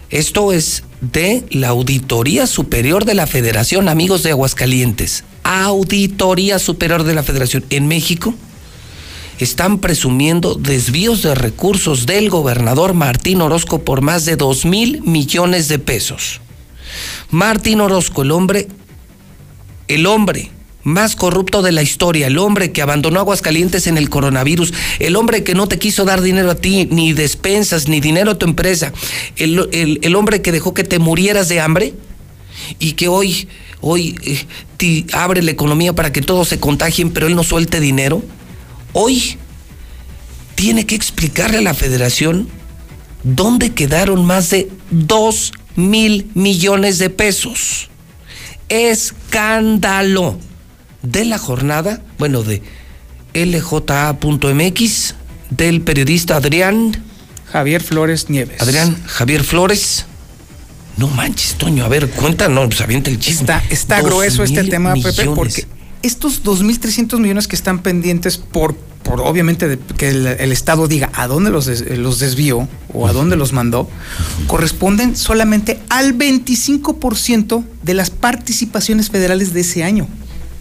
Esto es de la Auditoría Superior de la Federación, amigos de Aguascalientes. Auditoría Superior de la Federación en México. Están presumiendo desvíos de recursos del gobernador Martín Orozco por más de 2 mil millones de pesos. Martín Orozco, el hombre, el hombre más corrupto de la historia, el hombre que abandonó Aguascalientes en el coronavirus, el hombre que no te quiso dar dinero a ti, ni despensas, ni dinero a tu empresa, el, hombre que dejó que te murieras de hambre y que hoy, hoy eh, abre la economía para que todos se contagien, pero él no suelte dinero, hoy tiene que explicarle a la federación dónde quedaron más de dos mil millones de pesos. Escándalo de la jornada, bueno, de lja.mx, del periodista Adrián. Javier Flores Nieves. Adrián Javier Flores. No manches, Toño, a ver, cuéntanos, pues avienta el chisme. Está, está grueso este tema, Pepe, porque estos 2.300 millones que están pendientes por, por obviamente, de- que el, el Estado diga a dónde los, des- los desvió o a dónde los mandó, corresponden solamente al 25% de las participaciones federales de ese año.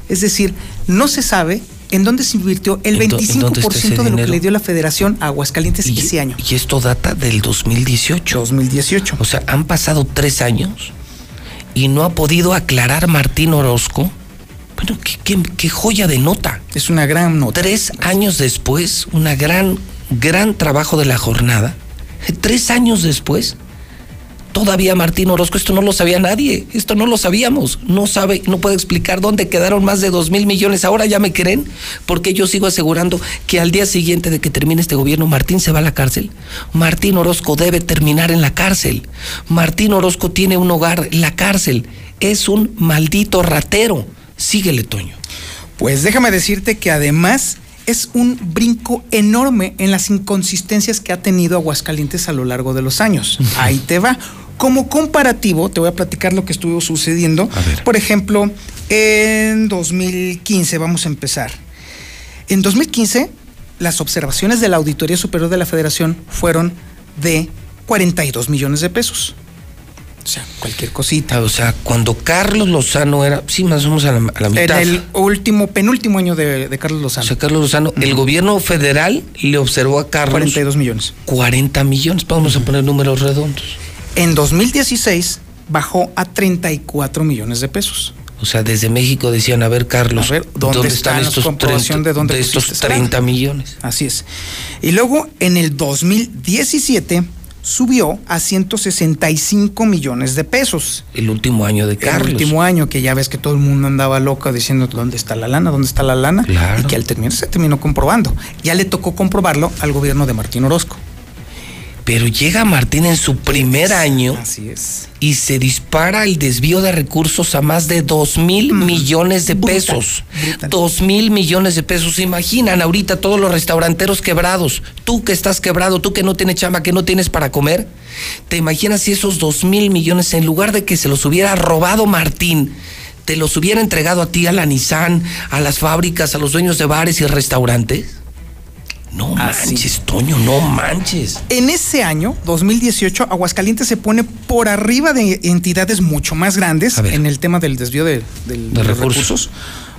Es decir, no se sabe en dónde se invirtió el ¿En dó- en dónde está ese 25% de lo que le dio la Federación a Aguascalientes Y- ese año. Y esto data del 2018. 2018. O sea, han pasado tres años y no ha podido aclarar Martín Orozco. Bueno, qué, qué- qué joya de nota. Es una gran nota. Tres años después, una gran, gran trabajo de la jornada. Tres años después, todavía Martín Orozco, esto no lo sabía nadie, esto no lo sabíamos, no sabe, no puede explicar dónde quedaron más de dos mil millones. Ahora ya me creen, porque yo sigo asegurando que al día siguiente de que termine este gobierno, Martín se va a la cárcel. Martín Orozco debe terminar en la cárcel. Martín Orozco tiene un hogar en la cárcel. Es un maldito ratero. Síguele, Toño. Pues déjame decirte que además es un brinco enorme en las inconsistencias que ha tenido Aguascalientes a lo largo de los años. Ahí te va. Como comparativo, te voy a platicar lo que estuvo sucediendo. Por ejemplo, en 2015, vamos a empezar. En 2015, las observaciones de la Auditoría Superior de la Federación fueron de 42 millones de pesos. O sea, cualquier cosita. O sea, cuando Carlos Lozano era, sí, más o menos a la, a la En mitad. el último, penúltimo año de, de Carlos O Lozano. sea, Carlos Lozano, el gobierno federal le observó a Carlos 42 millones. 40 millones. Vamos a poner números redondos. En 2016 bajó a 34 millones de pesos. O sea, desde México decían, a ver, Carlos, A ver, ¿dónde están comprobación 30 de dónde estos pusiste esa lana? 30 millones? Así es. Y luego en el 2017 subió a 165 millones de pesos. El último año de Carlos. El último año que ya ves que todo el mundo andaba loco diciendo dónde está la lana, dónde está la lana. Y que al terminar se terminó comprobando. Ya le tocó comprobarlo al gobierno de Martín Orozco. Pero llega Martín en su primer año Así es. y se dispara el desvío de recursos a más de 2 mil millones de pesos. 2 mil millones de pesos. ¿Se imaginan ahorita todos los restauranteros quebrados? Tú que estás quebrado, tú que no tienes chamba, que no tienes para comer. ¿Te imaginas si esos 2 mil millones, en lugar de que se los hubiera robado Martín, te los hubiera entregado a ti, a la Nissan, a las fábricas, a los dueños de bares y restaurantes? No manches, Toño, no manches. En ese año, 2018, Aguascalientes se pone por arriba de entidades mucho más grandes en el tema del desvío de, del- de los recursos. recursos.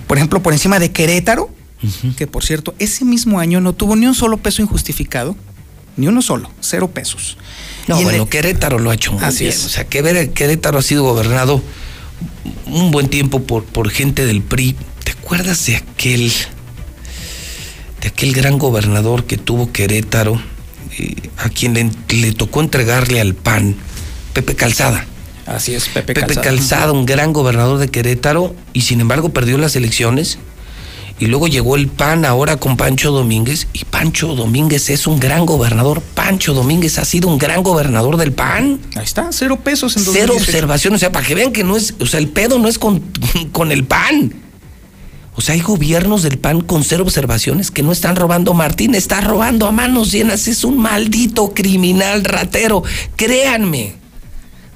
Por ejemplo, por encima de Querétaro, que por cierto, ese mismo año no tuvo ni un solo peso injustificado, ni uno solo, cero pesos. No, Y en bueno, el- Querétaro lo ha hecho muy Así bien. es. O sea, Quever- Querétaro ha sido gobernado un buen tiempo por, por gente del PRI. ¿Te acuerdas de aquel, de aquel gran gobernador que tuvo Querétaro, eh, a quien le, le tocó entregarle al PAN, Pepe Calzada? Así es, Pepe, Pepe Calzada. Calzada, un gran gobernador de Querétaro, y sin embargo perdió las elecciones. Y luego llegó el PAN ahora con Pancho Domínguez, y Pancho Domínguez es un gran gobernador. Pancho Domínguez ha sido un gran gobernador del PAN. Ahí está, cero pesos en Cero 2018. observación, o sea, para que vean que no es, o sea, el pedo no es con, con el PAN. O sea, hay gobiernos del PAN con cero observaciones que no están robando. Martín está robando a manos llenas. Es un maldito criminal ratero. Créanme.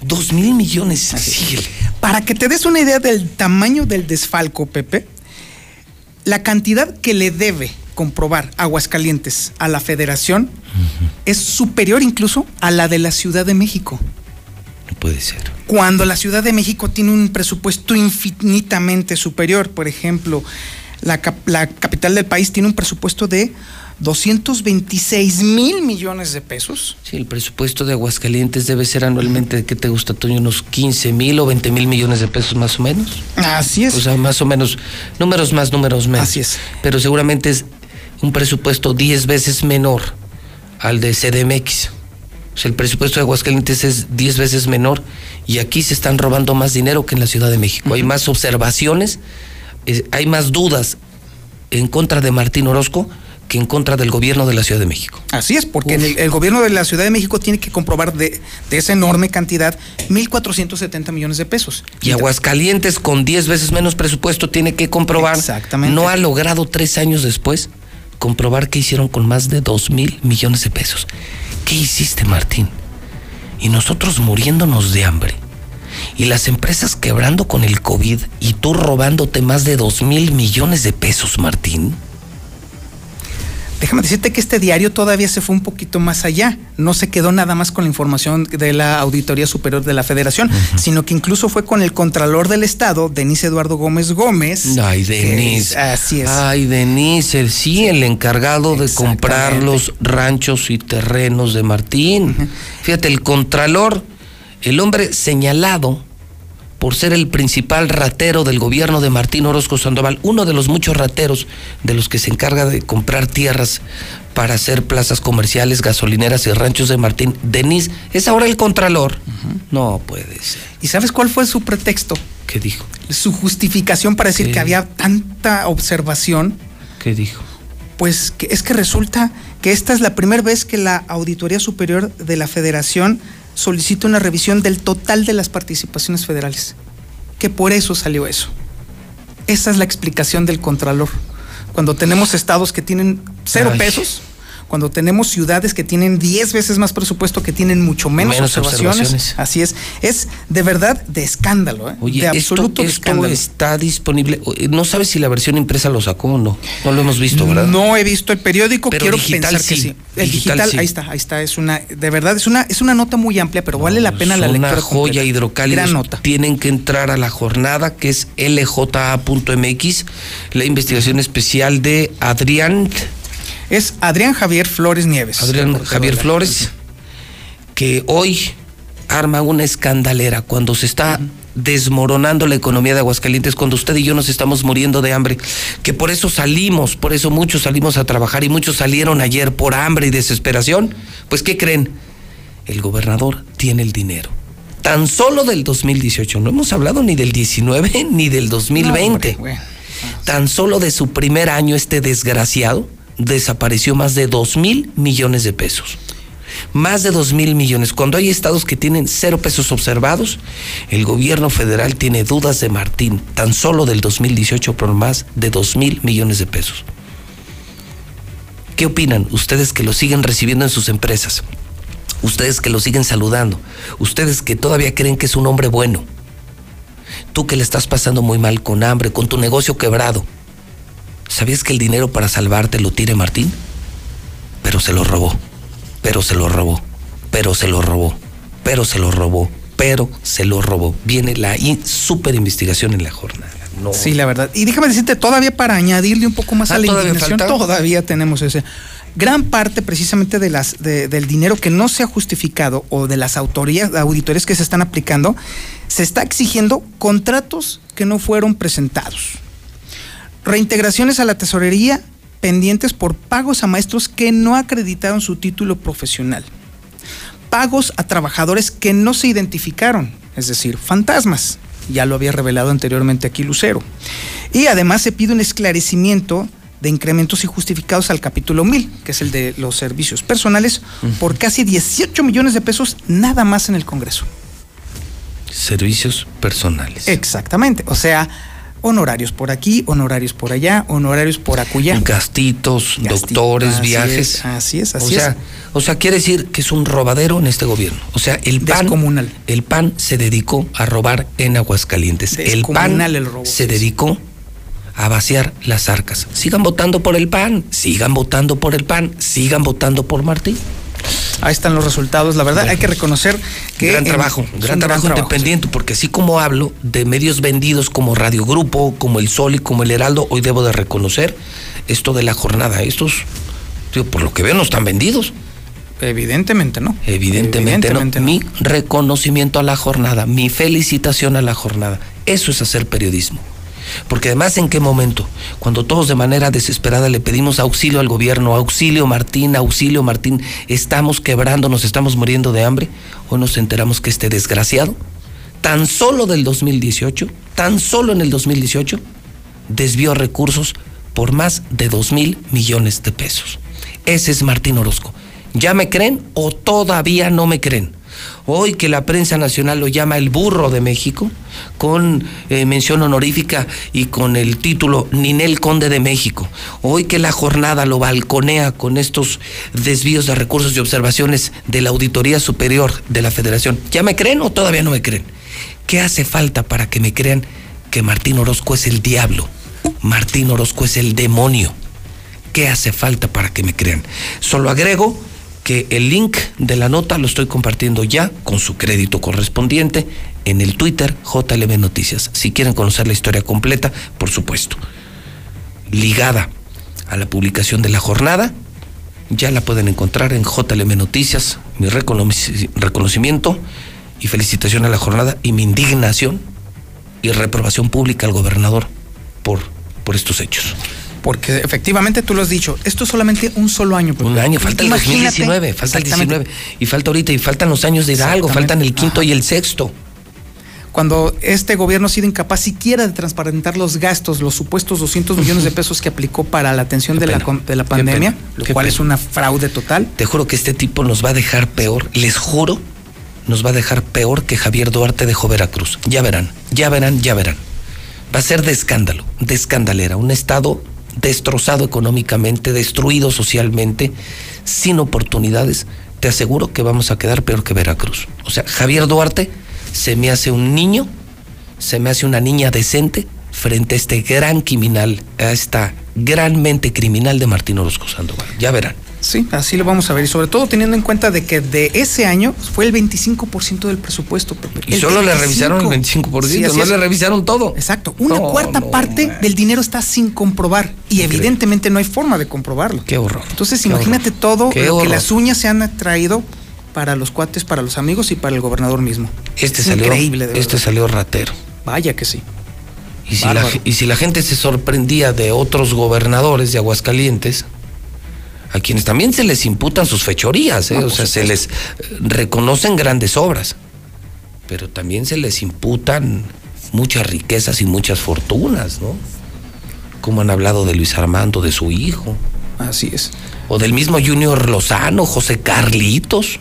Dos mil millones. Para que te des una idea del tamaño del desfalco, Pepe, la cantidad que le debe comprobar Aguascalientes a la federación es superior incluso a la de la Ciudad de México. No puede ser. Cuando la Ciudad de México tiene un presupuesto infinitamente superior, por ejemplo, la, cap- la capital del país tiene un presupuesto de 226 mil millones de pesos. Sí, el presupuesto de Aguascalientes debe ser anualmente, ¿qué te gusta, Toño? Unos 15 mil o 20 mil millones de pesos más o menos. Así es. O sea, más o menos, números más, números menos. Así es. Pero seguramente es un presupuesto 10 veces menor al de CDMX. O sea, el presupuesto de Aguascalientes es 10 veces menor y aquí se están robando más dinero que en la Ciudad de México. Hay más observaciones, eh, hay más dudas en contra de Martín Orozco que en contra del gobierno de la Ciudad de México. Así es, porque el, el, gobierno de la Ciudad de México tiene que comprobar de, de esa enorme cantidad 1.470 millones de pesos. Y Aguascalientes, con 10 veces menos presupuesto, tiene que comprobar. Exactamente. No ha logrado tres años después comprobar qué hicieron con más de 2 mil millones de pesos. ¿Qué hiciste, Martín? Y nosotros muriéndonos de hambre. Y las empresas quebrando con el COVID y tú robándote más de 2 mil millones de pesos, Martín. Déjame decirte que este diario todavía se fue un poquito más allá. No se quedó nada más con la información de la Auditoría Superior de la Federación, uh -huh. sino que incluso fue con el Contralor del Estado, Denise Eduardo Gómez Gómez. Ay, Denise. así es. Ay, Denise, sí, el encargado de comprar los ranchos y terrenos de Martín. Uh -huh. Fíjate, el Contralor, el hombre señalado por ser el principal ratero del gobierno de Martín Orozco Sandoval, uno de los muchos rateros de los que se encarga de comprar tierras para hacer plazas comerciales, gasolineras y ranchos de Martín, Denis, es ahora el contralor. Uh -huh. No puede ser. ¿Y sabes cuál fue su pretexto? ¿Qué dijo? Su justificación para decir ¿Qué? que había tanta observación. ¿Qué dijo? Pues que es que resulta que esta es la primera vez que la Auditoría Superior de la Federación solicita una revisión del total de las participaciones federales, que por eso salió eso. Esa es la explicación del Contralor. Cuando tenemos estados que tienen cero Ay. pesos, cuando tenemos ciudades que tienen 10 veces más presupuesto, que tienen mucho menos, menos observaciones. observaciones. Así es. Es de verdad de escándalo, ¿eh? Oye, de absoluto esto, esto escándalo. está disponible. No sabes si la versión impresa lo sacó o no. No lo hemos visto, ¿verdad? No he visto el periódico, Pero quiero digital pensar sí. que sí. El Digital digital, sí. ahí está, ahí está. Es una, de verdad, es una, es una nota muy amplia, pero vale la pena la lectura. una joya. Gran nota. Tienen que entrar a la jornada que es lja.mx, la investigación especial de Adrián. Es Adrián Javier Flores Nieves. Adrián Javier Flores, que hoy arma una escandalera cuando se está desmoronando la economía de Aguascalientes, cuando usted y yo nos estamos muriendo de hambre, que por eso salimos, por eso muchos salimos a trabajar y muchos salieron ayer por hambre y desesperación, pues ¿qué creen? El gobernador tiene el dinero. Tan solo del 2018, no hemos hablado ni del 19 ni del 2020. No, hombre, bueno. Tan solo de su primer año este desgraciado desapareció más de 2 mil millones de pesos. Más de 2 mil millones. Cuando hay estados que tienen cero pesos observados, el gobierno federal tiene dudas de Martín, tan solo del 2018 por más de 2 mil millones de pesos. ¿Qué opinan ustedes que lo siguen recibiendo en sus empresas? Ustedes que lo siguen saludando, ustedes que todavía creen que es un hombre bueno, tú que le estás pasando muy mal con hambre, con tu negocio quebrado, ¿sabías que el dinero para salvarte lo tiene Martín? Pero se lo robó, pero se lo robó, pero se lo robó, pero se lo robó, pero se lo robó. Viene la super investigación en la jornada. No. Sí, la verdad. Y déjame decirte, todavía para añadirle un poco más Ah, a la ¿todavía indignación, falta? todavía tenemos ese. Gran parte precisamente de las, de- del dinero que no se ha justificado o de las autorías, auditorías que se están aplicando, se está exigiendo contratos que no fueron presentados. Reintegraciones a la tesorería pendientes por pagos a maestros que no acreditaron su título profesional. Pagos a trabajadores que no se identificaron, es decir, fantasmas. Ya lo había revelado anteriormente aquí Lucero. Y además se pide un esclarecimiento de incrementos injustificados al capítulo 1000, que es el de los servicios personales, por casi 18 millones de pesos nada más en el Congreso. Servicios personales. Exactamente. O sea, honorarios por aquí, honorarios por allá, honorarios por acullá. Gastitos, doctores, así viajes. es, así es, así o sea, es. O sea, quiere decir que es un robadero en este gobierno. O sea, el PAN, Descomunal. el PAN se dedicó a robar en Aguascalientes. El PAN Descomunal el robo, se dedicó a vaciar las arcas. Sigan votando por el PAN, sigan votando por el PAN, sigan votando por Martín. Ahí están los resultados. La verdad, hay que reconocer que. gran en- trabajo, gran un trabajo independiente, porque así como hablo de medios vendidos como Radio Grupo, como El Sol y como El Heraldo, hoy debo de reconocer esto de la jornada. Estos, por lo que veo, no están vendidos. Evidentemente, ¿no? Evidentemente, Evidentemente no. no. Mi reconocimiento a la jornada, mi felicitación a la jornada. Eso es hacer periodismo. Porque además, ¿en qué momento? Cuando todos de manera desesperada le pedimos auxilio al gobierno, auxilio Martín, auxilio Martín, estamos quebrando, nos estamos muriendo de hambre, o nos enteramos que este desgraciado, tan solo del 2018, tan solo en el 2018, desvió recursos por más de 2 mil millones de pesos. Ese es Martín Orozco. ¿Ya me creen o todavía no me creen? Hoy que la prensa nacional lo llama el burro de México, con eh, mención honorífica y con el título Ninel Conde de México. Hoy que la jornada lo balconea con estos desvíos de recursos y observaciones de la Auditoría Superior de la Federación. ¿Ya me creen o todavía no me creen? ¿Qué hace falta para que me crean que Martín Orozco es el diablo? Martín Orozco es el demonio. ¿Qué hace falta para que me crean? Solo agrego que el link de la nota lo estoy compartiendo ya con su crédito correspondiente en el Twitter JLB Noticias. Si quieren conocer la historia completa, por supuesto, ligada a la publicación de la jornada, ya la pueden encontrar en JLB Noticias. Mi reconocimiento y felicitación a la jornada y mi indignación y reprobación pública al gobernador por, por estos hechos porque efectivamente tú lo has dicho, esto es solamente un solo año. Un año, falta el 2019, falta el 19, y falta ahorita, y faltan los años de Hidalgo, faltan el quinto y el sexto. Cuando este gobierno ha sido incapaz siquiera de transparentar los gastos, los supuestos 200 millones de pesos que aplicó para la atención de la, de la, pandemia, lo cual es una fraude total. Te juro que este tipo nos va a dejar peor, les juro, nos va a dejar peor que Javier Duarte dejó Veracruz. Ya verán, ya verán, ya verán. Va a ser de escándalo, de escandalera, un estado destrozado económicamente, destruido socialmente, sin oportunidades, te aseguro que vamos a quedar peor que Veracruz. O sea, Javier Duarte se me hace un niño, se me hace una niña decente frente a este gran criminal, a esta gran mente criminal de Martín Orozco Sandoval. Ya verán. Sí, así lo vamos a ver. Y sobre todo teniendo en cuenta de que de ese año fue el 25% del presupuesto. Y solo le revisaron el 25%, no le revisaron todo. Exacto. Una cuarta parte del dinero está sin comprobar. Y evidentemente no hay forma de comprobarlo. Qué horror. Entonces imagínate todo lo que las uñas se han traído para los cuates, para los amigos y para el gobernador mismo. Este salió, increíble, este salió ratero. Vaya que sí. Y si, la, y si la gente se sorprendía de otros gobernadores de Aguascalientes, a quienes también se les imputan sus fechorías, ¿eh? o sea, se les reconocen grandes obras, pero también se les imputan muchas riquezas y muchas fortunas, ¿no? Como han hablado de Luis Armando, de su hijo. Así es. O del mismo Junior Lozano, José Carlitos.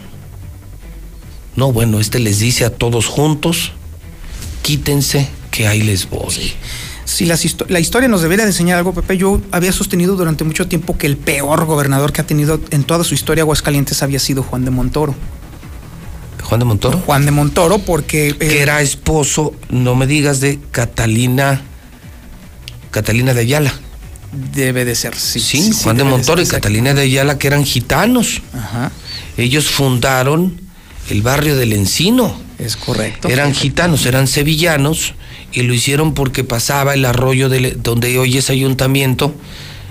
No, bueno, este les dice a todos juntos, quítense que ahí les voy si la historia nos debería de enseñar algo, Pepe, yo había sostenido durante mucho tiempo que el peor gobernador que ha tenido en toda su historia Aguascalientes había sido Juan de Montoro. ¿Juan de Montoro? Juan de Montoro, porque... Eh, que era esposo, no me digas, de Catalina... Catalina de Ayala. Debe de ser, sí. Sí, Juan de Montoro y Catalina de Ayala, que eran gitanos. Ajá. Ellos fundaron el barrio del Encino. Es correcto. Eran gitanos, eran sevillanos y lo hicieron porque pasaba el arroyo de, donde hoy es ayuntamiento.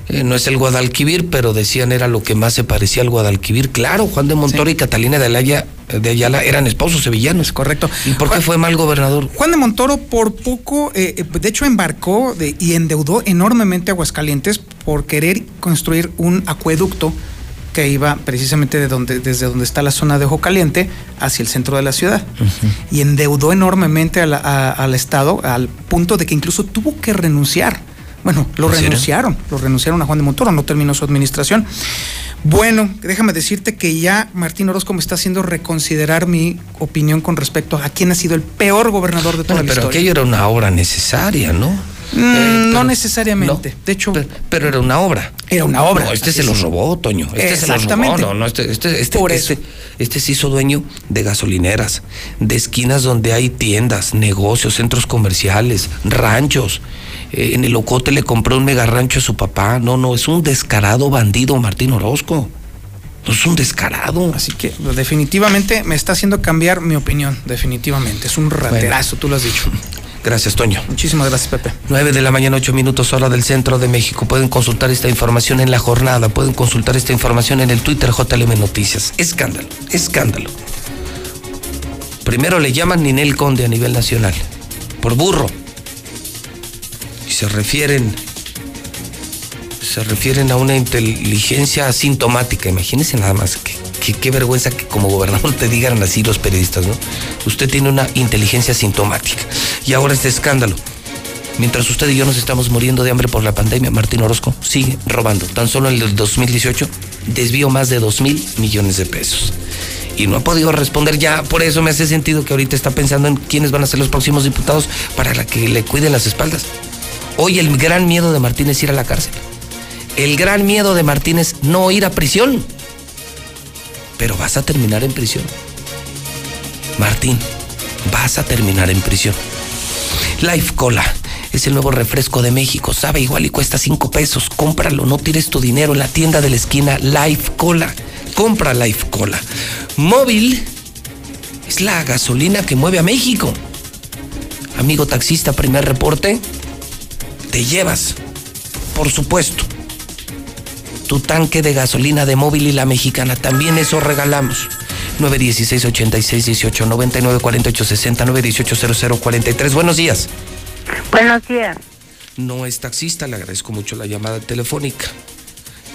Eh, no es el Guadalquivir, pero decían era lo que más se parecía al Guadalquivir. Claro, Juan de Montoro y Catalina de, Alaya, de Ayala eran esposos sevillanos. Correcto. ¿Y por qué fue mal gobernador? Juan de Montoro por poco, eh, eh, de hecho embarcó y endeudó enormemente a Aguascalientes por querer construir un acueducto que iba precisamente de donde, desde donde está la zona de Ojo Caliente hacia el centro de la ciudad. Y endeudó enormemente al Estado al punto de que incluso tuvo que renunciar. Bueno, lo renunciaron, lo renunciaron a Juan de Montoro, no terminó su administración. Bueno, déjame decirte que ya Martín Orozco me está haciendo reconsiderar mi opinión con respecto a quién ha sido el peor gobernador de toda la historia. Pero aquello era una obra necesaria, ¿no? Mm, eh, no necesariamente. de hecho. Pero, era una obra. Era una obra. No, este se los robó, Toño. Este Exactamente. Se los robó. No, este, este, este, este, este, se hizo dueño de gasolineras, de esquinas donde hay tiendas, negocios, centros comerciales, ranchos. Eh, en el Ocote le compró un mega rancho a su papá. No, no, es un descarado bandido Martín Orozco. Es un descarado. Así que definitivamente me está haciendo cambiar mi opinión. Definitivamente. Es un raterazo, tú lo has dicho. Gracias, Toño. Muchísimas gracias, Pepe. 9 de la mañana, 8 minutos, hora del centro de México. Pueden consultar esta información en la jornada, pueden consultar esta información en el Twitter JLM Noticias. Escándalo, escándalo. Primero le llaman Ninel Conde a nivel nacional, por burro. Y se refieren se refieren a una inteligencia asintomática. Imagínense nada más qué vergüenza que como gobernador te digan así los periodistas, ¿no? Usted tiene una inteligencia sintomática. Y ahora este escándalo. Mientras usted y yo nos estamos muriendo de hambre por la pandemia, Martín Orozco sigue robando. Tan solo en el 2018 desvió más de 2 mil millones de pesos. Y no ha podido responder ya, por eso me hace sentido que ahorita está pensando en quiénes van a ser los próximos diputados para que le cuiden las espaldas. Hoy el gran miedo de Martín es ir a la cárcel. El gran miedo de Martín es no ir a prisión. Pero vas a terminar en prisión. Martín, vas a terminar en prisión. Life Cola es el nuevo refresco de México. Sabe igual y cuesta 5 pesos. Cómpralo, no tires tu dinero en la tienda de la esquina Life Cola. Compra Life Cola. Móvil es la gasolina que mueve a México. Amigo taxista, primer reporte. Te llevas, por supuesto, tu tanque de gasolina de móvil y la mexicana. También eso regalamos. 916 86 18 99 48 60 918 00 43. Buenos días. Buenos días. No es taxista, le agradezco mucho la llamada telefónica.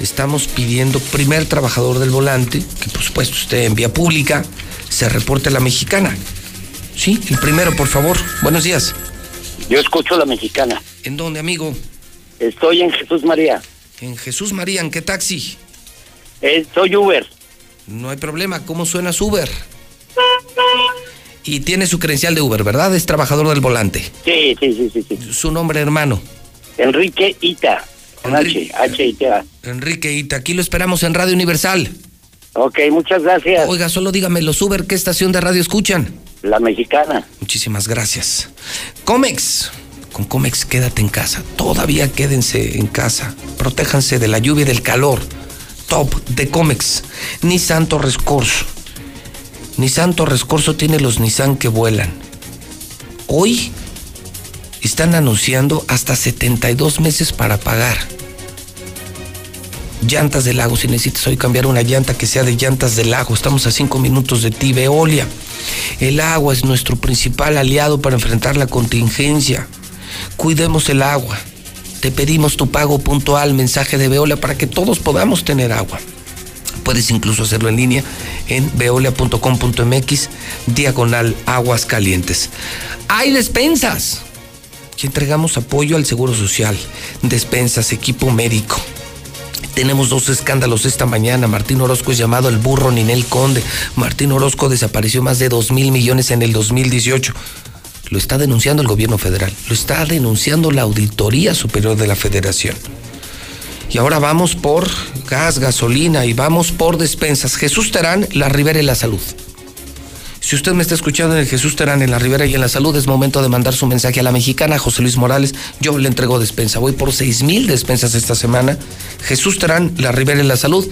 Estamos pidiendo primer trabajador del volante, que por supuesto usted en vía pública se reporte a la mexicana. Sí, el primero, por favor. Buenos días. Yo escucho la mexicana. ¿En dónde, amigo? Estoy en Jesús María. En Jesús María, ¿en qué taxi? Eh, soy Uber. No hay problema. ¿Cómo suena su Uber? Y tiene su credencial de Uber, ¿verdad? Es trabajador del volante. Sí, sí, sí, sí. sí. Su nombre, hermano. Enrique Ita. Con H, H I T A. Enrique Ita. Aquí lo esperamos en Radio Universal. Ok, muchas gracias. Oiga, solo dígame, los Uber, ¿qué estación de radio escuchan? La mexicana. Muchísimas gracias. Comex. Con Comex quédate en casa. Todavía quédense en casa. Protéjanse de la lluvia y del calor. Top de Comex. Nissan Torres Corso. Nissan Torres Corso tiene los Nissan que vuelan. Hoy están anunciando hasta 72 meses para pagar. Llantas del lago, si necesitas hoy cambiar una llanta que sea de llantas del lago, estamos a 5 minutos de ti, Veolia. El agua es nuestro principal aliado para enfrentar la contingencia. Cuidemos el agua. Te pedimos tu pago puntual, mensaje de Veolia, para que todos podamos tener agua. Puedes incluso hacerlo en línea en veolia.com.mx, diagonal aguas calientes. Hay despensas. Y entregamos apoyo al Seguro Social, despensas, equipo médico. Tenemos dos escándalos esta mañana. Martín Orozco es llamado el burro Ninel Conde. Martín Orozco desapareció más de 2 mil millones en el 2018. Lo está denunciando el gobierno federal. Lo está denunciando la Auditoría Superior de la Federación. Y ahora vamos por gas, gasolina y vamos por despensas. Jesús Terán, La Ribera y la Salud. Si usted me está escuchando en el Jesús Terán, en la Ribera y en la Salud, es momento de mandar su mensaje a la mexicana, José Luis Morales. Yo le entrego despensa. Voy por seis mil despensas esta semana. Jesús Terán, la Ribera y la Salud.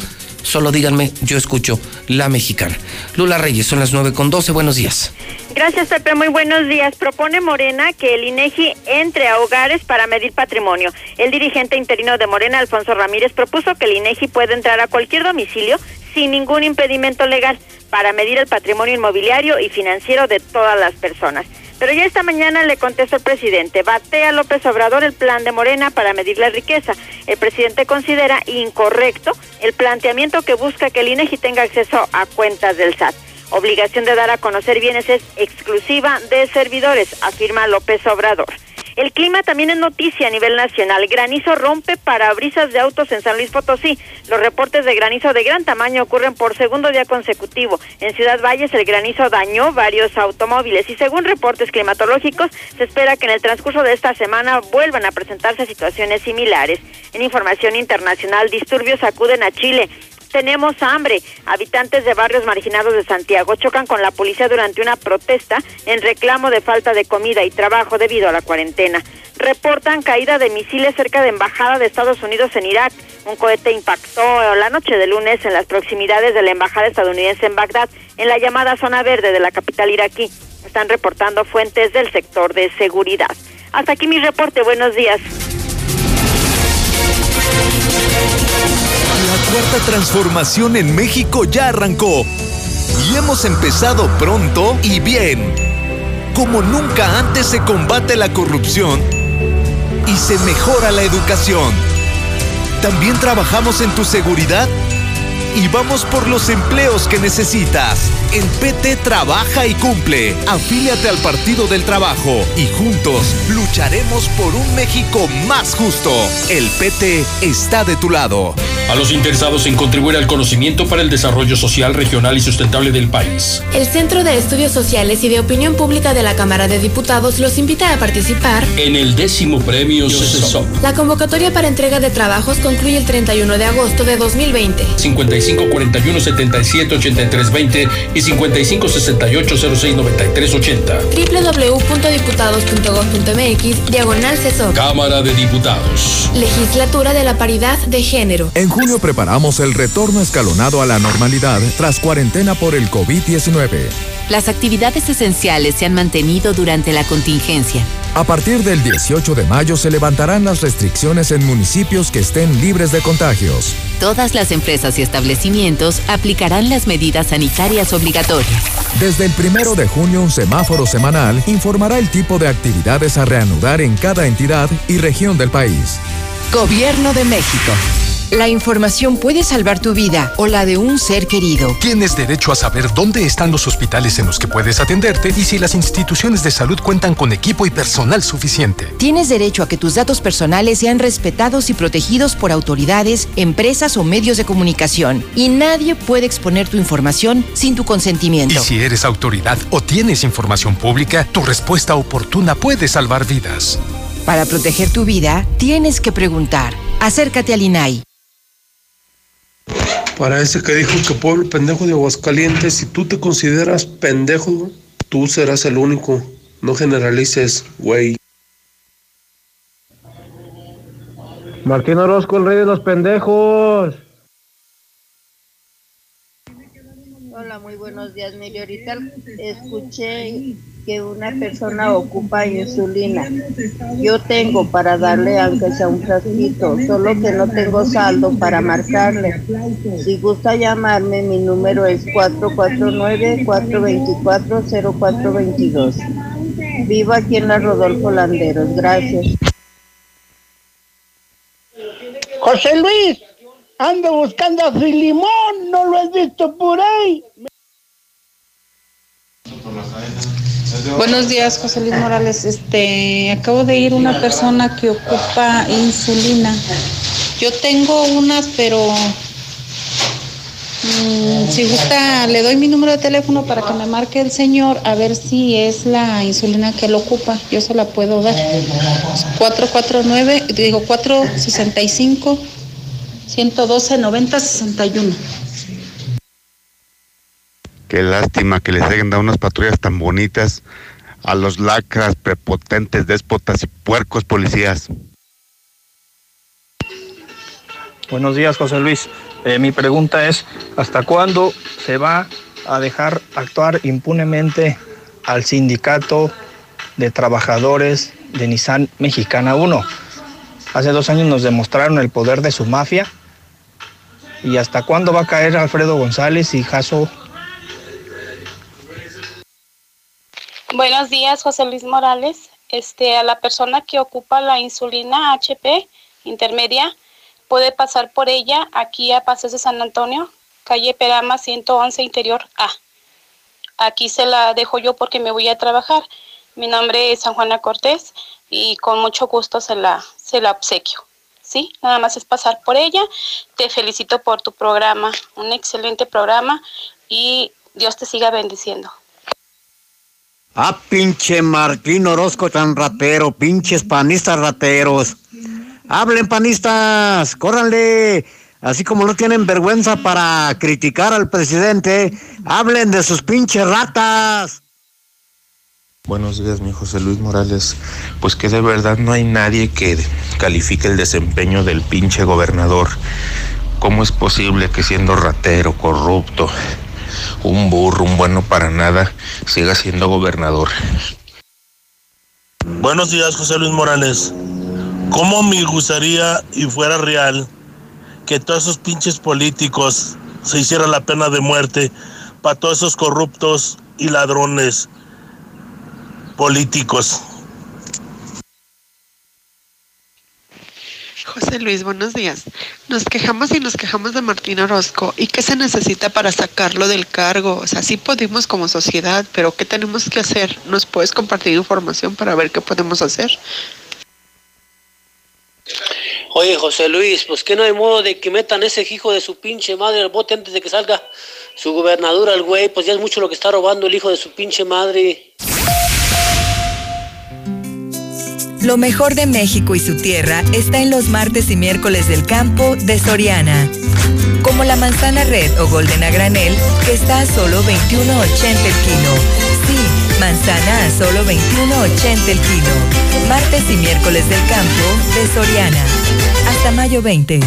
Solo díganme, yo escucho la mexicana. Lula Reyes, son las nueve con doce. Buenos días. Gracias, Pepe. Muy buenos días. Propone Morena que el INEGI entre a hogares para medir patrimonio. El dirigente interino de Morena, Alfonso Ramírez, propuso que el INEGI pueda entrar a cualquier domicilio sin ningún impedimento legal para medir el patrimonio inmobiliario y financiero de todas las personas. Pero ya esta mañana le contestó el presidente, batea López Obrador el plan de Morena para medir la riqueza. El presidente considera incorrecto el planteamiento que busca que el INEGI tenga acceso a cuentas del SAT. Obligación de dar a conocer bienes es exclusiva de servidores, afirma López Obrador. El clima también es noticia a nivel nacional. Granizo rompe parabrisas de autos en San Luis Potosí. Los reportes de granizo de gran tamaño ocurren por segundo día consecutivo. En Ciudad Valles el granizo dañó varios automóviles y según reportes climatológicos se espera que en el transcurso de esta semana vuelvan a presentarse situaciones similares. En información internacional, disturbios acuden a Chile. Tenemos hambre. Habitantes de barrios marginados de Santiago chocan con la policía durante una protesta en reclamo de falta de comida y trabajo debido a la cuarentena. Reportan caída de misiles cerca de embajada de Estados Unidos en Irak. Un cohete impactó la noche de lunes en las proximidades de la embajada estadounidense en Bagdad, en la llamada zona verde de la capital iraquí. Están reportando fuentes del sector de seguridad. Hasta aquí mi reporte. Buenos días. La cuarta transformación en México ya arrancó y hemos empezado pronto y bien. Como nunca antes se combate la corrupción y se mejora la educación. También trabajamos en tu seguridad y vamos por los empleos que necesitas. El PT trabaja y cumple. Afíliate al Partido del Trabajo y juntos lucharemos por un México más justo. El PT está de tu lado. A los interesados en contribuir al conocimiento para el desarrollo social, regional y sustentable del país. El Centro de Estudios Sociales y de Opinión Pública de la Cámara de Diputados los invita a participar En el décimo premio CESOP. La convocatoria para entrega de trabajos concluye el 31 de agosto de 2020. 55 41 77 83 20 y 55 68 06 93 80. www.diputados.gov.mx Diagonal CESOP. Cámara de Diputados. Legislatura de la Paridad de Género. En junio preparamos el retorno escalonado a la normalidad tras cuarentena por el COVID-19. Las actividades esenciales se han mantenido durante la contingencia. A partir del 18 de mayo se levantarán las restricciones en municipios que estén libres de contagios. Todas las empresas y establecimientos aplicarán las medidas sanitarias obligatorias. Desde el primero de junio, un semáforo semanal informará el tipo de actividades a reanudar en cada entidad y región del país. Gobierno de México. La información puede salvar tu vida o la de un ser querido. Tienes derecho a saber dónde están los hospitales en los que puedes atenderte y si las instituciones de salud cuentan con equipo y personal suficiente. Tienes derecho a que tus datos personales sean respetados y protegidos por autoridades, empresas o medios de comunicación. Y nadie puede exponer tu información sin tu consentimiento. Y si eres autoridad o tienes información pública, tu respuesta oportuna puede salvar vidas. Para proteger tu vida, tienes que preguntar. Acércate al INAI. Para ese que dijo que pueblo pendejo de Aguascalientes, si tú te consideras pendejo, tú serás el único. No generalices, güey. Martín Orozco, el rey de los pendejos. Hola, muy buenos días. Mire, ahorita escuché que una persona ocupa insulina. Yo tengo para darle aunque sea un frasquito, solo que no tengo saldo para marcarle. Si gusta llamarme, mi número es 449-424-0422. Vivo aquí en la Rodolfo Landeros. Gracias. José Luis, ando buscando a Filimón, no lo has visto por ahí. Buenos días, José Luis Morales. Este, acabo de ir una persona que ocupa insulina. Yo tengo unas, pero mm, si gusta, le doy mi número de teléfono para que me marque el señor a ver si es la insulina que él ocupa. Yo se la puedo dar. 449, digo 465 112 90 61. Qué lástima que les hayan dado unas patrullas tan bonitas a los lacras, prepotentes, déspotas y puercos policías. Buenos días, José Luis. Eh, mi pregunta es, ¿hasta cuándo se va a dejar actuar impunemente al sindicato de trabajadores de Nissan Mexicana 1? Hace dos años nos demostraron el poder de su mafia. ¿Y hasta cuándo va a caer Alfredo González y Jaso Buenos días, José Luis Morales. Este, a la persona que ocupa la insulina HP intermedia, puede pasar por ella aquí a Paseos de San Antonio, calle Perama 111 Interior A. Aquí se la dejo yo porque me voy a trabajar. Mi nombre es San Juana Cortés y con mucho gusto se la, se la obsequio. ¿Sí? Nada más es pasar por ella. Te felicito por tu programa, un excelente programa y Dios te siga bendiciendo. Ah, pinche Martín Orozco tan ratero, pinches panistas rateros. Hablen panistas, córranle. Así como no tienen vergüenza para criticar al presidente, hablen de sus pinches ratas. Buenos días, mi José Luis Morales. Pues que de verdad no hay nadie que califique el desempeño del pinche gobernador. ¿Cómo es posible que siendo ratero, corrupto, un burro, un bueno para nada, siga siendo gobernador? Buenos días, José Luis Morales. ¿Cómo me gustaría y fuera real que todos esos pinches políticos se hiciera la pena de muerte para todos esos corruptos y ladrones políticos? José Luis, buenos días. Nos quejamos y nos quejamos de Martín Orozco. ¿Y qué se necesita para sacarlo del cargo? O sea, sí podemos como sociedad, pero ¿qué tenemos que hacer? ¿Nos puedes compartir información para ver qué podemos hacer? Oye, José Luis, pues que no hay modo de que metan ese hijo de su pinche madre al bote antes de que salga su gobernadura al güey, pues ya es mucho lo que está robando el hijo de su pinche madre. Lo mejor de México y su tierra está en los martes y miércoles del campo de Soriana. Como la manzana red o golden a granel, que está a solo 21.80 el kilo. Sí, manzana a solo 21.80 el kilo. Martes y miércoles del campo de Soriana. Hasta mayo 20.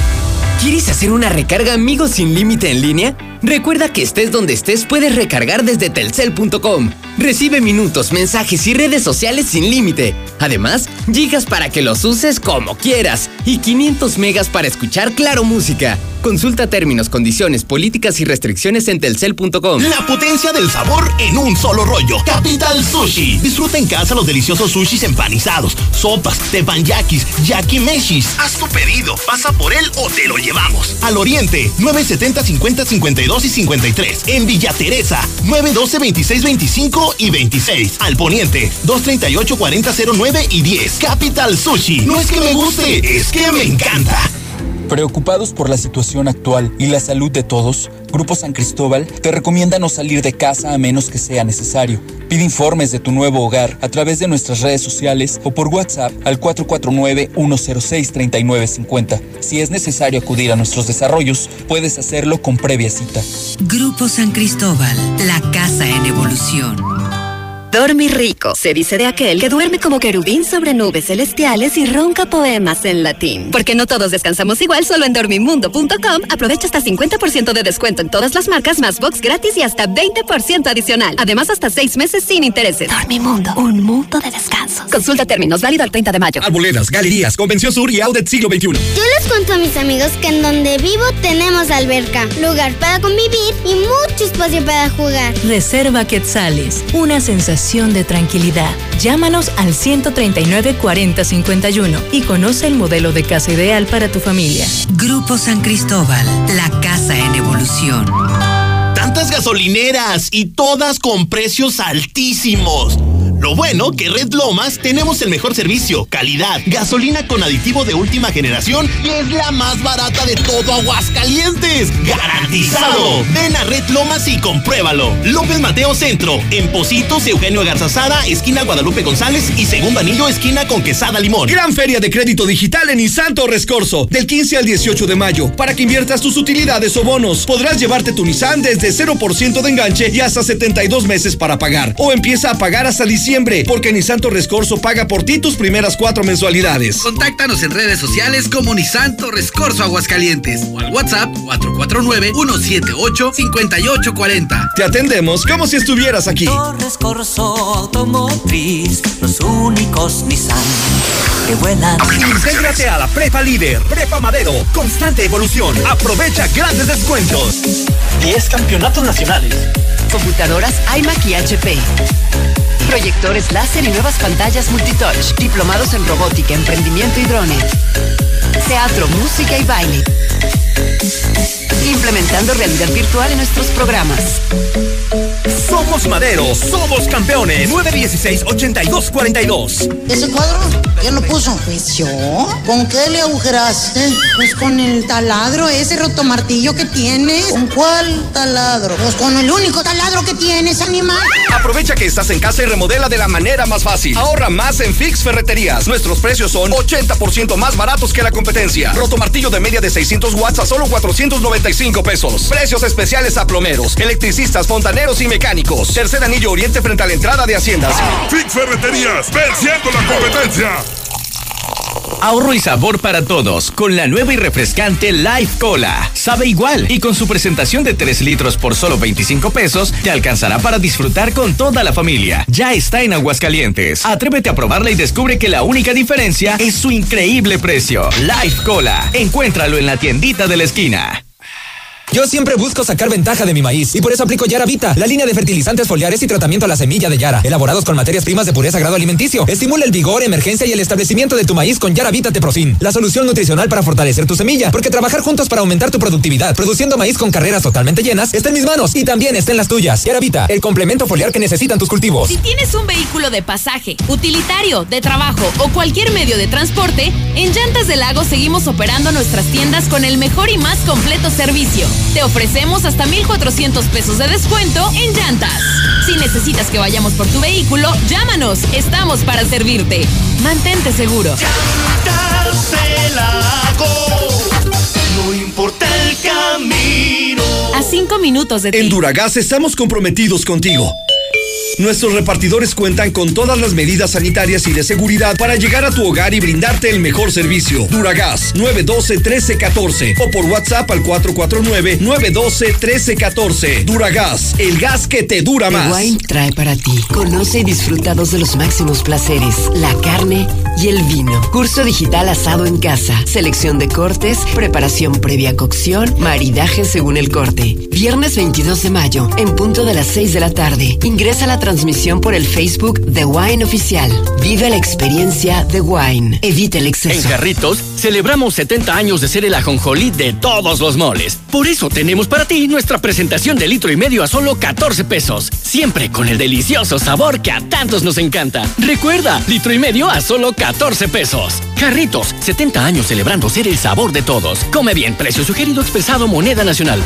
¿Quieres hacer una recarga amigos sin límite en línea? Recuerda que estés donde estés puedes recargar desde telcel.com. Recibe minutos, mensajes y redes sociales sin límite. Además, gigas para que los uses como quieras y 500 megas para escuchar Claro Música. Consulta términos, condiciones, políticas y restricciones en telcel.com. La potencia del sabor en un solo rollo. Capital Sushi. Disfruta en casa los deliciosos sushis empanizados, sopas, tepanyakis, yakimeshis. Haz tu pedido, pasa por él o te lo llevamos. Al Oriente, 970 50 52 y 53. En Villa Teresa, 912 26 25 y 26. Al Poniente, 238 40 09 y 10. Capital Sushi. No es que me guste, es que me encanta. Preocupados por la situación actual y la salud de todos, Grupo San Cristóbal te recomienda no salir de casa a menos que sea necesario. Pide informes de tu nuevo hogar a través de nuestras redes sociales o por WhatsApp al 449-106-3950. Si es necesario acudir a nuestros desarrollos, puedes hacerlo con previa cita. Grupo San Cristóbal, la casa en evolución. Dormir rico. Se dice de aquel que duerme como querubín sobre nubes celestiales y ronca poemas en latín. Porque no todos descansamos igual, solo en dormimundo.com aprovecha hasta 50% de descuento en todas las marcas, más box gratis y hasta 20% adicional. Además, hasta 6 meses sin intereses. Dormimundo, un mundo de descanso. Consulta términos, válido al 30 de mayo. Arboledas, galerías, Convención Sur y Audet Siglo XXI. Yo les cuento a mis amigos que en donde vivo tenemos alberca, lugar para convivir y mucho espacio para jugar. Reserva Quetzales, una sensación de tranquilidad. Llámanos al 139 40 51 y conoce el modelo de casa ideal para tu familia. Grupo San Cristóbal, la casa en evolución. Tantas gasolineras y todas con precios altísimos. Lo bueno que Red Lomas tenemos el mejor servicio, calidad, gasolina con aditivo de última generación y es la más barata de todo Aguascalientes. ¡Garantizado! Ven a Red Lomas y compruébalo. López Mateo Centro, en Positos, Eugenio Garzazada, esquina Guadalupe González y segundo anillo, esquina con Quesada Limón. Gran feria de crédito digital en Nissan Torres Corso, del 15 al 18 de mayo, para que inviertas tus utilidades o bonos. Podrás llevarte tu Nissan desde 0% de enganche y hasta 72 meses para pagar. O empieza a pagar hasta diciembre porque Nissan Torres Corso paga por ti tus primeras cuatro mensualidades. Contáctanos en redes sociales como Nissan Torres Corso Aguascalientes o al WhatsApp 449-178-5840. Te atendemos como si estuvieras aquí. Torres Corso Automotriz, los únicos Nissan que vuelan. Intégrate a la Prepa Líder, Prepa Madero, constante evolución. Aprovecha grandes descuentos. 10 campeonatos nacionales. Computadoras iMac y HP proyectores láser y nuevas pantallas multitouch, diplomados en robótica, emprendimiento y drones, teatro, música y baile. Implementando realidad virtual en nuestros programas. Somos Madero, somos campeones. 916-8242. ¿Ese cuadro? ¿Quién lo puso? Pues yo. ¿Con qué le agujeraste? Pues con el taladro, ese rotomartillo que tienes. ¿Con cuál taladro? Pues con el único taladro que tienes, animal. Aprovecha que estás en casa y remodela de la manera más fácil. Ahorra más en Fix Ferreterías. Nuestros precios son 80% más baratos que la competencia. Rotomartillo de media de 600 watts a solo 495 pesos. Precios especiales a plomeros, electricistas, fontaneros y mecánicos. Tercer anillo oriente frente a la entrada de Haciendas. Fix Ferreterías, venciendo la competencia. Ahorro y sabor para todos con la nueva y refrescante Life Cola. Sabe igual y con su presentación de 3 litros por solo 25 pesos te alcanzará para disfrutar con toda la familia. Ya está en Aguascalientes. Atrévete a probarla y descubre que la única diferencia es su increíble precio. Life Cola. Encuéntralo en la tiendita de la esquina. Yo siempre busco sacar ventaja de mi maíz y por eso aplico Yara Vita, la línea de fertilizantes foliares y tratamiento a la semilla de Yara, elaborados con materias primas de pureza grado alimenticio. Estimula el vigor, emergencia y el establecimiento de tu maíz con Yara Vita Teprofin, la solución nutricional para fortalecer tu semilla, porque trabajar juntos para aumentar tu productividad, produciendo maíz con carreras totalmente llenas, está en mis manos y también está en las tuyas. Yara Vita, el complemento foliar que necesitan tus cultivos. Si tienes un vehículo de pasaje, utilitario, de trabajo o cualquier medio de transporte, en Llantas del Lago seguimos operando nuestras tiendas con el mejor y más completo servicio. Te ofrecemos hasta 1,400 pesos de descuento en llantas. Si necesitas que vayamos por tu vehículo, llámanos. Estamos para servirte. Mantente seguro. No importa el camino. A cinco minutos de ti. En Duragas estamos comprometidos contigo. Nuestros repartidores cuentan con todas las medidas sanitarias y de seguridad para llegar a tu hogar y brindarte el mejor servicio. Duragas 912-1314 o por WhatsApp al 449-912-1314. Duragas, el gas que te dura The más. Wine trae para ti. Conoce y disfruta dos de los máximos placeres, la carne y el vino. Curso digital asado en casa. Selección de cortes, preparación previa cocción, maridaje según el corte. Viernes 22 de mayo, en punto de las 6 de la tarde. Ingresa a la transmisión por el Facebook The Wine Oficial. Vive la experiencia The Wine. Evita el En exceso. Jarritos celebramos 70 años de ser el ajonjolí de todos los moles. Por eso tenemos para ti nuestra presentación de litro y medio a solo 14 pesos. Siempre con el delicioso sabor que a tantos nos encanta. Recuerda, litro y medio a solo 14 pesos. Jarritos, 70 años celebrando ser el sabor de todos. Come bien, precio sugerido expresado moneda nacional.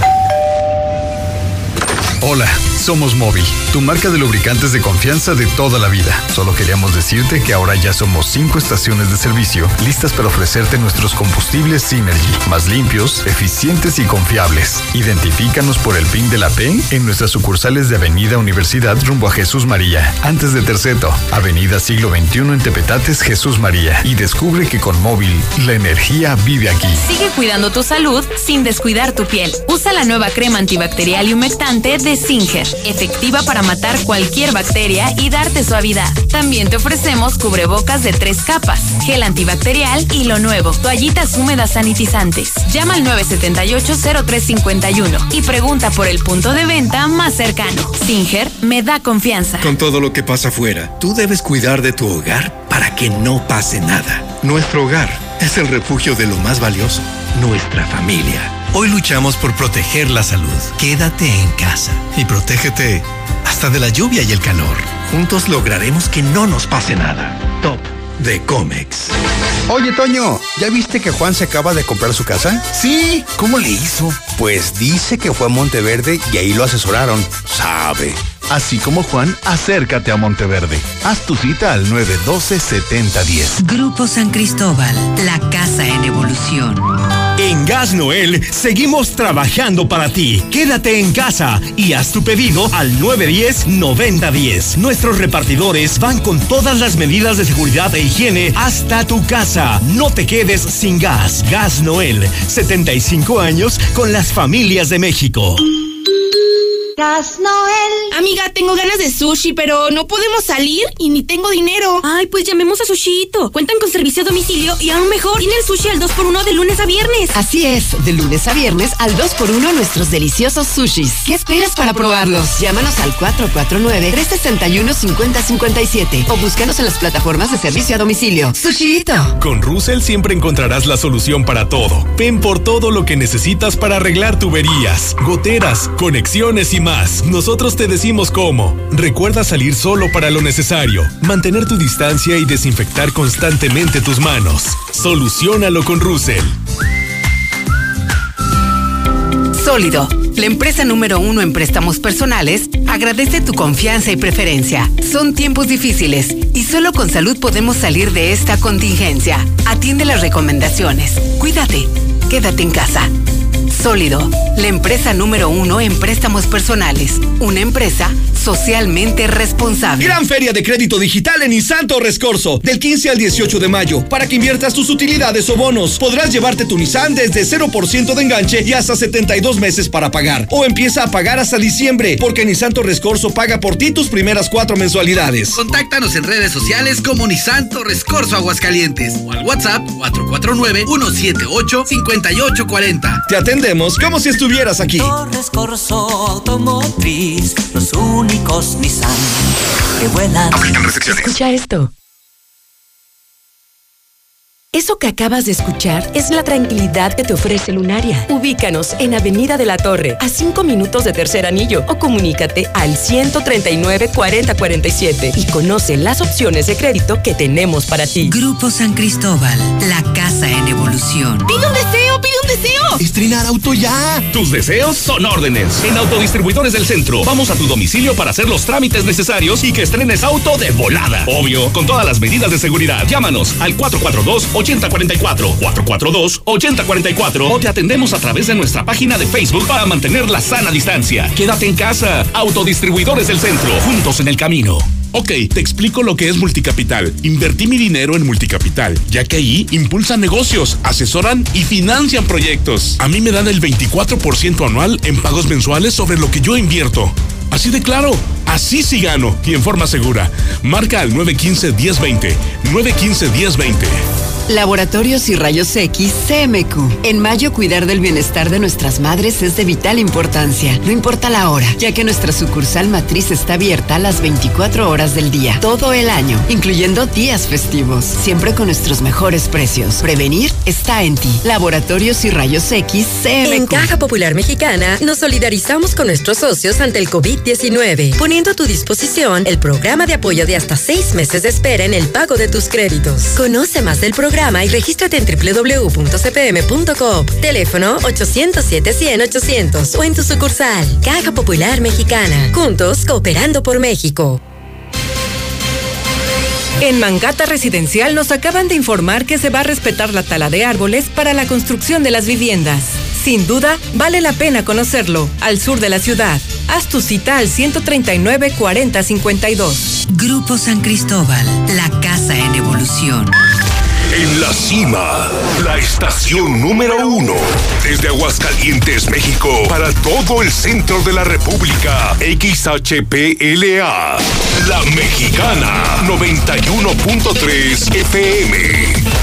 Hola, somos Móvil, tu marca de lubricantes de confianza de toda la vida. Solo queríamos decirte que ahora ya somos cinco estaciones de servicio listas para ofrecerte nuestros combustibles Synergy, más limpios, eficientes y confiables. Identifícanos por el PIN de la P en nuestras sucursales de Avenida Universidad rumbo a Jesús María, antes de Terceto, Avenida Siglo XXI en Tepetates Jesús María y descubre que con Móvil la energía vive aquí. Sigue cuidando tu salud sin descuidar tu piel. Usa la nueva crema antibacterial y humectante de Singer, efectiva para matar cualquier bacteria y darte suavidad. También te ofrecemos cubrebocas de tres capas, gel antibacterial y lo nuevo, toallitas húmedas sanitizantes. Llama al 978-0351 y pregunta por el punto de venta más cercano. Singer me da confianza. Con todo lo que pasa afuera, tú debes cuidar de tu hogar para que no pase nada. Nuestro hogar es el refugio de lo más valioso, nuestra familia. Hoy luchamos por proteger la salud. Quédate en casa y protégete hasta de la lluvia y el calor. Juntos lograremos que no nos pase nada. Top de Comex. Oye, Toño, ¿ya viste que Juan se acaba de comprar su casa? Sí, ¿cómo le hizo? Pues dice que fue a Monteverde y ahí lo asesoraron. Sabe. Así como Juan, acércate a Monteverde. Haz tu cita al 912-7010. Grupo San Cristóbal, la casa en evolución. En Gas Noel seguimos trabajando para ti. Quédate en casa y haz tu pedido al 910-9010. Nuestros repartidores van con todas las medidas de seguridad e higiene hasta tu casa. No te quedes sin gas. Gas Noel, 75 años con las familias de México. Gas Noel. Amiga, tengo ganas de sushi, pero no podemos salir y ni tengo dinero. Ay, pues llamemos a Sushito. Cuentan con servicio a domicilio y aún mejor, tiene el sushi al 2x1 de lunes a viernes. Así es, de lunes a viernes al 2x1 nuestros deliciosos sushis. ¿Qué esperas para probarlos? Llámanos al 449-361-5057 o búscanos en las plataformas de servicio a domicilio. Sushito. Con Russell siempre encontrarás la solución para todo. Ven por todo lo que necesitas para arreglar tuberías, goteras, conexiones y más. Nosotros te decimos cómo. Recuerda salir solo para lo necesario, mantener tu distancia y desinfectar constantemente tus manos. Solucionalo con Russell. Sólido, la empresa número uno en préstamos personales, agradece tu confianza y preferencia. Son tiempos difíciles y solo con salud podemos salir de esta contingencia. Atiende las recomendaciones. Cuídate. Quédate en casa. Sólido, la empresa número uno en préstamos personales. Una empresa socialmente responsable. Gran feria de crédito digital en Nissan Torres Corso, del 15 al 18 de mayo, para que inviertas tus utilidades o bonos. Podrás llevarte tu Nissan desde 0% de enganche y hasta 72 meses para pagar. O empieza a pagar hasta diciembre, porque Nissan Torres Corso paga por ti tus primeras cuatro mensualidades. Contáctanos en redes sociales como Nissan Torres Corso Aguascalientes o al WhatsApp 449-178-5840. Te atende atendemos como si estuvieras aquí. Torres Corso Automotriz, los únicos Nissan que vuelan. Escucha esto. Eso que acabas de escuchar es la tranquilidad que te ofrece Lunaria. Ubícanos en Avenida de la Torre, a 5 minutos de Tercer Anillo, o comunícate al 139 4047 y conoce las opciones de crédito que tenemos para ti. Grupo San Cristóbal, la casa en evolución. ¡Pide un deseo, pide un deseo! ¡Estrenar auto ya! Tus deseos son órdenes. En Autodistribuidores del Centro, vamos a tu domicilio para hacer los trámites necesarios y que estrenes auto de volada. Obvio, con todas las medidas de seguridad. Llámanos al 442 8044 442 8044 o te atendemos a través de nuestra página de Facebook para mantener la sana distancia. Quédate en casa. Autodistribuidores del Centro, juntos en el camino. Ok, te explico lo que es Multicapital. Invertí mi dinero en Multicapital, ya que ahí impulsan negocios, asesoran y financian proyectos. A mí me dan el 24% anual en pagos mensuales sobre lo que yo invierto. Así de claro, así sí gano y en forma segura. Marca al 915-1020. 915-1020. Laboratorios y Rayos X CMQ. En mayo cuidar del bienestar de nuestras madres es de vital importancia, no importa la hora, ya que nuestra sucursal matriz está abierta a las 24 horas del día, todo el año, incluyendo días festivos, siempre con nuestros mejores precios. Prevenir está en ti. Laboratorios y Rayos X CMQ. En Caja Popular Mexicana nos solidarizamos con nuestros socios ante el COVID-19, poniendo a tu disposición el programa de apoyo de hasta seis meses de espera en el pago de tus créditos. Conoce más del programa y regístrate en www.cpm.coop. Teléfono 807-100-800 o en tu sucursal. Caja Popular Mexicana. Juntos cooperando por México. En Mangata Residencial nos acaban de informar que se va a respetar la tala de árboles para la construcción de las viviendas. Sin duda, vale la pena conocerlo, al sur de la ciudad. Haz tu cita al 139 40 52. Grupo San Cristóbal, la casa en evolución. En la cima, la estación número uno. Desde Aguascalientes, México, para todo el centro de la República. XHPLA. La Mexicana, 91.3 FM.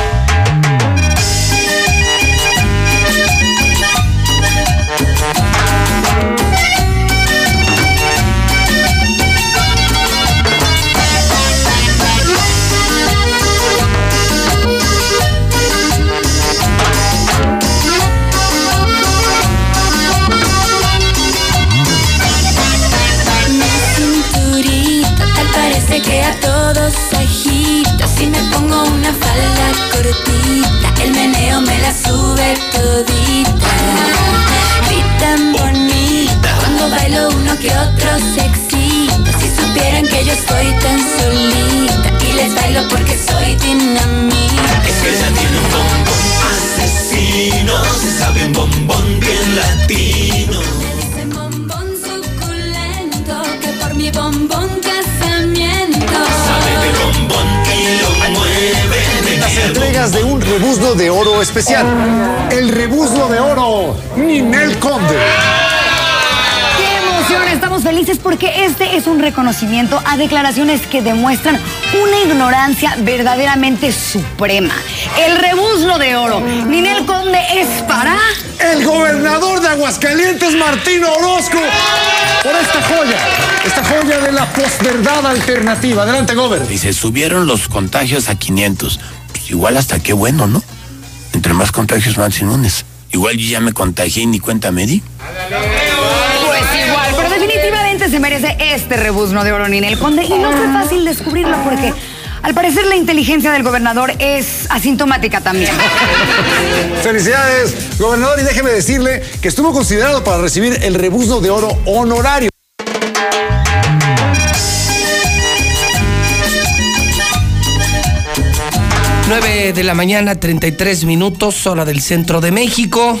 Que a todos agita Si me pongo una falda cortita. El meneo me la sube todita. Y tan bonita Cuando bailo uno que otro se excita. Si supieran que yo estoy tan solita Y les bailo porque soy dinamita. Es que ella tiene un bombón asesino Se sabe un bombón bien latino. Ese bombón suculento Que por mi bombón bombón lo mueve Las entregas de un rebuzno de oro especial. El rebuzno de oro, Ninel Conde. ¡Qué emoción! Estamos felices porque este es un reconocimiento a declaraciones que demuestran una ignorancia verdaderamente suprema. El rebuzno de oro. Ninel Conde es para... El gobernador de Aguascalientes, Martín Orozco, por esta la posverdad alternativa. Adelante, Gober. Y se subieron los contagios a 500. Pues igual hasta qué bueno, ¿no? Entre más contagios, más inmunes. Igual yo ya me contagié y ni cuenta me di. Pues igual, pero definitivamente se merece este rebuzno de oro Ninel Conde y no fue fácil descubrirlo porque al parecer la inteligencia del gobernador es asintomática también. Felicidades, gobernador, y déjeme decirle que estuvo considerado para recibir el rebuzno de oro honorario. Nueve de la mañana, 33 minutos, hora del centro de México.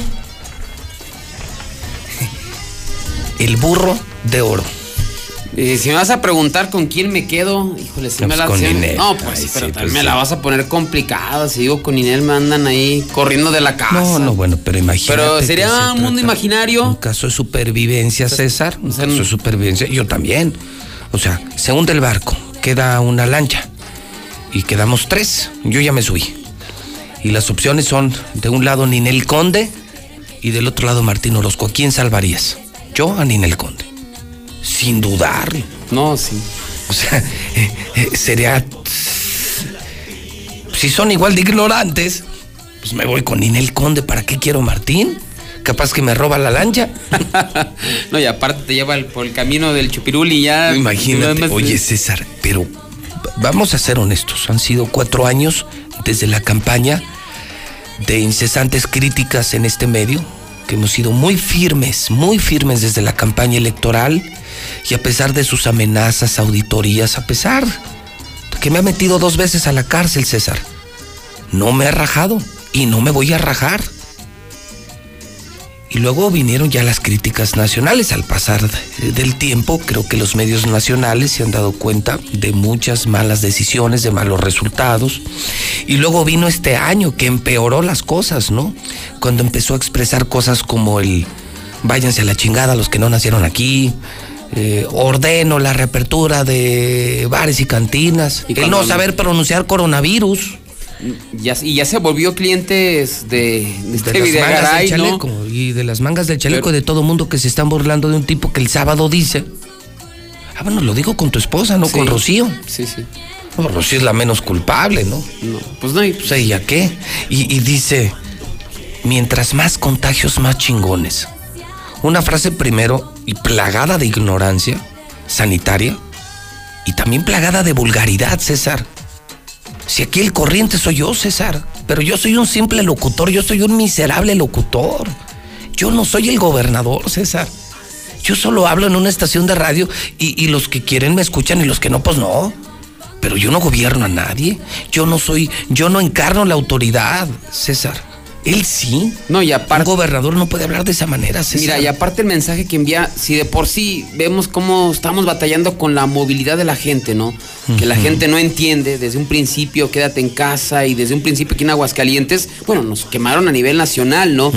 El burro de oro. Y si me vas a preguntar con quién me quedo, híjole, si No, me pues la con sí, Ninel. No, pues Ay, sí, pero sí, pues me sí. la vas a poner complicada. Si digo con Inel me andan ahí corriendo de la casa. No, no, bueno, pero imagínate. Pero sería se un mundo imaginario. Un caso de supervivencia, César. Un caso de supervivencia. Yo también. O sea, se hunde el barco, queda una lancha y quedamos tres. Yo ya me subí. Y las opciones son de un lado Ninel Conde y del otro lado Martín Orozco. ¿A quién salvarías? Yo a Ninel Conde. Sin dudar. No, sí. O sea, eh, sería. Si son igual de ignorantes, pues me voy con Ninel Conde. ¿Para qué quiero Martín? Capaz que me roba la lancha. No, y aparte te lleva el- por el camino del chupirul y ya. Imagínate, oye César, pero vamos a ser honestos, han sido cuatro años desde la campaña de incesantes críticas en este medio, que hemos sido muy firmes, muy firmes desde la campaña electoral y a pesar de sus amenazas, auditorías, a pesar que me ha metido dos veces a la cárcel, César, no me ha rajado y no me voy a rajar. Y luego vinieron ya las críticas nacionales. Al pasar de- del tiempo, creo que los medios nacionales se han dado cuenta de muchas malas decisiones, de malos resultados. Y luego vino este año que empeoró las cosas, ¿no? Cuando empezó a expresar cosas como el váyanse a la chingada los que no nacieron aquí. eh, ordeno la reapertura de bares y cantinas. Y el no saber pronunciar coronavirus. Ya, y ya se volvió clientes de, de este de mangas del ¿no? chaleco y de las mangas del chaleco y de todo mundo que se están burlando de un tipo que el sábado dice ah bueno lo digo con tu esposa no Sí. con Rocío Sí, sí. no, Rocío es la menos culpable no no pues no y pues ella qué y, y dice mientras más contagios más chingones una frase primero y plagada de ignorancia sanitaria y también plagada de vulgaridad César si aquí el corriente soy yo, César, pero yo soy un simple locutor, yo soy un miserable locutor. Yo no soy el gobernador, César. Yo solo hablo en una estación de radio y, y los que quieren me escuchan y los que no, pues no. Pero yo no gobierno a nadie. Yo no soy, yo no encarno la autoridad, César. Él sí. No, y aparte. Un gobernador no puede hablar de esa manera, César. Mira, y aparte el mensaje que envía, si de por sí vemos cómo estamos batallando con la movilidad de la gente, ¿no? Que la gente no entiende desde un principio, quédate en casa y desde un principio aquí en Aguascalientes, bueno, nos quemaron a nivel nacional, ¿no?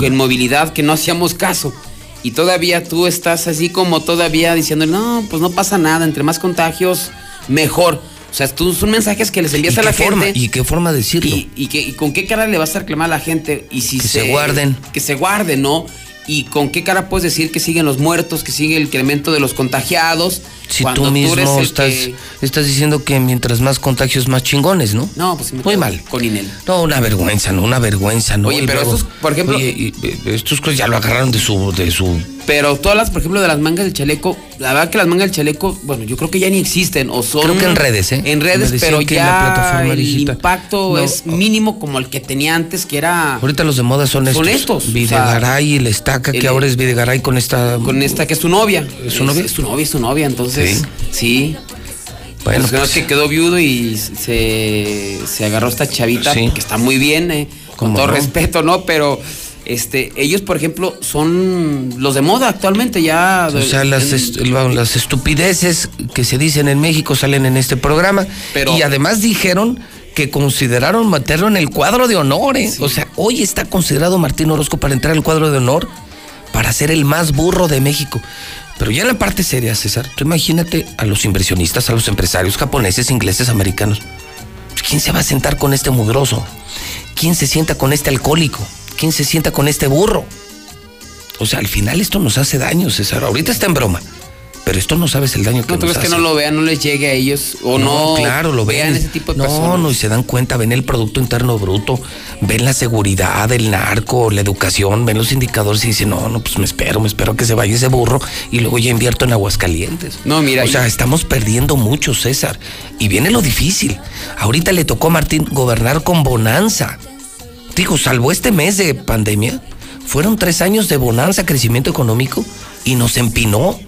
En movilidad que no hacíamos caso. Y todavía tú estás así como todavía diciendo, no, pues no pasa nada, entre más contagios, mejor. O sea, tú, son mensajes que les envías ¿Y a la forma? gente. ¿Y qué forma de decirlo? Y, y que, y con qué cara le vas a reclamar a la gente. Y si Que se guarden. Que se guarden, ¿no? Y con qué cara puedes decir que siguen los muertos, que sigue el incremento de los contagiados. Si cuando tú mismo eres estás, que- estás diciendo que mientras más contagios, más chingones, ¿no? No, pues me Muy mal. Con Inel. No, una vergüenza, no, una vergüenza, no. Oye, Y pero luego- estos, por ejemplo- Oye, y- estos ya lo agarraron de su, de su. Pero todas las, por ejemplo, de las mangas del chaleco, la verdad que las mangas del chaleco, bueno, yo creo que ya ni existen. O son. Creo que en redes, ¿eh? En redes, pero que en la ya plataforma el digital. impacto No. es mínimo como el que tenía antes, que era. Ahorita los de moda son estos. Son estos, o sea, Videgaray y la estaca, que ahora es Videgaray con esta. Con esta que es su novia. ¿Es su novia? Es su novia, es su novia, entonces. Sí. Bueno, Pues pues- es que quedó viudo y se, se agarró esta chavita, Sí. que está muy bien, eh, con ¿Cómo todo no? respeto, ¿no? Pero este, ellos, por ejemplo, son los de moda actualmente ya. O sea, las, en- est- las estupideces que se dicen en México salen en este programa. Pero- y además dijeron que consideraron meterlo en el cuadro de honor. ¿eh? O sea, hoy está considerado Martín Orozco para entrar al cuadro de honor para ser el más burro de México. Pero ya en la parte seria, César, tú imagínate a los inversionistas, a los empresarios japoneses, ingleses, americanos. ¿Quién se va a sentar con este mugroso? ¿Quién se sienta con este alcohólico? ¿Quién se sienta con este burro? O sea, al final esto nos hace daño, César. Ahorita está en broma. Pero esto no sabes el daño que No, tú nos ves que hace. no lo vean, no les llegue a ellos. O no, claro, lo ven. ese tipo de no, personas. no, y se dan cuenta, ven el Producto Interno Bruto, ven la seguridad, el narco, la educación, ven los indicadores y dicen, no, no, pues me espero, me espero que se vaya ese burro y luego ya invierto en Aguascalientes. No, mira. O sea, estamos perdiendo mucho, César. Y viene lo difícil. Ahorita le tocó a Martín gobernar con bonanza. Digo, salvo este mes de pandemia, fueron tres años de bonanza, crecimiento económico y nos empinó.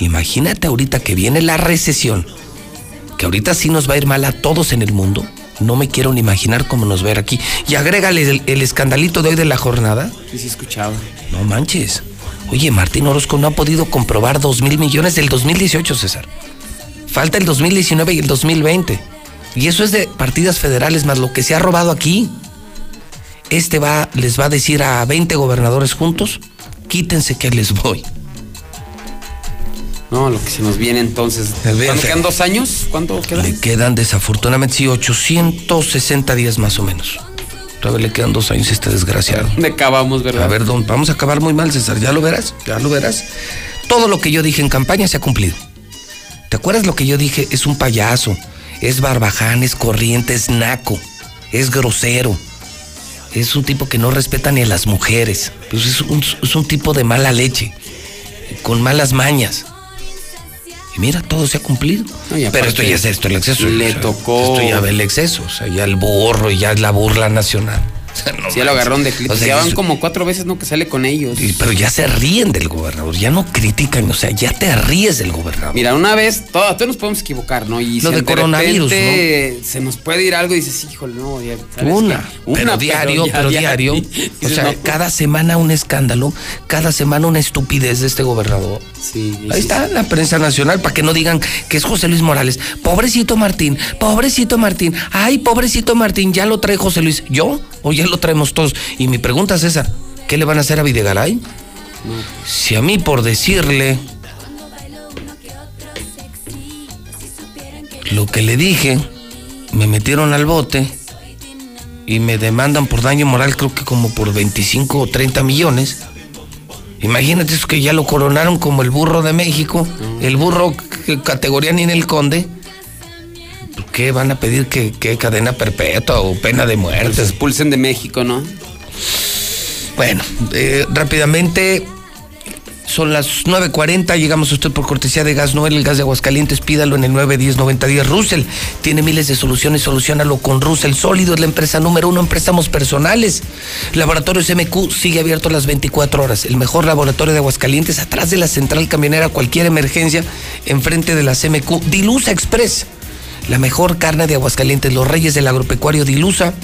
Imagínate ahorita que viene la recesión, que ahorita sí nos va a ir mal a todos en el mundo. No me quiero ni imaginar cómo nos va a ir aquí. Y agrégale el, el escandalito de hoy de la jornada. Sí, sí, escuchaba. No manches. Oye, Martín Orozco no ha podido comprobar dos mil millones del 2018, César. Falta el 2019 y el 2020. Y eso es de partidas federales más lo que se ha robado aquí. Este va, les va a decir a 20 gobernadores juntos, quítense que les voy. No, lo que se nos viene entonces. ¿Cuándo quedan dos años? ¿Cuánto quedan? Le quedan desafortunadamente, sí, 860 días más o menos. Todavía le quedan dos años a este desgraciado. ¿Dónde acabamos, verdad? A ver, don, vamos a acabar muy mal, César. Ya lo verás, ya lo verás. Todo lo que yo dije en campaña se ha cumplido. ¿Te acuerdas lo que yo dije? Es un payaso, es barbaján, es corriente, es naco, es grosero. Es un tipo que no respeta ni a las mujeres. Pues es, un, es un tipo de mala leche, con malas mañas. Y mira, todo se ha cumplido. Pero esto ya es esto, el exceso. Le O sea, tocó-. Esto ya ve el exceso, o sea, ya el burro y ya es la burla nacional. No Sí, lo agarraron de O sea, ya van como cuatro veces, ¿no? Que sale con ellos. Pero ya se ríen del gobernador, ya no critican, o sea, ya te ríes del gobernador. Mira, una vez, todos, todos nos podemos equivocar, ¿no? Y Lo de coronavirus, repente se nos puede ir algo y dices, híjole, no, ya, ¿sabes Una, qué? pero diario, ya pero diario. O dices, sea, no. cada semana un escándalo, cada semana una estupidez de este gobernador. Sí, Ahí está la prensa nacional para que no digan que es José Luis Morales. Pobrecito Martín, pobrecito Martín. Ay, pobrecito Martín, ya lo trae José Luis. ¿Yo? ¿O ya lo traemos todos? Y mi pregunta, César, ¿qué le van a hacer a Videgaray? Si a mí por decirle lo que le dije, me metieron al bote y me demandan por daño moral creo que como por 25 o 30 millones. Imagínate eso que ya lo coronaron como el burro de México, el burro categoría ni en el conde. ¿Qué van a pedir que cadena perpetua o pena de muerte? expulsen de México, ¿no? Bueno, eh, rápidamente, son las 9.40, llegamos a usted por cortesía de Gas Noel, el gas de Aguascalientes, pídalo en el 910-9010. Russell tiene miles de soluciones, solucionalo con Russell. Sólido es la empresa número uno en préstamos personales. Laboratorios MQ sigue abierto las 24 horas. El mejor laboratorio de Aguascalientes, atrás de la central camionera, cualquier emergencia, enfrente de las MQ. Dilusa Express, la mejor carne de Aguascalientes, los reyes del agropecuario Dilusa.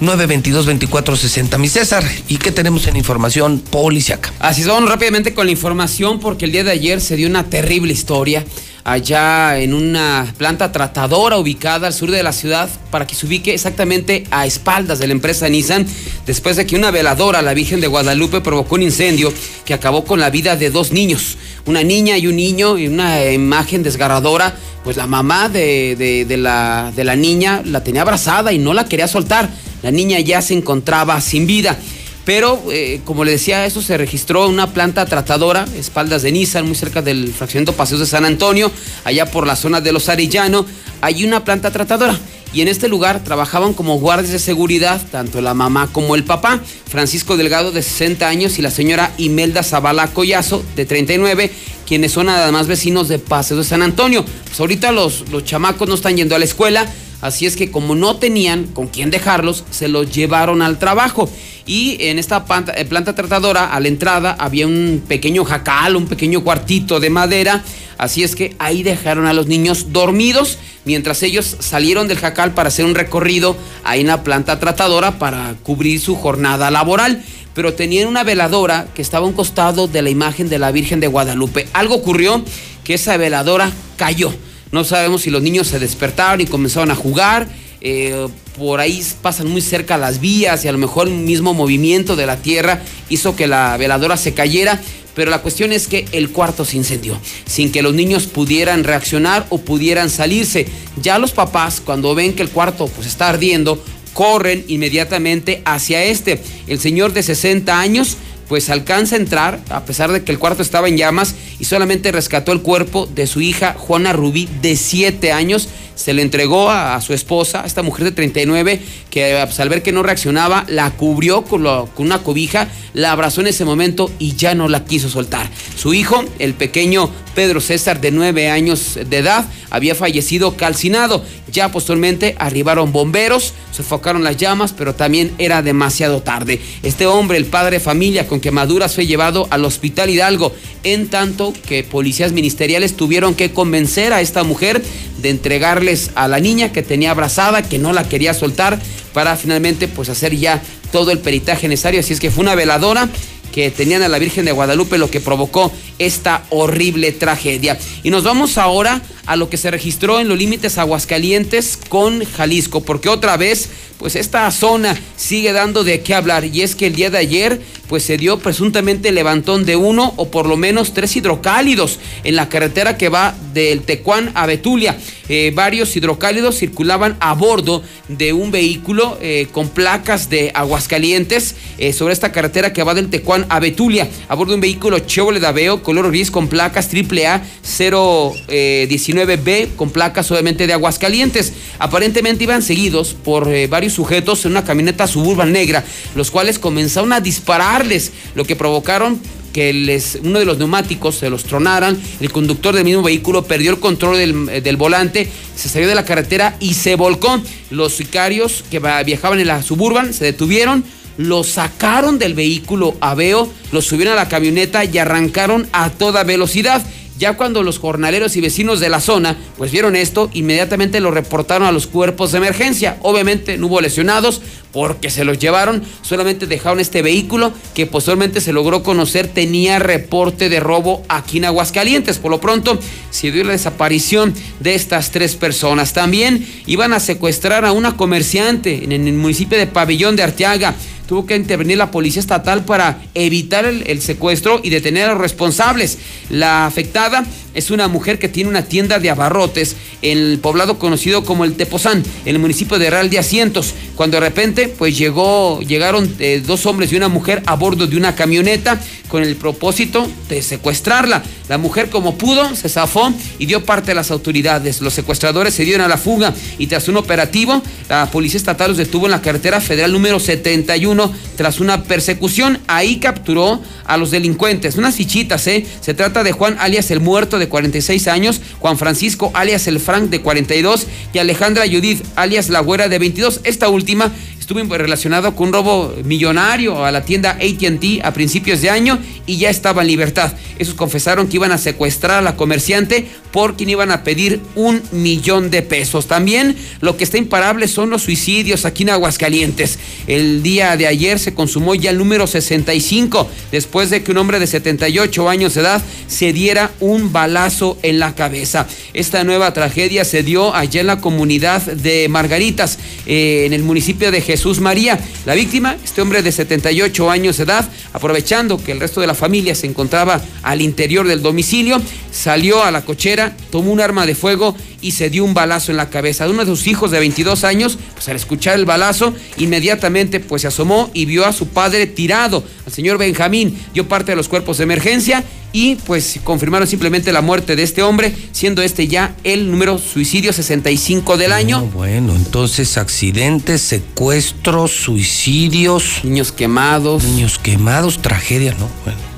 922-2460. Mi César, ¿y qué tenemos en información policiaca? Así vamos rápidamente con la información porque el día de ayer se dio una terrible historia allá en una planta tratadora ubicada al sur de la ciudad para que se ubique exactamente a espaldas de la empresa Nissan después de que una veladora, la Virgen de Guadalupe, provocó un incendio que acabó con la vida de dos niños, una niña y un niño, y una imagen desgarradora, pues la mamá de, de- la, de la niña la tenía abrazada y no la quería soltar, la niña ya se encontraba sin vida. Pero, eh, como le decía, eso se registró en una planta tratadora, espaldas de Nissan, muy cerca del fraccionamiento Paseos de San Antonio, allá por la zona de Los Arellano. Hay una planta tratadora. Y en este lugar trabajaban como guardias de seguridad, tanto la mamá como el papá, Francisco Delgado de 60 años y la señora Imelda Zavala Collazo de 39, quienes son además vecinos de Paseos de San Antonio. Pues ahorita los, los chamacos no están yendo a la escuela, Así es que como no tenían con quién dejarlos, se los llevaron al trabajo. Y en esta planta, eh, planta tratadora, a la entrada, había un pequeño jacal, un pequeño cuartito de madera. Así es que ahí dejaron a los niños dormidos mientras ellos salieron del jacal para hacer un recorrido ahí en la planta tratadora para cubrir su jornada laboral. Pero tenían una veladora que estaba a un costado de la imagen de la Virgen de Guadalupe. Algo ocurrió que esa veladora cayó. No sabemos si los niños se despertaron y comenzaron a jugar. eh, por ahí pasan muy cerca las vías y a lo mejor el mismo movimiento de la tierra hizo que la veladora se cayera. Pero la cuestión es que el cuarto se incendió, sin que los niños pudieran reaccionar o pudieran salirse. Ya los papás, cuando ven que el cuarto pues, está ardiendo, corren inmediatamente hacia este. El señor de 60 años pues alcanza a entrar, a pesar de que el cuarto estaba en llamas, y solamente rescató el cuerpo de su hija Juana Rubí, de 7 años. Se le entregó a, su esposa, a esta mujer de 39, que pues, al ver que no reaccionaba, la cubrió con, con una cobija, la abrazó en ese momento y ya no la quiso soltar. Su hijo, el pequeño Pedro César, de 9 años de edad, había fallecido calcinado. Ya posteriormente arribaron bomberos, sofocaron las llamas, pero también era demasiado tarde. Este hombre, el padre de familia con quemaduras, fue llevado al hospital Hidalgo, en tanto que policías ministeriales tuvieron que convencer a esta mujer de entregarles a la niña que tenía abrazada, que no la quería soltar, para finalmente pues hacer ya todo el peritaje necesario. Así es que fue una veladora que tenían a la Virgen de Guadalupe, lo que provocó esta horrible tragedia. Y nos vamos ahora a lo que se registró en los límites Aguascalientes con Jalisco, porque otra vez, pues esta zona sigue dando de qué hablar. Y es que el día de ayer, pues se dio presuntamente levantón de uno o por lo menos tres hidrocálidos en la carretera que va del Tecuán a Betulia. Eh, varios hidrocálidos circulaban a bordo de un vehículo eh, con placas de Aguascalientes eh, sobre esta carretera que va del Tecuán a Betulia, a bordo de un vehículo Chevrolet Aveo color gris con placas AAA 019B con placas obviamente de Aguascalientes. Aparentemente iban seguidos por varios sujetos en una camioneta suburban negra, los cuales comenzaron a dispararles, lo que provocaron que les, uno de los neumáticos se los tronaran, el conductor del mismo vehículo perdió el control del, del, volante, se salió de la carretera y se volcó. Los sicarios que viajaban en la suburban se detuvieron, lo sacaron del vehículo Aveo, lo subieron a la camioneta y arrancaron a toda velocidad. Ya cuando los jornaleros y vecinos de la zona pues vieron esto, inmediatamente lo reportaron a los cuerpos de emergencia. Obviamente no hubo lesionados porque se los llevaron, solamente dejaron este vehículo que posteriormente se logró conocer tenía reporte de robo aquí en Aguascalientes. Por lo pronto se dio la desaparición de estas tres personas. También iban a secuestrar a una comerciante en el municipio de Pabellón de Arteaga tuvo que intervenir la policía estatal para evitar el, el, secuestro y detener a los responsables. La afectada es una mujer que tiene una tienda de abarrotes en el poblado conocido como el Tepozán, en el municipio de Real de Asientos. Cuando de repente, pues llegó, llegaron eh, dos hombres y una mujer a bordo de una camioneta con el propósito de secuestrarla. La mujer, como pudo, se zafó y dio parte a las autoridades. Los secuestradores se dieron a la fuga y tras un operativo, la policía estatal los detuvo en la carretera federal número 71 tras una persecución. Ahí capturó a los delincuentes. Unas fichitas, ¿eh? Se trata de Juan alias el muerto 46 años, Juan Francisco alias el Frank de 42 y Alejandra Judith alias la güera de 22. Esta última estuvo relacionado con un robo millonario a la tienda ATT a principios de año y ya estaba en libertad. Esos confesaron que iban a secuestrar a la comerciante por quien iban a pedir un millón de pesos. También lo que está imparable son los suicidios aquí en Aguascalientes. El día de ayer se consumó ya el número 65 después de que un hombre de 78 años de edad se diera un balazo en la cabeza. Esta nueva tragedia se dio allá en la comunidad de Margaritas, eh, en el municipio de Jesús María. La víctima, este hombre de 78 años de edad, aprovechando que el resto de la familia se encontraba al interior del domicilio, salió a la cochera, tomó un arma de fuego y se dio un balazo en la cabeza. De uno de sus hijos de 22 años, pues al escuchar el balazo, inmediatamente pues se asomó y vio a su padre tirado, al señor Benjamín, dio parte de los cuerpos de emergencia y pues confirmaron simplemente la muerte de este hombre, siendo este ya el número suicidio 65 del año. No, bueno, entonces accidentes, secuestros, suicidios. Niños quemados. Niños quemados, tragedia, ¿no? Bueno,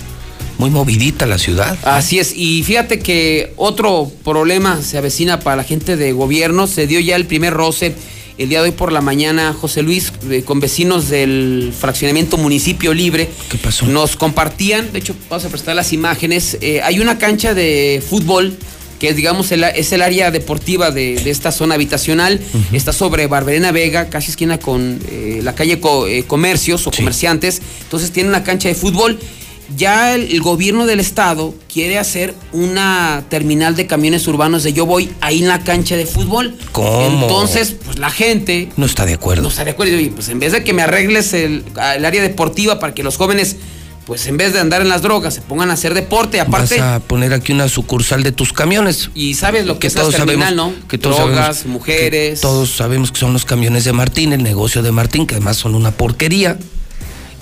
muy movidita la ciudad. Así es, y fíjate que otro problema se avecina para la gente de gobierno, se dio ya el primer roce el día de hoy por la mañana, José Luis, eh, con vecinos del fraccionamiento Municipio Libre. ¿Qué pasó? Nos compartían, de hecho, vamos a prestar las imágenes. Eh, hay una cancha de fútbol que es, digamos, el, es el área deportiva de, de esta zona habitacional. Está sobre Barberena Vega, casi esquina con eh, la calle Co- eh, Comercios o Sí. Comerciantes. Entonces tiene una cancha de fútbol. Ya el, el gobierno del estado quiere hacer una terminal de camiones urbanos de Yo Voy ahí en la cancha de fútbol. ¿Cómo? Entonces, pues la gente No está de acuerdo. no está de acuerdo. Y pues en vez de que me arregles el, el área deportiva para que los jóvenes, pues en vez de andar en las drogas, se pongan a hacer deporte, aparte. Vas a poner aquí una sucursal de tus camiones. Y sabes lo que, que es todos terminal, sabemos ¿no? que todos drogas, sabemos mujeres. Todos sabemos que son los camiones de Martín, el negocio de Martín, que además son una porquería.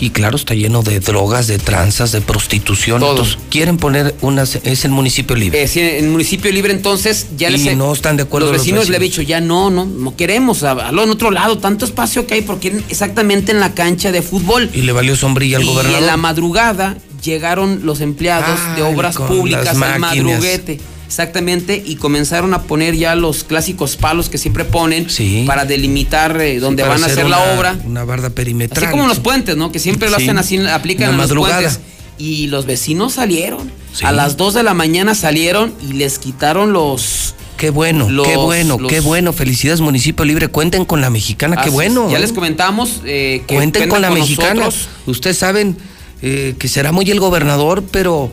Y claro, está lleno de drogas, de tranzas, de prostitución. Todo. Entonces, quieren poner unas. Es el municipio libre. En el municipio libre entonces ya Y les no están de acuerdo Los los vecinos le vecinos. dicho, ya no, no, no queremos, en otro lado, tanto espacio que hay, porque exactamente en la cancha de fútbol. Y le valió sombrilla al Y gobernador. en la madrugada llegaron los empleados de obras públicas al madruguete. Exactamente, y comenzaron a poner ya los clásicos palos que siempre ponen Sí. para delimitar eh, donde Para van a hacer la obra. Una barda perimetral. Así como los puentes, ¿no? Que siempre lo hacen así, aplican en los puentes. Y los vecinos salieron. A las 2 de la mañana salieron y les quitaron los. Qué bueno, qué bueno, los- qué bueno. Felicidades, municipio libre. Cuenten con la mexicana, qué Así bueno. Ya les comentamos eh, que Cuenten con la mexicana. nosotros. Ustedes saben, eh, que será muy el gobernador, pero,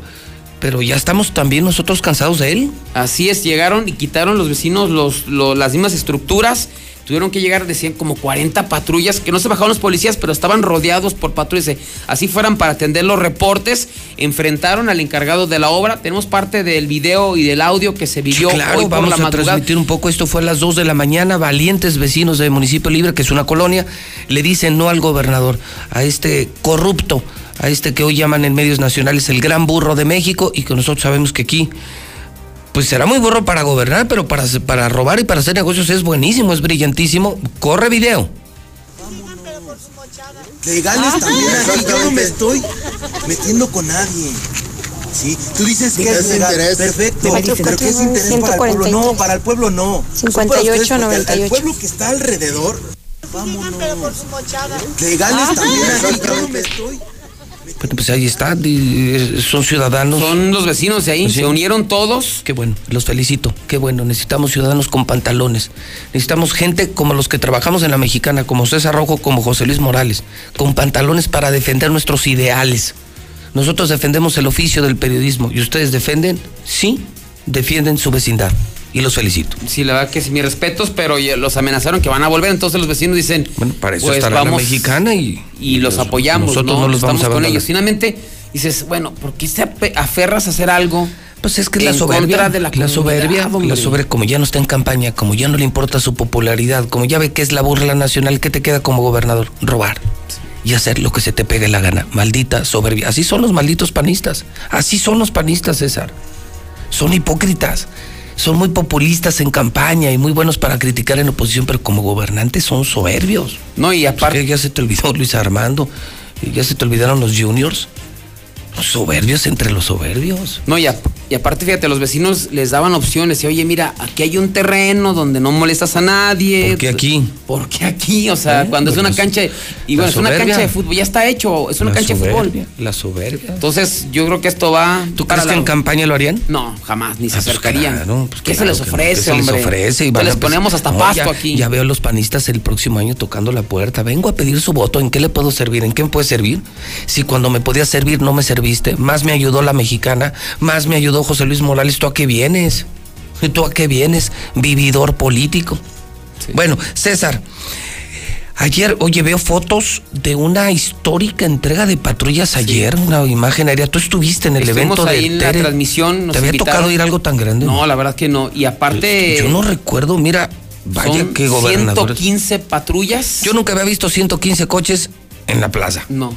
pero ya estamos también nosotros cansados de él. Así es, llegaron y quitaron los vecinos los, lo- las mismas estructuras. Tuvieron que llegar, decían, como 40 patrullas, que no se bajaron los policías, pero estaban rodeados por patrullas. Así fueran para atender los reportes. Enfrentaron al encargado de la obra. Tenemos parte del video y del audio que se vivió claro, hoy por vamos la a madrugada. transmitir un poco. Esto fue a las 2 de la mañana. Valientes vecinos de Municipio Libre, que es una colonia, le dicen no al gobernador, a este corrupto, a este que hoy llaman en medios nacionales el gran burro de México y que nosotros sabemos que aquí. Pues será muy burro para gobernar, pero para, para robar y para hacer negocios es buenísimo, es brillantísimo. Corre video. Legales también aquí, yo no me estoy metiendo con nadie. Sí, tú dices que es legal. Perfecto, pero ¿qué es interés para el pueblo? No, para el pueblo no. Son para ustedes, porque al- al pueblo que está alrededor, vámonos. Legales también aquí, yo no me estoy Bueno, pues ahí está, eh, son ciudadanos. Son los vecinos de ahí, se unieron todos. Qué bueno, los felicito, qué bueno. Necesitamos ciudadanos con pantalones. Necesitamos gente como los que trabajamos en la mexicana, como César Rojo, como José Luis Morales, con pantalones para defender nuestros ideales. Nosotros defendemos el oficio del periodismo y ustedes defienden, sí, defienden su vecindad. Y los felicito. Sí, la verdad que sí, mis respetos, pero los amenazaron que van a volver. Entonces los vecinos dicen, bueno, para eso pues la mexicana y, y los apoyamos. nosotros ¿no? no los Estamos vamos a con ellos. Finalmente dices, bueno, ¿por qué te aferras a hacer algo? Pues es que la soberbia, contra de la, la, soberbia, hombre? la soberbia, como ya no está en campaña, como ya no le importa su popularidad, como ya ve que es la burla nacional, ¿qué te queda como gobernador? Robar y hacer lo que se te pegue la gana. Maldita soberbia. Así son los malditos panistas. Así son los panistas, César. Son hipócritas. Son muy populistas en campaña y muy buenos para criticar en oposición, pero como gobernantes son soberbios. No, y aparte. ya se te olvidó Luis Armando, y ya se te olvidaron los juniors. Los soberbios entre los soberbios. No, y, ap- y aparte, fíjate, los vecinos les daban opciones. Y oye, mira, aquí hay un terreno donde no molestas a nadie. ¿Por qué aquí? ¿Por qué aquí? O sea, Eh, cuando es pues, una cancha. de- Y bueno, es una cancha de fútbol, ya está hecho. Es una cancha de fútbol. La soberbia. Entonces, yo creo que esto va. ¿Tú crees que en campaña lo harían? No, jamás, ni se Ah, pues acercarían. claro, pues ¿Qué se les que no, ofrece, ¿qué se hombre? les ofrece? Y van les ponemos hasta No, pasto ya- aquí. Ya veo a los panistas el próximo año tocando la puerta. Vengo a pedir su voto. ¿En qué le puedo servir? ¿En qué me puede servir? Si cuando me podía servir no me serviste, más me ayudó la mexicana, más me ayudó José Luis Morales. ¿Tú a qué vienes? ¿Tú a qué vienes? Vividor político. Bueno, César. Ayer, oye, veo fotos de una histórica entrega de patrullas ayer, una imagen aérea. Tú estuviste en el Estuvimos evento de en la Tere. transmisión. nos ¿Te había invitaron. tocado ir a algo tan grande? No, la verdad que no. Y aparte. Yo no recuerdo, mira, vaya que gobernador. 115 patrullas. Yo nunca había visto 115 coches en la plaza. No.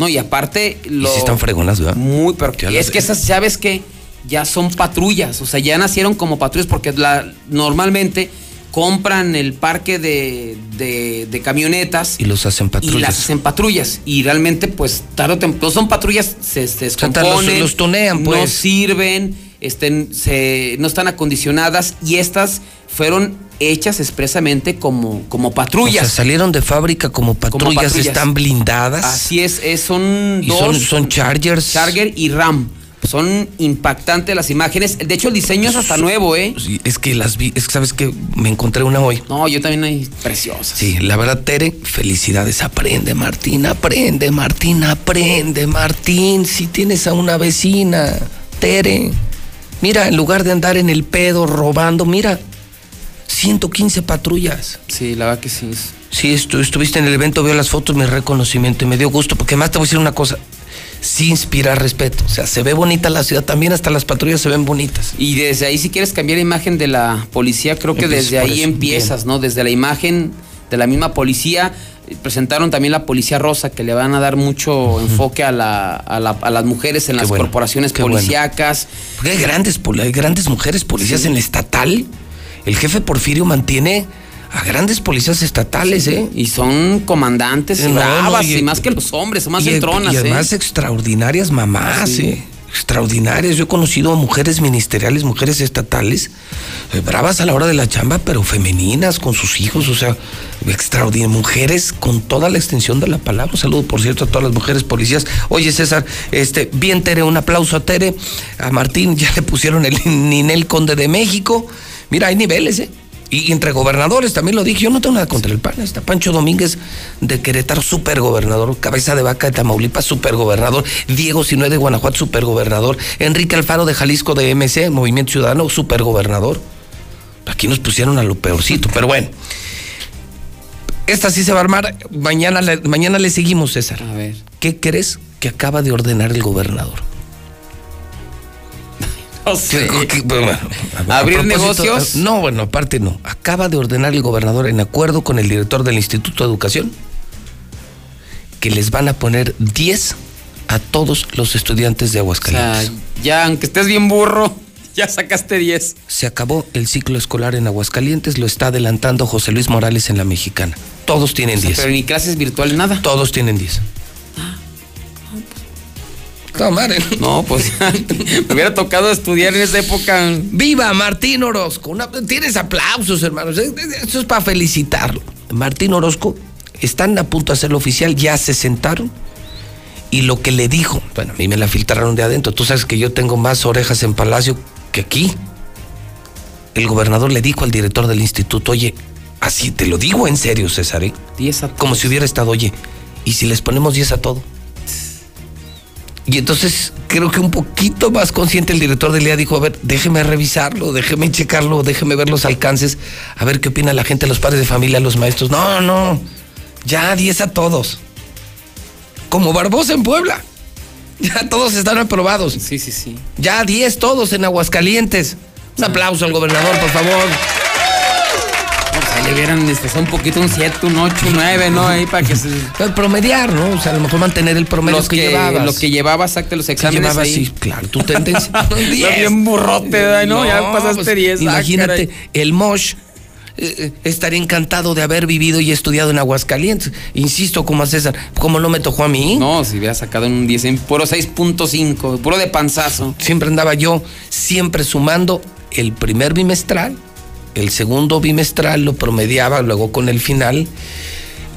No, y aparte. Lo... Y sí están fregonas, ¿verdad? Muy, pero Ya es que esas, ¿sabes que Ya son patrullas, o sea, ya nacieron como patrullas porque la, normalmente compran el parque de, de- de camionetas Y los hacen y patrullas. las hacen patrullas. Y realmente, pues, tarde o temprano, son patrullas, se, se sea, los- los tunean, no pues. sirven, estén, se, no están acondicionadas y estas fueron hechas expresamente como, como O patrullas. sea, salieron de fábrica como patrullas, patrullas. están blindadas. Así es, es- son Y dos. son- son Chargers. Charger y Ram. Son impactantes las imágenes. De hecho, el diseño es hasta nuevo, ¿eh? Sí, es que las vi, es que sabes que me encontré una hoy. No, yo también hay preciosas. Sí, la verdad, Tere, felicidades. Aprende, Martín, aprende, Martín, aprende, Martín. Si tienes a una vecina, Tere. Mira, en lugar de andar en el pedo robando, mira, 115 patrullas. Sí, la verdad que sí. Sí, estu- estuviste en el evento, veo las fotos, mi reconocimiento y me dio gusto, porque más te voy a decir una cosa, sí inspira respeto. O sea, se ve bonita la ciudad, también hasta las patrullas se ven bonitas. Y desde ahí, si quieres cambiar la imagen de la policía, creo que desde ahí empiezas, ¿no? Desde la imagen de la misma policía. Eh, Presentaron también la policía rosa, que le van a dar mucho enfoque a, la- a la- a las mujeres en Qué las bueno, corporaciones qué bueno. policíacas. Porque hay grandes, hay grandes mujeres policías Sí. en la estatal. El jefe Porfirio mantiene a grandes policías estatales, ¿eh? Y son comandantes no, bravas, y- y, más que los hombres, son más y, entronas, y ¿eh? además extraordinarias mamás, Sí. ¿eh? Extraordinarias. Yo he conocido a mujeres ministeriales, mujeres estatales, eh, bravas a la hora de la chamba, pero femeninas, con sus hijos, o sea, extraordinarias. Mujeres con toda la extensión de la palabra. Un saludo, por cierto, a todas las mujeres policías. Oye, César, este, bien, Tere, un aplauso a Tere. A Martín ya le pusieron el Ninel Conde de México. Mira, hay niveles, ¿eh? Y entre gobernadores, también lo dije, yo no tengo nada contra el PAN. Está Pancho Domínguez de Querétaro, supergobernador. Cabeza de Vaca de Tamaulipas, supergobernador. Diego Sinue de Guanajuato, supergobernador. Enrique Alfaro de Jalisco de MC, Movimiento Ciudadano, supergobernador. Aquí nos pusieron a lo peorcito, pero bueno. Esta sí se va a armar. Mañana, le- mañana le seguimos, César. A ver. ¿Qué crees que acaba de ordenar el gobernador? No sé. Que- bueno, a- a ¿Abrir negocios? No, bueno, aparte no. Acaba de ordenar el gobernador en acuerdo con el director del Instituto de Educación que les van a poner 10 a todos los estudiantes de O Aguascalientes. sea, ya, aunque estés bien burro, ya sacaste 10. Se acabó el ciclo escolar en Aguascalientes, lo está adelantando José Luis Morales en la Mexicana. Todos tienen O sea, 10. pero ni clases virtuales, nada. Todos tienen 10. No, pues me hubiera tocado estudiar en esa época. ¡Viva Martín Orozco! Una- tienes aplausos, hermanos. Esto es para felicitarlo. Martín Orozco, están a punto de hacerlo oficial, ya se sentaron. Y lo que le dijo, bueno, a mí me la filtraron de adentro. Tú sabes que yo tengo más orejas en Palacio que aquí. El gobernador le dijo al director del instituto, oye, así te lo digo en serio, César, ¿eh? 10 a Como si hubiera estado, oye, ¿y si les ponemos 10 a todo? Y entonces creo que un poquito más consciente el director del día dijo, a ver, déjeme revisarlo, déjeme checarlo, déjeme ver los alcances, a ver qué opina la gente, los padres de familia, los maestros. No, no, ya 10 a todos. Como Barbosa en Puebla. Ya todos están aprobados. Sí, sí, sí. Ya 10 todos en Aguascalientes. Un aplauso al gobernador, por favor. Expresado un poquito un 7, un 8, un 9, ¿no? Ahí para que se. Pero promediar, ¿no? O sea, a lo mejor mantener el promedio Los que, que, llevabas. lo que llevaba, exacto, los exámenes. llevabas, ahí. sí, claro, tu tendencia. Bien burrote, ¿verdad? ¿no? Ya pasaste pues, 10. ah, Imagínate, caray. el Mosh eh, eh, estaría encantado de haber vivido y estudiado en Aguascalientes. Insisto, como a César, como no me tocó a mí. No, si hubiera sacado en un 10, en puro 6.5, puro de panzazo. Siempre andaba yo, siempre sumando el primer bimestral, el segundo bimestral lo promediaba, luego con el final.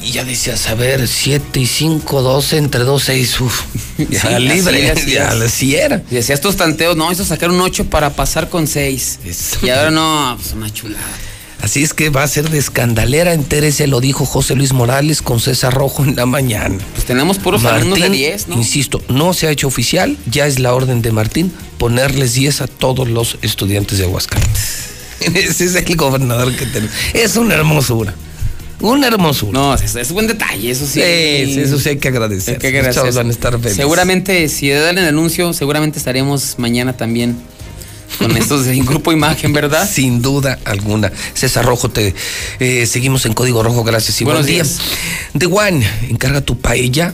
Y ya decías, a ver, 7 y 5, 12, entre 2, 6, uff, ya Sí, libre, ya así era. Y decías tus tanteos, no, eso sacar un 8 para pasar con 6. Y ahora no, pues una chulada. Así es que va a ser de escandalera, entérese, lo dijo José Luis Morales con César Rojo en la mañana. Pues tenemos puros alumnos de 10, ¿no? Insisto, no se ha hecho oficial, ya es la orden de Martín ponerles 10 a todos los estudiantes de Aguascalientes. Ese es el gobernador que tenemos. Es una hermosura. Una hermosura. No, es, es buen detalle, eso sí. Eso sí hay que agradecer. Hay que agradecer. chavos van a estar felices. Seguramente, si dan el anuncio, seguramente estaremos mañana también con estos de Grupo Imagen, ¿verdad? Sin duda alguna. César Rojo, te eh, seguimos en Código Rojo, gracias y Buenos buen día. días. The One, encarga tu paella,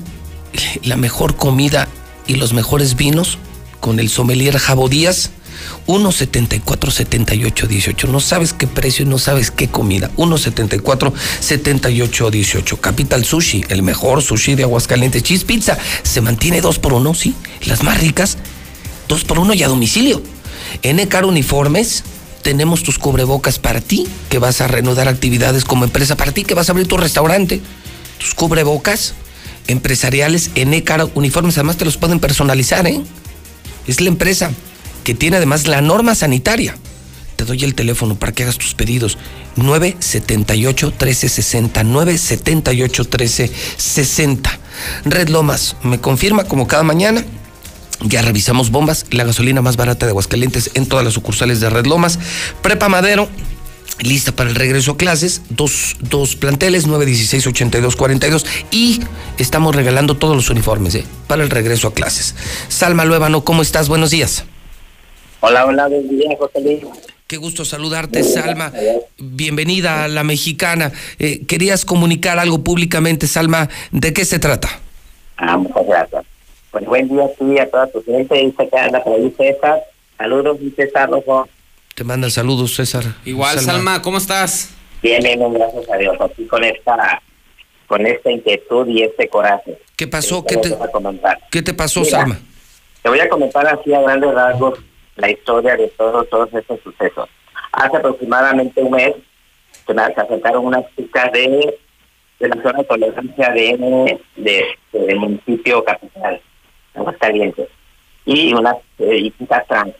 la mejor comida y los mejores vinos con el sommelier Jabo Díaz. 1.74 78 18. No sabes qué precio y no sabes qué comida. 1.74 78 18. Capital Sushi, el mejor sushi de Aguascalientes. Cheese Pizza se mantiene 2 por 1 sí. Las más ricas, 2 por 1 y a domicilio. NCAR Uniformes, tenemos tus cubrebocas para ti, que vas a reanudar actividades como empresa, para ti que vas a abrir tu restaurante. Tus cubrebocas empresariales NCAR Uniformes, además te los pueden personalizar, ¿eh? Es la empresa que tiene además la norma sanitaria. Te doy el teléfono para que hagas tus pedidos. 978-1360. 978-1360. Red Lomas, me confirma como cada mañana. Ya revisamos bombas, la gasolina más barata de Aguascalientes en todas las sucursales de Red Lomas. Prepa Madero, lista para el regreso a clases. Dos, dos planteles, 916-8242. Y estamos regalando todos los uniformes ¿eh? para el regreso a clases. Salma Luébano, ¿cómo estás? Buenos días. Hola, hola, buen día, José Luis. Qué gusto saludarte, Salma. Bienvenida a la mexicana. Eh, querías comunicar algo públicamente, Salma. ¿De qué se trata? Ah, muchas gracias. Pues buen día a ti y a toda tu gente. Dice que anda por ahí César. Saludos, mi César Rojo. Te mandan saludos, César. Igual, Salma, ¿cómo estás? Bien, bien, gracias a Dios. Aquí con esta, con esta inquietud y este coraje. ¿Qué pasó? Te ¿Qué te, voy a comentar. qué te pasó, Mira, Salma? Te voy a comentar así a grandes rasgos la historia de todos, todos estos sucesos. Hace aproximadamente un mes se me acercaron unas chicas de, de la zona de tolerancia de, de, del municipio capital, Aguascalientes, y unas eh, chicas trans,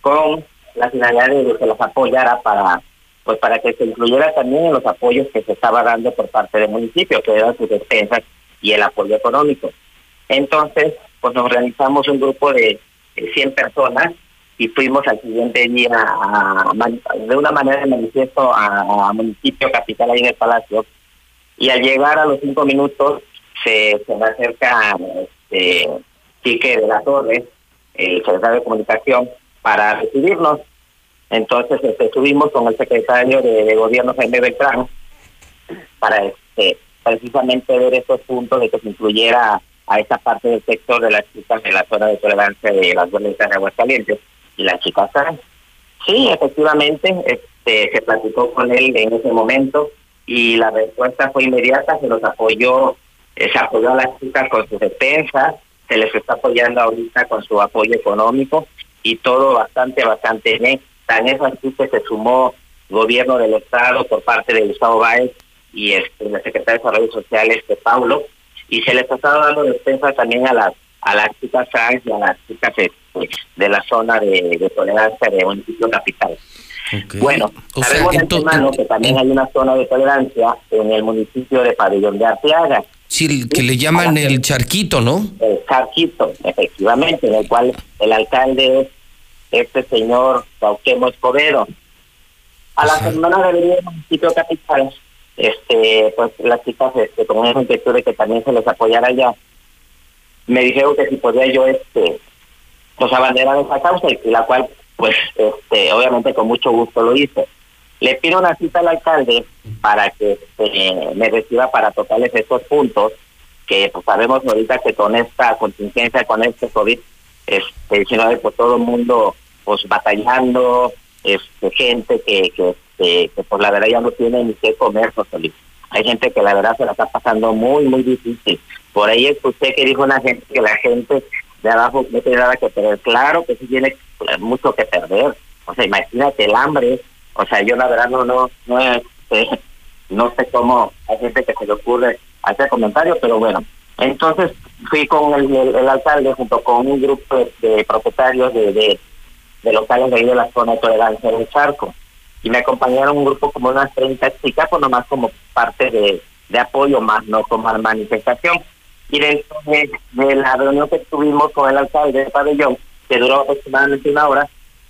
con la finalidad de que las apoyara para pues para que se incluyera también en los apoyos que se estaba dando por parte del municipio, que eran sus despensas y el apoyo económico. Entonces, pues nos organizamos un grupo de 100 personas y fuimos al siguiente día a, de una manera de manifiesto a, municipio capital ahí en el Palacio y al llegar a los cinco minutos se, se me acerca este, Quique de la Torre, el secretario de Comunicación, para recibirnos. Entonces este, estuvimos con el secretario de, Gobierno, Jaime Beltrán, para este, precisamente ver estos puntos de que se incluyera a esa parte del sector de las chicas de la zona de tolerancia de las violencias de Aguascalientes. Y las chicas, sí, efectivamente, este, se platicó con él en ese momento y la respuesta fue inmediata, se los apoyó, eh, se apoyó a las chicas con sus defensas, se les está apoyando ahorita con su apoyo económico y todo bastante, bastante bien. Tan es así que se sumó gobierno del Estado por parte de Gustavo Báez y este, el secretario de Desarrollo Social, este Paulo, y se les estado dando defensa también a las a las chicas trans y a las chicas de, la zona de, tolerancia de municipio capital. Bueno, sabemos de que también hay una zona de tolerancia en el municipio de Pabellón de Arteaga. Sí, que le llaman el charquito, ¿no? El charquito, efectivamente, en el cual el alcalde es este señor Cauquemo Escobedo. A la semana de venir al municipio capital, este, pues las chicas, este, con esa inquietud de que también se les apoyara allá, me dijeron que si podía yo, este, pues abanderar esa causa, y la cual, pues, este, obviamente con mucho gusto lo hice. Le pido una cita al alcalde para que este, me reciba para tocarles estos puntos, que pues sabemos ahorita que con esta contingencia, con este COVID, este, 19, pues todo el mundo, pues batallando, este, gente que, que que, por la verdad ya no tiene ni qué comer, José Hay gente que la verdad se la está pasando muy, muy difícil. Por ahí escuché que dijo una gente que la gente de abajo no tiene nada que perder. Claro que sí tiene mucho que perder. O sea, imagínate el hambre. O sea, yo la verdad no, no, no, este, no sé cómo hay gente que se le ocurre hacer comentarios, pero bueno. Entonces fui con el, alcalde junto con un grupo de, propietarios de, de, de, locales de ahí de la zona de tolerancia del charco y me acompañaron un grupo como unas 30 chicas, pues nomás como parte de, de apoyo, más no como manifestación. Y dentro de, la reunión que tuvimos con el alcalde de Pabellón, que duró aproximadamente una hora,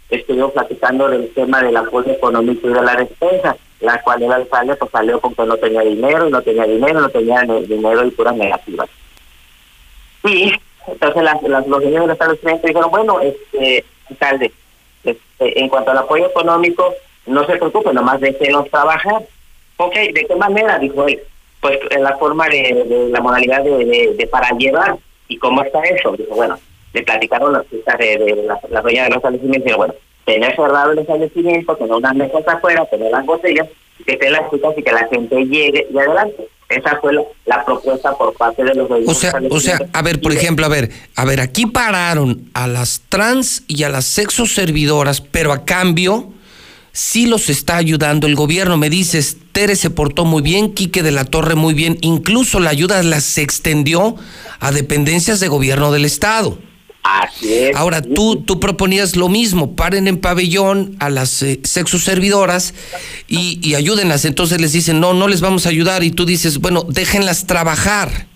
estuvimos platicando del tema del apoyo económico y de la despensa, la cual el alcalde pues salió con que no tenía dinero, no tenía dinero, no tenía dinero y puras negativas. Y entonces las, las, los señores del dijeron, bueno, este alcalde, este, en cuanto al apoyo económico, no se preocupe, nomás déjenos trabajar. Ok, ¿de qué manera? Dijo él. Pues en la forma de, la modalidad de, de, para llevar. ¿Y cómo está eso? Dijo, bueno, le platicaron las chicas de, de la, la dueña de los establecimientos. Dijo, bueno, tener cerrado el establecimiento, tener unas mesas afuera, tener las botellas, que estén las chicas y que la gente llegue y adelante. Esa fue la, propuesta por parte de los O sea, o sea, a ver, por ejemplo, a ver, a ver, aquí pararon a las trans y a las sexo servidoras, pero a cambio sí los está ayudando el gobierno. Me dices, Tere se portó muy bien, Quique de la Torre muy bien, incluso la ayuda la se extendió a dependencias de gobierno del Estado. Así es. Ahora, tú, tú proponías lo mismo, paren en pabellón a las eh, sexoservidoras y, y ayúdenlas. Entonces les dicen, no, no les vamos a ayudar. Y tú dices, bueno, déjenlas trabajar.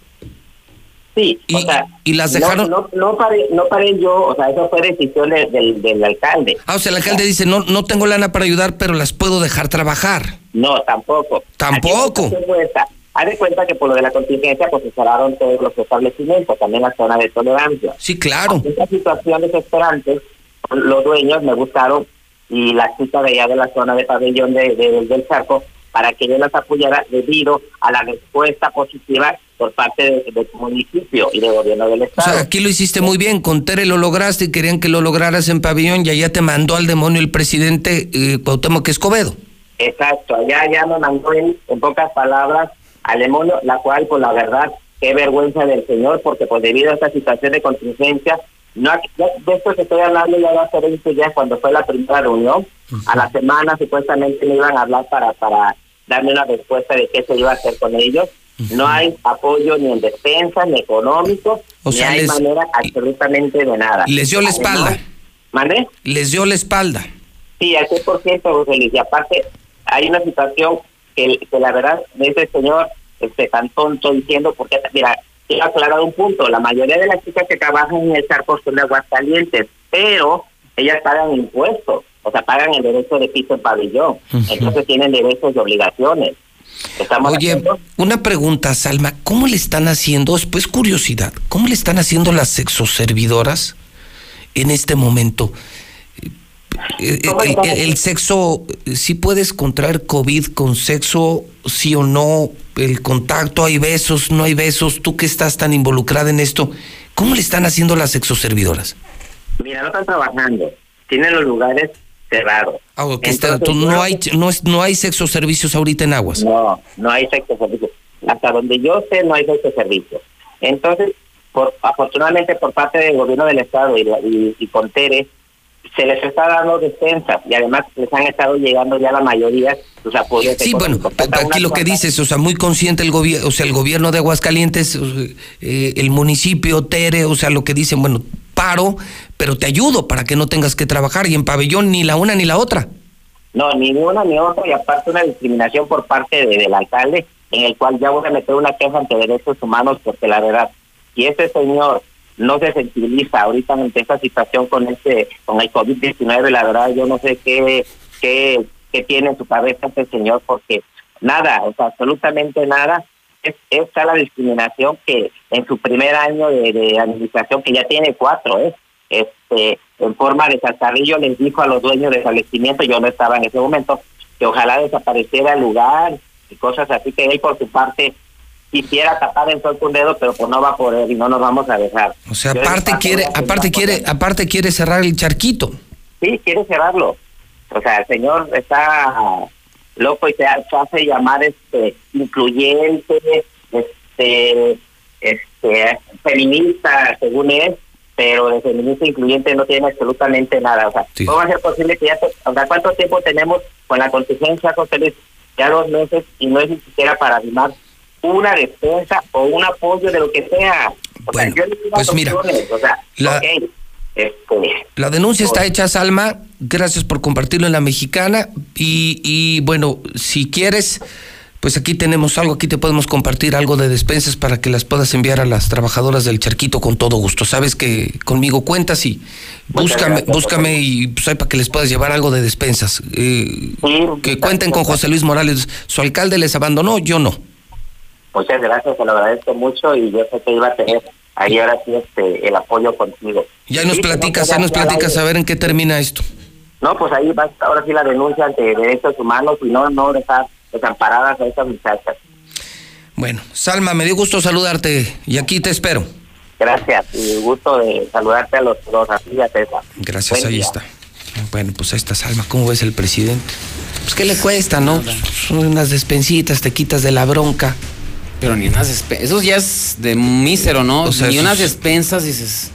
Sí, y, o sea, y las dejaron. No, no, paré, no paré yo, o sea, eso fue decisión del, del alcalde. Ah, o sea, el alcalde dice, no, no tengo lana para ayudar, pero las puedo dejar trabajar. No, tampoco. Tampoco. Haz de cuenta que por lo de la contingencia, pues se cerraron todos los establecimientos, también la zona de tolerancia. Sí, claro. En esta situación desesperante, los dueños me buscaron y la chica de allá de la zona de pabellón de, del Charco para que yo las apoyara debido a la respuesta positiva por parte del de municipio y del gobierno del estado. O sea, aquí lo hiciste muy bien, con Tere lo lograste y querían que lo lograras en pabellón y allá te mandó al demonio el presidente eh, Cuauhtémoc Escobedo. Exacto, allá ya me mandó en pocas palabras al demonio, la cual, por pues, la verdad, qué vergüenza del señor, porque pues debido a esta situación de contingencia, no, de esto que estoy hablando ya va a ser 20 días cuando fue la primera reunión, a la semana supuestamente me iban a hablar para, para darme una respuesta de qué se iba a hacer con ellos, no hay apoyo ni en defensa, ni económico, ni hay manera absolutamente de nada. Les dio la espalda. ¿Mande? Les dio la espalda. Sí, al 100%, José Luis. Y aparte, hay una situación que, que la verdad ese señor este tan tonto diciendo porque mira he aclarado un punto la mayoría de las chicas que trabajan en el Sarco son de Aguascalientes pero ellas pagan impuestos o sea pagan el derecho de piso en pabellón entonces tienen derechos y obligaciones Oye, una pregunta, Salma, ¿cómo le están haciendo, pues curiosidad, cómo le están haciendo las sexoservidoras en este momento? Eh, eh, el, sexo, si puedes contraer COVID con sexo, sí o no, el contacto, hay besos, no hay besos, tú que estás tan involucrada en esto, ¿cómo le están haciendo las sexoservidoras? Mira, no están trabajando, tienen los lugares cerrados. Ah, no, hay, no, es, no hay sexo servicios ahorita en Aguas. No, no hay sexo servicios. Hasta donde yo sé, no hay sexo servicios. Entonces, por, afortunadamente por parte del gobierno del Estado y, y, y Contere, se les está dando despensa y además les han estado llegando ya la mayoría sus apoyos. Sí, bueno, aquí lo que dices, o sea, muy consciente el gobierno, o sea, el gobierno de Aguascalientes, eh, el municipio, Tere, o sea, lo que dicen, bueno, paro, pero te ayudo para que no tengas que trabajar y en pabellón ni la una ni la otra. No, ni una ni otra y aparte una discriminación por parte del alcalde en el cual ya voy a meter una queja ante derechos humanos porque la verdad, si ese señor no se sensibiliza ahorita ante esta situación con este con el COVID-19, la verdad yo no sé qué, qué, qué tiene en su cabeza este señor, porque nada, o sea, absolutamente nada, es esta la discriminación que en su primer año de, administración, que ya tiene cuatro, ¿eh? este en forma de saltarrillo les dijo a los dueños de establecimiento, yo no estaba en ese momento, que ojalá desapareciera el lugar y cosas así, que él por su parte quisiera tapar el sol con dedo, pero pues no va a poder y no nos vamos a dejar. O sea, aparte quiere, aparte quiere, aparte quiere cerrar el charquito. Sí, quiere cerrarlo. O sea, el señor está loco y se hace llamar este incluyente, este, este feminista, según él, pero de feminista incluyente no tiene absolutamente nada. O sea, ¿cómo va a ser posible que ya, o sea, cuánto tiempo tenemos con la contingencia, José Ya dos meses y no es ni siquiera para animar una defensa o un apoyo de lo que sea. bueno, pues mira, la, este, la, denuncia está hecha, Salma. Gracias por compartirlo en la mexicana. Y, y bueno, si quieres, pues aquí tenemos algo, aquí te podemos compartir algo de despensas para que las puedas enviar a las trabajadoras del charquito con todo gusto. Sabes que conmigo cuentas y búscame, búscame y pues, para que les puedas llevar algo de despensas. Eh, que cuenten con José Luis Morales. Su alcalde les abandonó, yo no. Muchas gracias, te lo agradezco mucho y yo sé que iba a tener ahí ahora sí este, el apoyo contigo. Ya nos platicas, ya nos platicas a ver en qué termina esto. No, pues ahí va ahora sí la denuncia ante derechos humanos y no, no dejar desamparadas a estas muchachas. Bueno, Salma, me dio gusto saludarte y aquí te espero. Gracias, y gusto de saludarte a los dos, así ya Gracias, ahí está. Bueno, pues ahí está Salma, ¿cómo ves el presidente? Pues qué le cuesta, ¿no? Son unas despensitas, te quitas de la bronca. Pero ni unas despensas. Eso ya es de mísero, ¿no? O sea, ni unas despensas dices.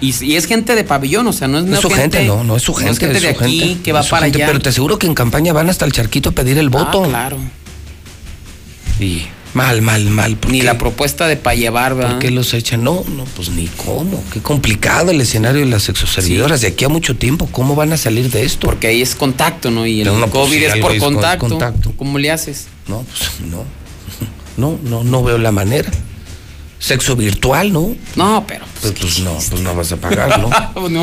Y, es gente de pabellón, o sea, no es, no es su gente, no, no es su gente. es gente de aquí que va para allá. Pero te aseguro que en campaña van hasta el charquito a pedir el ah, voto. claro. Y mal, mal, mal. Ni la propuesta de para llevar, ¿verdad? ¿Por qué los echan? No, no, pues ni cómo. Qué complicado el escenario de las sexoservidoras. De aquí a mucho tiempo, ¿cómo van a salir de esto? Porque ahí es contacto, ¿no? Y el pues, COVID es por contacto. contacto. ¿Cómo le haces? No, pues no. No, no, no veo la manera. Sexo virtual, ¿no? No, pero. Pues, pues no, pues no vas a pagar, ¿no?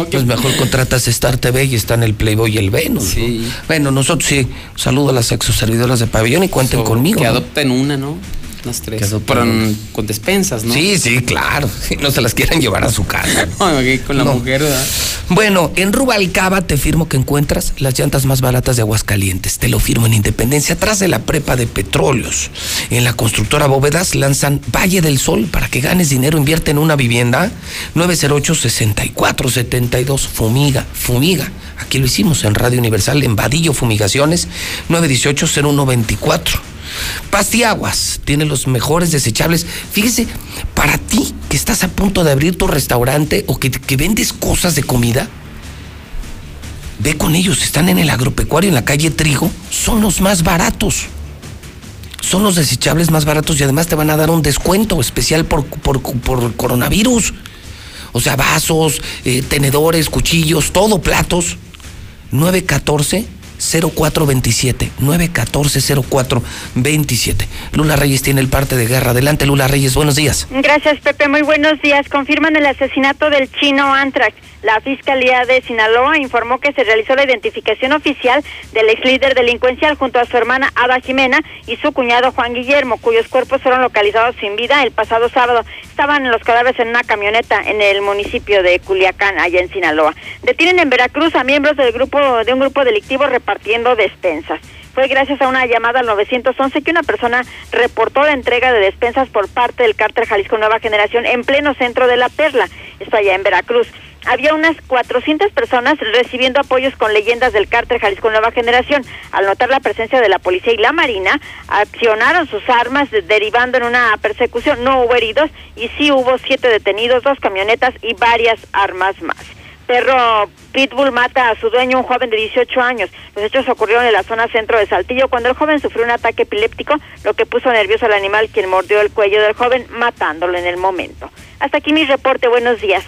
pues mejor contratas Star TV y está en el Playboy y el Venus. Sí. Bueno, nosotros sí, saludo a las sexo servidoras de pabellón y cuenten conmigo. Que adopten una, ¿no? Las tres. Pero con despensas, ¿no? Sí, sí, claro. No se las quieran llevar a su casa. con la mujer, ¿verdad? Bueno, en Rubalcaba te firmo que encuentras las llantas más baratas de Aguascalientes. Te lo firmo en Independencia, atrás de la prepa de petróleos. En la constructora Bóvedas lanzan Valle del Sol para que ganes dinero. Invierte en una vivienda. 908-6472. Fumiga, fumiga. Aquí lo hicimos en Radio Universal, en Vadillo Fumigaciones. 918-0124. Pastiaguas tiene los mejores desechables. Fíjese, para ti que estás a punto de abrir tu restaurante o que, vendes cosas de comida, ve con ellos, están en el agropecuario en la calle Trigo, son los más baratos. Son los desechables más baratos y además te van a dar un descuento especial por, por, coronavirus. O sea, vasos, eh, tenedores, cuchillos, todo, platos. 914 0427 914 0427. Lula Reyes tiene el parte de guerra. Adelante, Lula Reyes, buenos días. Gracias, Pepe. Muy buenos días. Confirman el asesinato del chino Antrax. La Fiscalía de Sinaloa informó que se realizó la identificación oficial del ex líder delincuencial junto a su hermana Ada Jimena y su cuñado Juan Guillermo, cuyos cuerpos fueron localizados sin vida el pasado sábado. Estaban los cadáveres en una camioneta en el municipio de Culiacán, allá en Sinaloa. Detienen en Veracruz a miembros del grupo de un grupo delictivo repartiendo despensas fue gracias a una llamada al 911 que una persona reportó la entrega de despensas por parte del cártel Jalisco Nueva Generación en pleno centro de La Perla, esto allá en Veracruz había unas 400 personas recibiendo apoyos con leyendas del cártel Jalisco Nueva Generación. Al notar la presencia de la policía y la marina, accionaron sus armas derivando en una persecución. No hubo heridos y sí hubo siete detenidos, dos camionetas y varias armas más. Perro Pitbull mata a su dueño, un joven de 18 años. Los hechos ocurrieron en la zona centro de Saltillo cuando el joven sufrió un ataque epiléptico, lo que puso nervioso al animal, quien mordió el cuello del joven, matándolo en el momento. Hasta aquí mi reporte. Buenos días.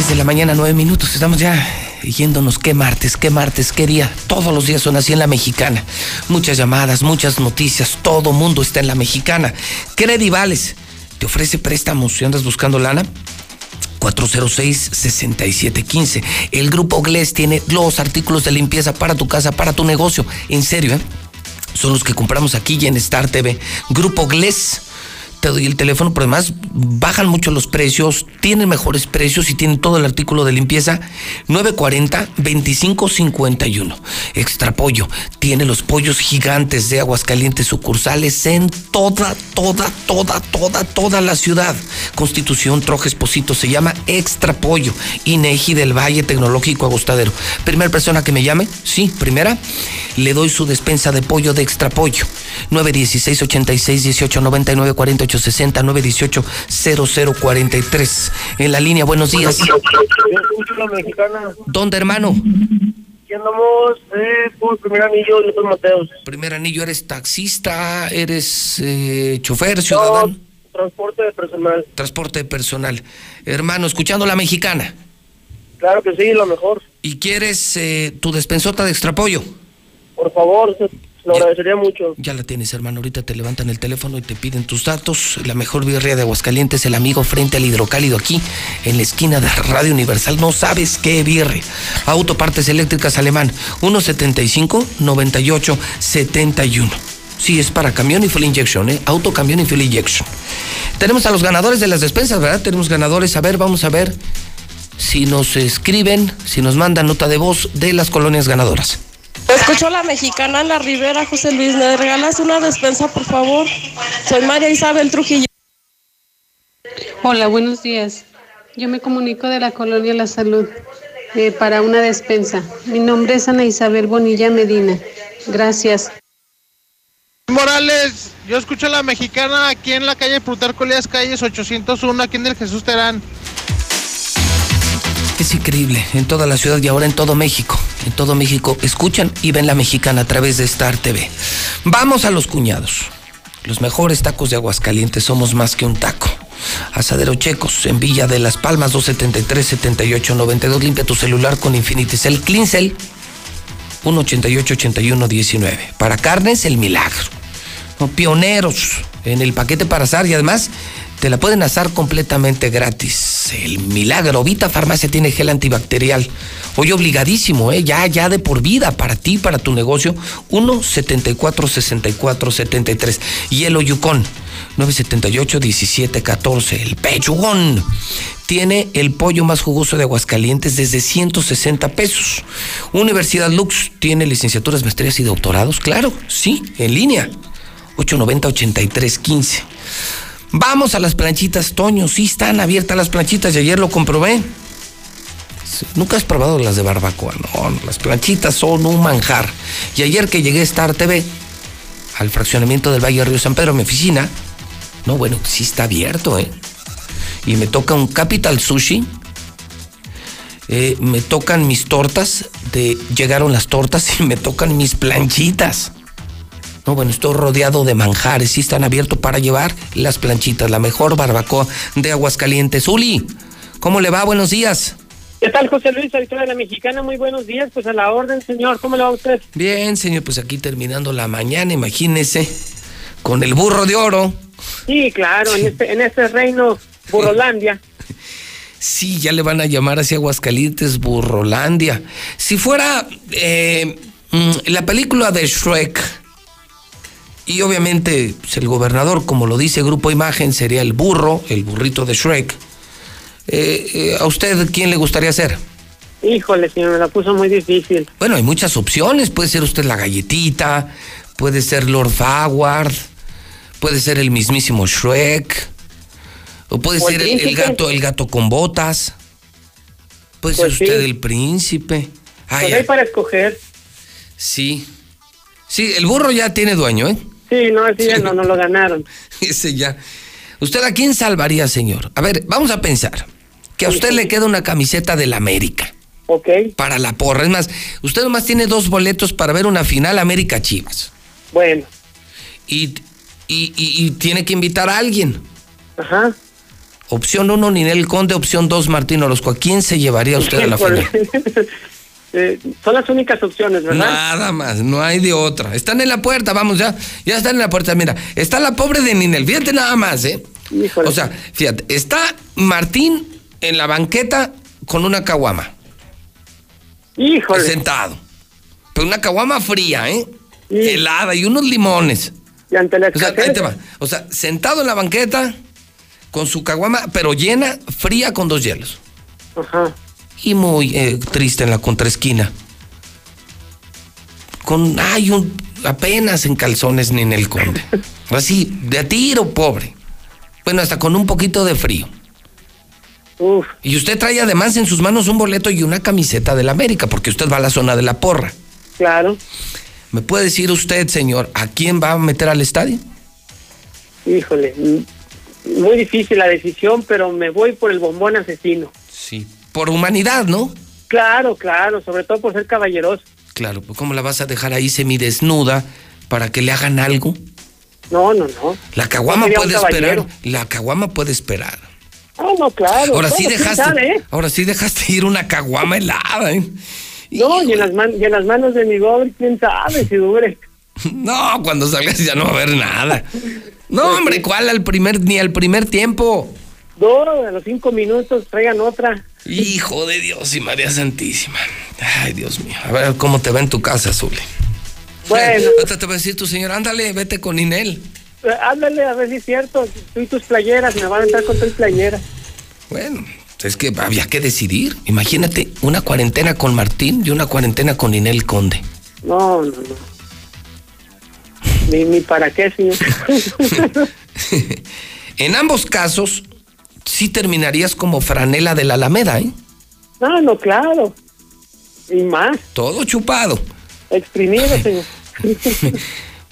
10 de la mañana, 9 minutos. Estamos ya yéndonos. ¿Qué martes? ¿Qué martes? ¿Qué día? Todos los días son así en la mexicana. Muchas llamadas, muchas noticias. Todo mundo está en la mexicana. Credivales te ofrece préstamos si andas buscando lana. 406-6715. El grupo GLES tiene los artículos de limpieza para tu casa, para tu negocio. En serio, ¿eh? Son los que compramos aquí y en Star TV. Grupo GLES te doy el teléfono, pero además bajan mucho los precios, tienen mejores precios y tienen todo el artículo de limpieza. 940-2551. Extra Pollo tiene los pollos gigantes de Aguascalientes sucursales en toda, toda, toda, toda, toda la ciudad. Constitución, Trojes, Posito, se llama Extra Pollo. INEGI del Valle Tecnológico Agostadero. Primera persona que me llame, sí, primera, le doy su despensa de pollo de Extra Pollo. 916 86 18 99 48 60 918 0043. En la línea, buenos días. ¿Dónde, hermano? Aquí andamos eh, por primer anillo, López Mateos. Primer anillo, ¿eres taxista? ¿Eres eh, chofer, ciudadano? No, transporte de personal. Transporte personal. Hermano, escuchando la mexicana. Claro que sí, lo mejor. ¿Y quieres eh, tu despensota de extrapollo? Por favor, lo agradecería mucho. Ya la tienes, hermano. Ahorita te levantan el teléfono y te piden tus datos. La mejor birria de Aguascalientes, el amigo frente al hidrocálido aquí, en la esquina de Radio Universal. No sabes qué birria. Autopartes eléctricas alemán, 175-98-71. Sí, es para camión y full injection, ¿eh? Auto, camión y full injection. Tenemos a los ganadores de las despensas, ¿verdad? Tenemos ganadores. A ver, vamos a ver si nos escriben, si nos mandan nota de voz de las colonias ganadoras. Escucho a la mexicana en la Ribera, José Luis. ¿Me regalas una despensa, por favor? Soy María Isabel Trujillo. Hola, buenos días. Yo me comunico de la colonia La Salud eh, para una despensa. Mi nombre es Ana Isabel Bonilla Medina. Gracias. Morales, yo escucho a la mexicana aquí en la calle Plutarco Elías Calles 801, aquí en el Jesús Terán. Es increíble, en toda la ciudad y ahora en todo México. En todo México escuchan y ven la mexicana a través de Star TV. Vamos a los cuñados. Los mejores tacos de Aguascalientes somos más que un taco. Asadero Checos, en Villa de las Palmas, 273-7892. Limpia tu celular con Infiniticel Cleansel, 188-8119. Para carnes, el milagro. Pioneros en el paquete para asar y además te la pueden asar completamente gratis. El milagro. Vita Farmacia tiene gel antibacterial. Hoy obligadísimo, ¿eh? Ya, ya de por vida para ti, para tu negocio. 1 74 64 73. Hielo Yukon. 978 17 14. El pechugón. Tiene el pollo más jugoso de Aguascalientes desde 160 pesos. Universidad Lux tiene licenciaturas, maestrías y doctorados. Claro, sí, en línea. 890 83 15. Vamos a las planchitas, Toño. Sí están abiertas las planchitas y ayer lo comprobé. Nunca has probado las de barbacoa, no, las planchitas son un manjar. Y ayer que llegué a Star TV, al fraccionamiento del Valle Río San Pedro, mi oficina, no, bueno, sí está abierto, ¿eh? Y me toca un Capital Sushi, Eh, me tocan mis tortas, de, llegaron las tortas y me tocan mis planchitas. No, bueno, estoy rodeado de manjares, sí están abiertos para llevar las planchitas, la mejor barbacoa de Aguascalientes. Uli, ¿cómo le va? Buenos días. ¿Qué tal, José Luis, auditora de la Mexicana? Muy buenos días, pues a la orden, señor. ¿Cómo le va a usted? Bien, señor, pues aquí terminando la mañana, imagínese, con el burro de oro. Sí, claro, en este, en este reino Burrolandia. Sí, ya le van a llamar hacia Aguascalientes Burrolandia. Si fuera eh, mm, la película de Shrek, y obviamente pues, el gobernador, como lo dice Grupo Imagen, sería el burro, el burrito de Shrek. Eh, eh, ¿A usted quién le gustaría ser? Híjole, señor, me la puso muy difícil. Bueno, hay muchas opciones. Puede ser usted la galletita, puede ser Lord Faward, puede ser el mismísimo Shrek, o puede el ser el, gato, el gato con botas. Puede Pues ser usted sí. el príncipe. Ay, Pues hay para escoger. sí. Sí, el burro ya tiene dueño, ¿eh? Sí, no, sí, ya no, no lo ganaron. Ese ya. ¿Usted a quién salvaría, señor? A ver, vamos a pensar. Que a usted le queda una camiseta del América. Ok. Para la porra. Es más, usted nomás tiene dos boletos para ver una final América Chivas. Bueno. Y, y, y- y tiene que invitar a alguien. Ajá. Opción uno, Ninel Conde. Opción dos, Martín Orozco. ¿A quién se llevaría usted a la final? Eh, son las únicas opciones, ¿verdad? Nada más, no hay de otra. Están en la puerta, vamos ya. Ya están en la puerta. Mira, está la pobre de Ninel. Fíjate nada más, ¿eh? O sea, fíjate, está Martín en la banqueta con una caguama. Híjole. Sentado. Pero una caguama fría, ¿eh? Helada y unos limones. Y ante la O sea, ahí te va. O sea, sentado en la banqueta con su caguama, pero llena, fría con dos hielos. Ajá. Y muy eh, triste en la contraesquina. Con, ay, un, apenas en calzones ni en el conde. Así, de a tiro, pobre. Bueno, hasta con un poquito de frío. Y usted trae además en sus manos un boleto y una camiseta del América, porque usted va a la zona de la porra. Claro. ¿Me puede decir usted, señor, a quién va a meter al estadio? Híjole. Muy difícil la decisión, pero me voy por el bombón asesino. Sí. Por humanidad, ¿no? Claro, claro, sobre todo por ser caballeroso. Claro, pues ¿cómo la vas a dejar ahí semidesnuda para que le hagan algo? No, no, no. La caguama puede esperar. La caguama puede esperar. No, no, claro. Ahora sí dejaste, ¿eh? ahora sí dejaste ir una caguama helada, ¿eh? No, y en, las man- y en las manos de mi gober, quién sabe si dure. No, cuando salgas ya no va a haber nada. No, hombre, ¿cuál al primer ni al primer tiempo? Dos, a los cinco minutos traigan otra. Hijo de Dios y María Santísima. Ay, Dios mío. A ver cómo te va en tu casa, Zuli. Bueno. Ahorita te va a decir tu señor, ándale, vete con Inel. Eh, Háblale a ver si es cierto. Tú y tus playeras, me van a entrar con tus playeras. Bueno, es que había que decidir. Imagínate una cuarentena con Martín y una cuarentena con Inel Conde. No, no, no. Ni, ni para qué, señor. En ambos casos, sí terminarías como franela de la Alameda, ¿eh? no, no, claro. Y más, Todo chupado. exprimido, señor.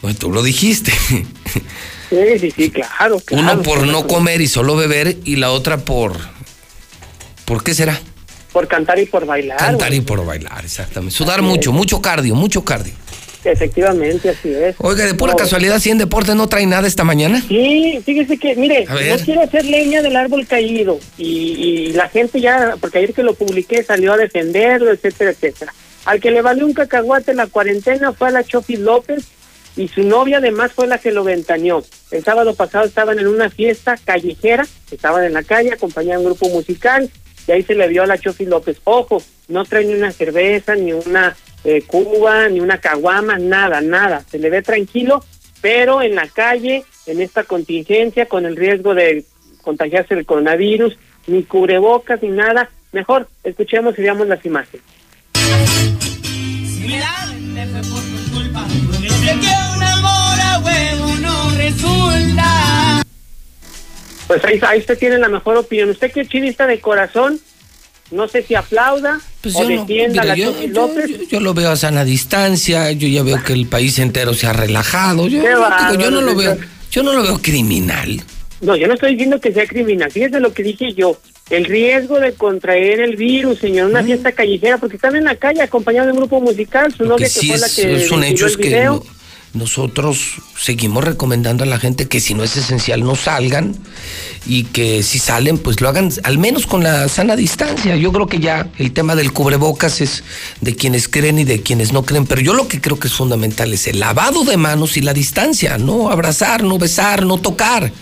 Bueno, tú lo dijiste. Sí, sí, sí, claro. claro. Uno por no comer y solo beber y la otra por... ¿Por qué será? Por cantar y por bailar. Cantar güey. y por bailar, exactamente. Sudar mucho, mucho cardio, mucho cardio. Efectivamente, así es. Oiga, de pura No. casualidad, si en deporte no trae nada esta mañana? Sí, fíjese que, mire, no quiero hacer leña del árbol caído y, y la gente ya, porque ayer que lo publiqué salió a defenderlo, etcétera, etcétera. Al que le valió un cacahuate la cuarentena fue a la Chofis López y su novia además fue la que lo ventaneó. El sábado pasado estaban en una fiesta callejera, estaban en la calle, acompañaban un grupo musical y ahí se le vio a la Chofis López. Ojo, no trae ni una cerveza, ni una eh, cuba, ni una caguama, nada, nada. Se le ve tranquilo, pero en la calle, en esta contingencia, con el riesgo de contagiarse del coronavirus, ni cubrebocas ni nada. Mejor, escuchemos y veamos las imágenes. Pues ahí, ahí usted tiene la mejor opinión. Usted que es chivista de corazón, no sé si aplauda Pues o yo no, defienda mira, a la yo- López. yo- yo lo veo a sana distancia, yo ya veo que el país entero se ha relajado. Yo, digo, yo bárbaro, no lo veo, yo no lo veo criminal. No, yo no estoy diciendo que sea criminal. Fíjese lo que dije yo. el riesgo de contraer el virus, señor, una fiesta callejera, porque están en la calle acompañados de un grupo musical, su novia que, sí fue es, la que es un hecho es que video. no- nosotros seguimos recomendando a la gente que si no es esencial no salgan y que si salen pues lo hagan al menos con la sana distancia. Yo creo que ya el tema del cubrebocas es de quienes creen y de quienes no creen, pero yo lo que creo que es fundamental es el lavado de manos y la distancia, no abrazar, no besar, no tocar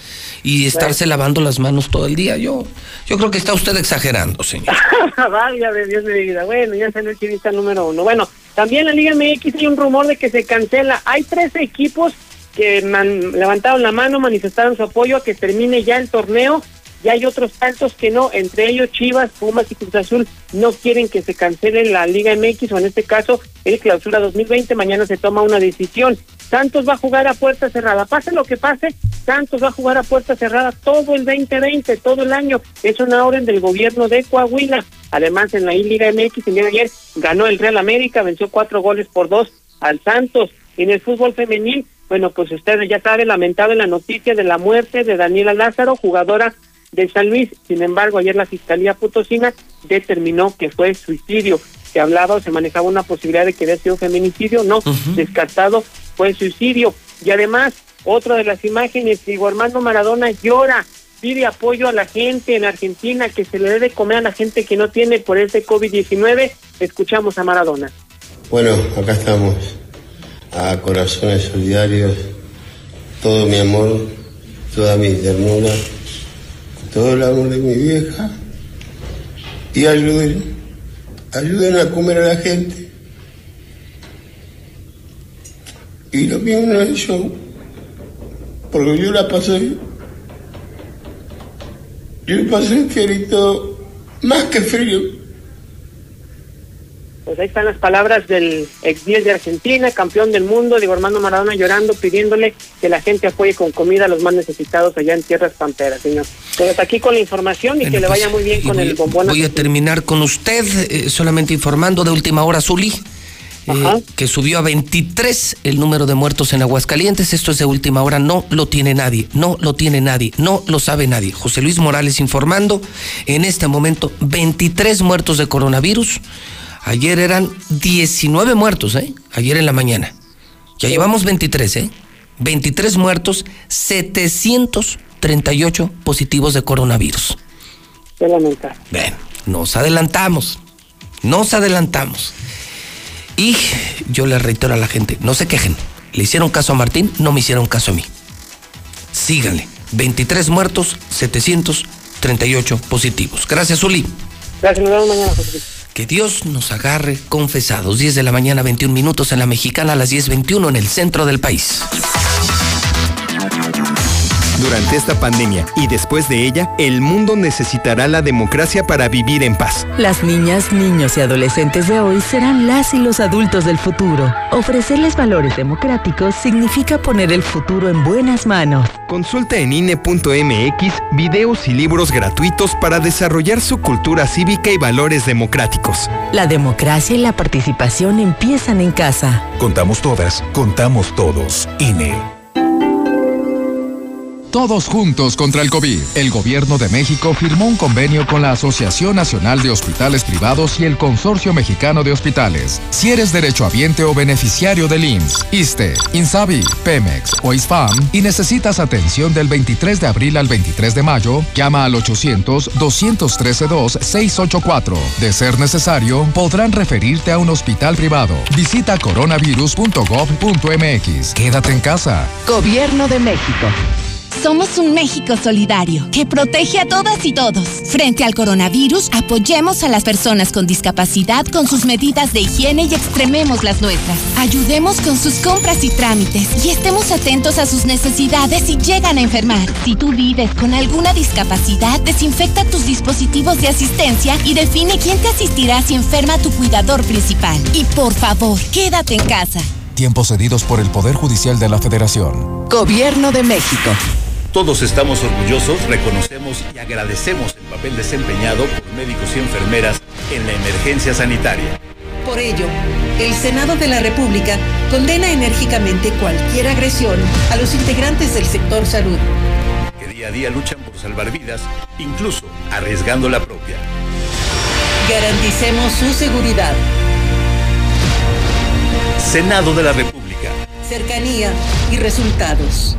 y estarse lavando las manos todo el día. Yo yo creo que está usted exagerando, señor. Válgame Dios de mi vida. Bueno, ya salió el chivista número uno. Bueno, también la Liga MX hay un rumor de que se cancela. Hay tres equipos que levantaron la mano, manifestaron su apoyo a que termine ya el torneo. Y hay otros tantos que no, entre ellos Chivas, Pumas y Cruz Azul, no quieren que se cancele la Liga MX o en este caso el Clausura 2020. Mañana se toma una decisión. Santos va a jugar a puerta cerrada. Pase lo que pase, Santos va a jugar a puerta cerrada todo el 2020, todo el año. Es una orden del gobierno de Coahuila. Además, en la Liga MX, el día de ayer ganó el Real América, venció cuatro goles por dos al Santos. En el fútbol femenil, bueno, pues ustedes ya saben, lamentable la noticia de la muerte de Daniela Lázaro, jugadora de San Luis. Sin embargo, ayer la Fiscalía Potosina determinó que fue suicidio. Se hablaba o se manejaba una posibilidad de que había sido feminicidio, no, descartado, fue suicidio. Y además, otra de las imágenes, Diego Armando Maradona llora, pide apoyo a la gente en Argentina, que se le debe comer a la gente que no tiene por este COVID-19. Escuchamos a Maradona. Bueno, acá estamos, a corazones solidarios, todo mi amor, toda mi ternura, todo el amor de mi vieja, y ayuden, ayuden a comer a la gente. Y lo mío no es show, porque yo la pasé, yo la pasé fierito, más que frío. Pues ahí están las palabras del ex 10 de Argentina, campeón del mundo, Diego Armando Maradona llorando, pidiéndole que la gente apoye con comida a los más necesitados allá en tierras pamperas, señor. Pues hasta aquí con la información y que le vaya muy bien con el bombón. Voy a terminar con usted, eh, solamente informando de última hora, Zuli, eh, que subió a 23 el número de muertos en Aguascalientes. Esto es de última hora, no lo tiene nadie, no lo tiene nadie, no lo sabe nadie. José Luis Morales informando, en este momento 23 muertos de coronavirus. Ayer eran 19 muertos, ¿eh? Ayer en la mañana. Ya llevamos 23, ¿eh? 23 muertos, 738 positivos de coronavirus. Qué lamentable. Nos adelantamos, nos adelantamos. Y yo le reitero a la gente, no se quejen. Le hicieron caso a Martín, no me hicieron caso a mí. Síganle. 23 muertos, 738 positivos. Gracias, Uli. Gracias, nos vemos mañana, José. Que Dios nos agarre confesados. 10 de la mañana, 21 minutos en la mexicana, a las 10.21 en el centro del país. Durante esta pandemia y después de ella, el mundo necesitará la democracia para vivir en paz. Las niñas, niños y adolescentes de hoy serán las y los adultos del futuro. Ofrecerles valores democráticos significa poner el futuro en buenas manos. Consulta en INE.mx videos y libros gratuitos para desarrollar su cultura cívica y valores democráticos. La democracia y la participación empiezan en casa. Contamos todas, contamos todos. INE. Todos juntos contra el COVID. El gobierno de México firmó un convenio con la Asociación Nacional de Hospitales Privados y el Consorcio Mexicano de Hospitales. Si eres derechohabiente o beneficiario del IMSS, ISTE, INSABI, Pemex o ISFAM y necesitas atención del 23 de abril al 23 de mayo, llama al 800-213-2684. De ser necesario, podrán referirte a un hospital privado. Visita coronavirus.gov.mx. Quédate en casa. Gobierno de México. Somos un México solidario que protege a todas y todos. Frente al coronavirus, apoyemos a las personas con discapacidad con sus medidas de higiene y extrememos las nuestras. Ayudemos con sus compras y trámites y estemos atentos a sus necesidades si llegan a enfermar. Si tú vives con alguna discapacidad, desinfecta tus dispositivos de asistencia y define quién te asistirá si enferma tu cuidador principal. Y por favor, quédate en casa. Tiempos cedidos por el Poder Judicial de la Federación. Gobierno de México. Todos estamos orgullosos, reconocemos y agradecemos el papel desempeñado por médicos y enfermeras en la emergencia sanitaria. Por ello, el Senado de la República condena enérgicamente cualquier agresión a los integrantes del sector salud. Que día a día luchan por salvar vidas, incluso arriesgando la propia. Garanticemos su seguridad. Senado de la República. Cercanía y resultados.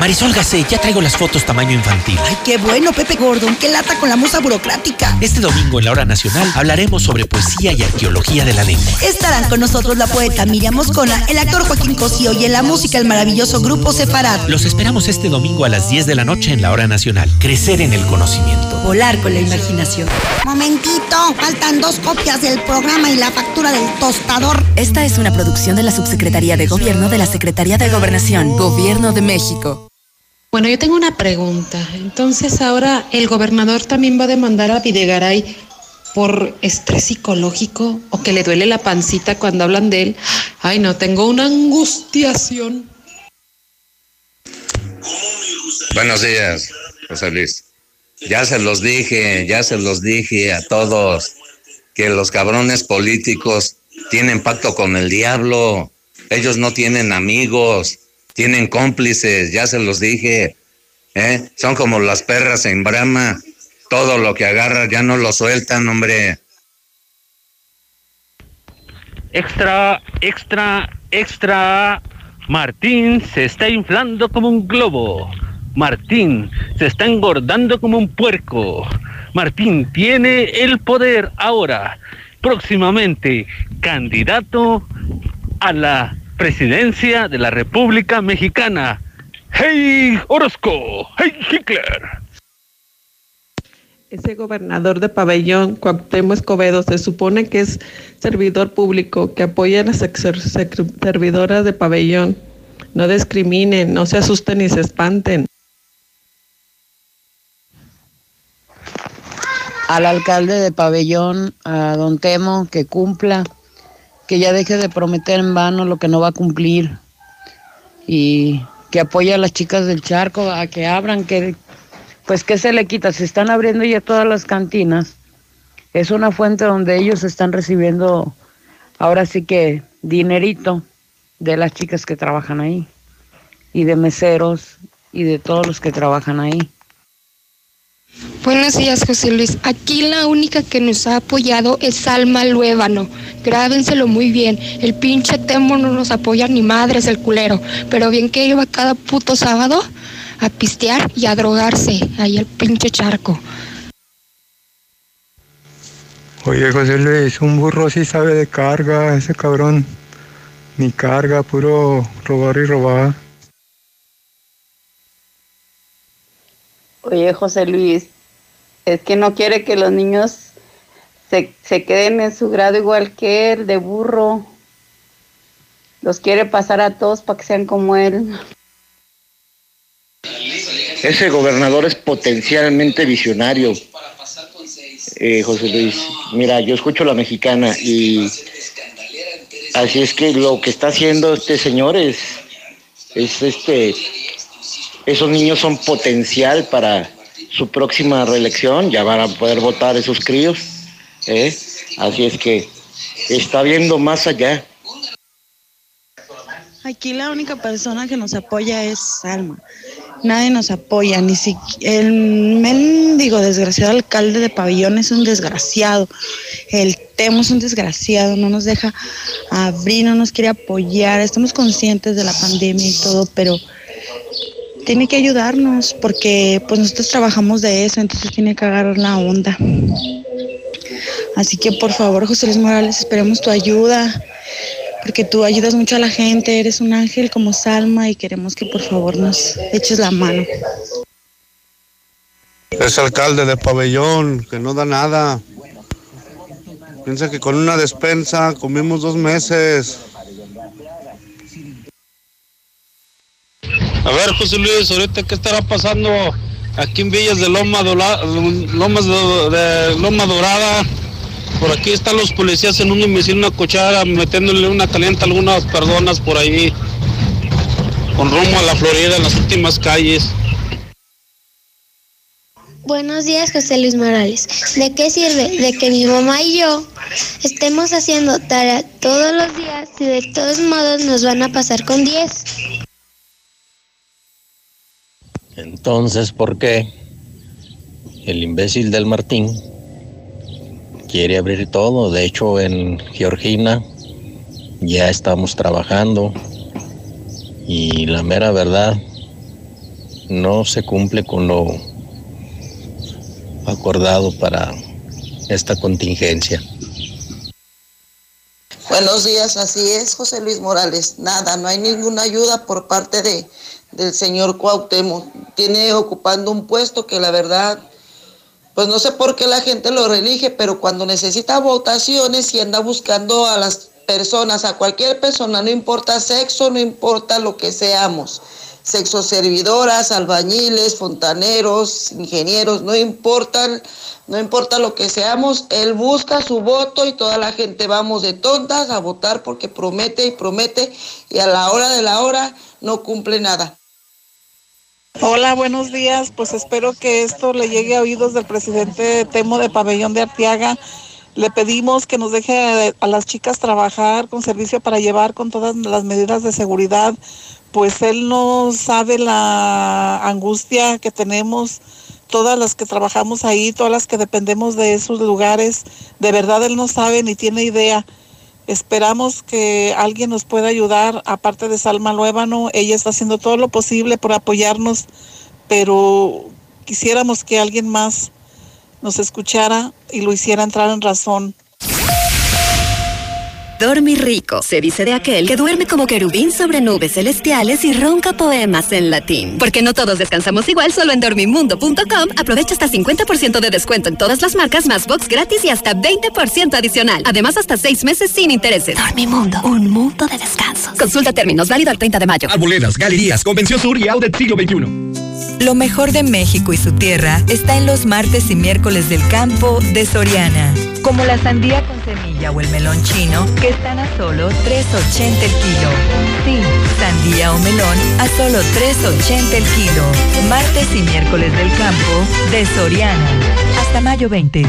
Marisol Gacé, ya traigo las fotos tamaño infantil. Ay, qué bueno, Pepe Gordon. Qué lata con la musa burocrática. Este domingo en la hora nacional hablaremos sobre poesía y arqueología de la lengua. Estarán con nosotros la poeta Miriam Moscona, el actor Joaquín Cosío y en la música el maravilloso grupo Separat. Los esperamos este domingo a las 10 de la noche en la hora nacional. Crecer en el conocimiento. Volar con la imaginación. Momentito, faltan dos copias del programa y la factura del tostador. Esta es una producción de la Subsecretaría de Gobierno de la Secretaría de Gobernación, Gobierno de México. Bueno, yo tengo una pregunta. Entonces ahora el gobernador también va a demandar a Videgaray por estrés psicológico o que le duele la pancita cuando hablan de él. Ay, no, tengo una angustiación. Buenos días, José Luis. Ya se los dije, ya se los dije a todos que los cabrones políticos tienen pacto con el diablo. Ellos no tienen amigos tienen cómplices, ya se los dije, ¿eh? son como las perras en brama, todo lo que agarra ya no lo sueltan, hombre. Extra, extra, extra. Martín se está inflando como un globo. Martín se está engordando como un puerco. Martín tiene el poder ahora, próximamente candidato a la presidencia de la República Mexicana. ¡Hey Orozco! ¡Hey Hitler! Ese gobernador de pabellón, Cuauhtémoc Escobedo, se supone que es servidor público, que apoya a las servidoras de pabellón. No discriminen, no se asusten ni se espanten. Al alcalde de pabellón, a don Temo, que cumpla que ya deje de prometer en vano lo que no va a cumplir y que apoye a las chicas del charco a que abran, que pues que se le quita, se están abriendo ya todas las cantinas. Es una fuente donde ellos están recibiendo ahora sí que dinerito de las chicas que trabajan ahí y de meseros y de todos los que trabajan ahí. Buenos días, José Luis. Aquí la única que nos ha apoyado es Alma Luébano. Grábenselo muy bien. El pinche Temo no nos apoya ni madres el culero. Pero bien que iba cada puto sábado a pistear y a drogarse. Ahí el pinche charco. Oye, José Luis, un burro sí sabe de carga, ese cabrón. Ni carga, puro robar y robar. Oye, José Luis, es que no quiere que los niños se, se queden en su grado igual que él, de burro. Los quiere pasar a todos para que sean como él. Ese gobernador es potencialmente visionario. Eh, José Luis, mira, yo escucho la mexicana y así es que lo que está haciendo este señor es, es este esos niños son potencial para su próxima reelección, ya van a poder votar esos críos. ¿eh? Así es que está viendo más allá. Aquí la única persona que nos apoya es Salma. Nadie nos apoya, ni siquiera el mendigo desgraciado alcalde de Pabellón es un desgraciado. El Temo es un desgraciado, no nos deja abrir, no nos quiere apoyar. Estamos conscientes de la pandemia y todo, pero tiene que ayudarnos porque pues nosotros trabajamos de eso, entonces tiene que agarrar la onda. Así que por favor, José Luis Morales, esperemos tu ayuda, porque tú ayudas mucho a la gente, eres un ángel como Salma y queremos que por favor nos eches la mano. Es alcalde de pabellón, que no da nada. Piensa que con una despensa comimos dos meses. A ver, José Luis, ahorita qué estará pasando aquí en Villas de Loma, Lomas de, Loma Dorada. Por aquí están los policías en un domicilio, una cochara, metiéndole una caliente a algunas personas por ahí, con rumbo a la Florida, en las últimas calles. Buenos días, José Luis Morales. ¿De qué sirve? De que mi mamá y yo estemos haciendo tarea todos los días y de todos modos nos van a pasar con 10. Entonces, ¿por qué el imbécil del Martín quiere abrir todo? De hecho, en Georgina ya estamos trabajando y la mera verdad no se cumple con lo acordado para esta contingencia. Buenos días, así es, José Luis Morales. Nada, no hay ninguna ayuda por parte de, del señor Cuauhtémoc. Tiene ocupando un puesto que la verdad, pues no sé por qué la gente lo relige, pero cuando necesita votaciones y anda buscando a las personas, a cualquier persona, no importa sexo, no importa lo que seamos sexoservidoras, albañiles, fontaneros, ingenieros, no importan, no importa lo que seamos, él busca su voto y toda la gente vamos de tontas a votar porque promete y promete y a la hora de la hora no cumple nada. Hola, buenos días. Pues espero que esto le llegue a oídos del presidente Temo de Pabellón de Arteaga. Le pedimos que nos deje a las chicas trabajar con servicio para llevar con todas las medidas de seguridad pues él no sabe la angustia que tenemos todas las que trabajamos ahí, todas las que dependemos de esos lugares. De verdad él no sabe ni tiene idea. Esperamos que alguien nos pueda ayudar, aparte de Salma Luébano. Ella está haciendo todo lo posible por apoyarnos, pero quisiéramos que alguien más nos escuchara y lo hiciera entrar en razón. Dormir rico. Se dice de aquel que duerme como querubín sobre nubes celestiales y ronca poemas en latín. Porque no todos descansamos igual, solo en dormimundo.com aprovecha hasta 50% de descuento en todas las marcas, más box gratis y hasta 20% adicional. Además, hasta seis meses sin intereses. Dormimundo, un mundo de descanso. Consulta términos, válido al 30 de mayo. Arboledas, galerías, Convención Sur y Audet Siglo XXI. Lo mejor de México y su tierra está en los martes y miércoles del campo de Soriana. Como la sandía con semilla o el melón chino, que están a solo 3.80 el kilo. Sí, sandía o melón a solo 3.80 el kilo. Martes y miércoles del campo de Soriana. Hasta mayo 20.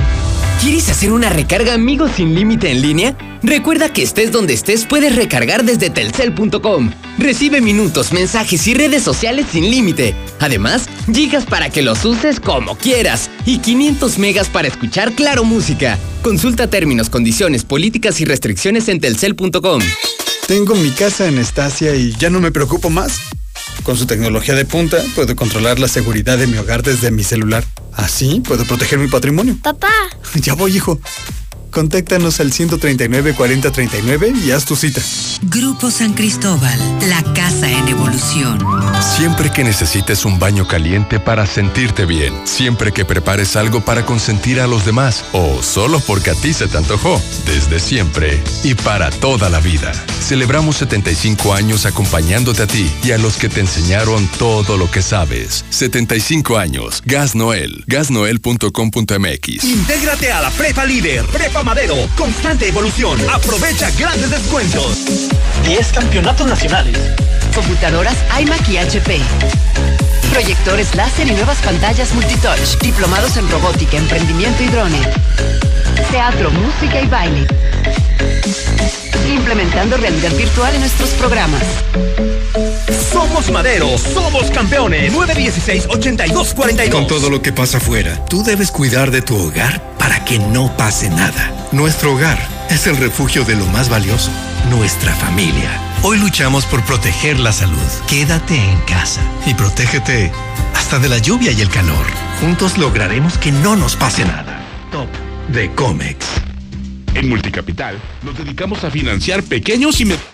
¿Quieres hacer una recarga amigos sin límite en línea? Recuerda que estés donde estés puedes recargar desde telcel.com. Recibe minutos, mensajes y redes sociales sin límite. Además, gigas para que los uses como quieras y 500 megas para escuchar Claro Música. Consulta términos, condiciones, políticas y restricciones en telcel.com. Tengo mi casa en Estacia y ya no me preocupo más. Con su tecnología de punta, puedo controlar la seguridad de mi hogar desde mi celular. Así puedo proteger mi patrimonio. Papá. Ya voy, hijo. Contáctanos al 139 4039 y haz tu cita. Grupo San Cristóbal, la casa en evolución. Siempre que necesites un baño caliente para sentirte bien, siempre que prepares algo para consentir a los demás o solo porque a ti se te antojó, desde siempre y para toda la vida. Celebramos 75 años acompañándote a ti y a los que te enseñaron todo lo que sabes. 75 años. Gas Noel. Gasnoel.com.mx. Intégrate a la Prepa Líder, Prepa Constante evolución. Aprovecha grandes descuentos. 10 campeonatos nacionales. Computadoras iMac y HP. Proyectores láser y nuevas pantallas multitouch. Diplomados en robótica, emprendimiento y drone. Teatro, música y baile. Implementando realidad virtual en nuestros programas. Somos Madero, somos campeones. 916-8242. Con todo lo que pasa afuera, tú debes cuidar de tu hogar para que no pase nada. Nuestro hogar es el refugio de lo más valioso, nuestra familia. Hoy luchamos por proteger la salud. Quédate en casa y protégete hasta de la lluvia y el calor. Juntos lograremos que no nos pase nada. Top de Comex. En Multicapital nos dedicamos a financiar pequeños y medianos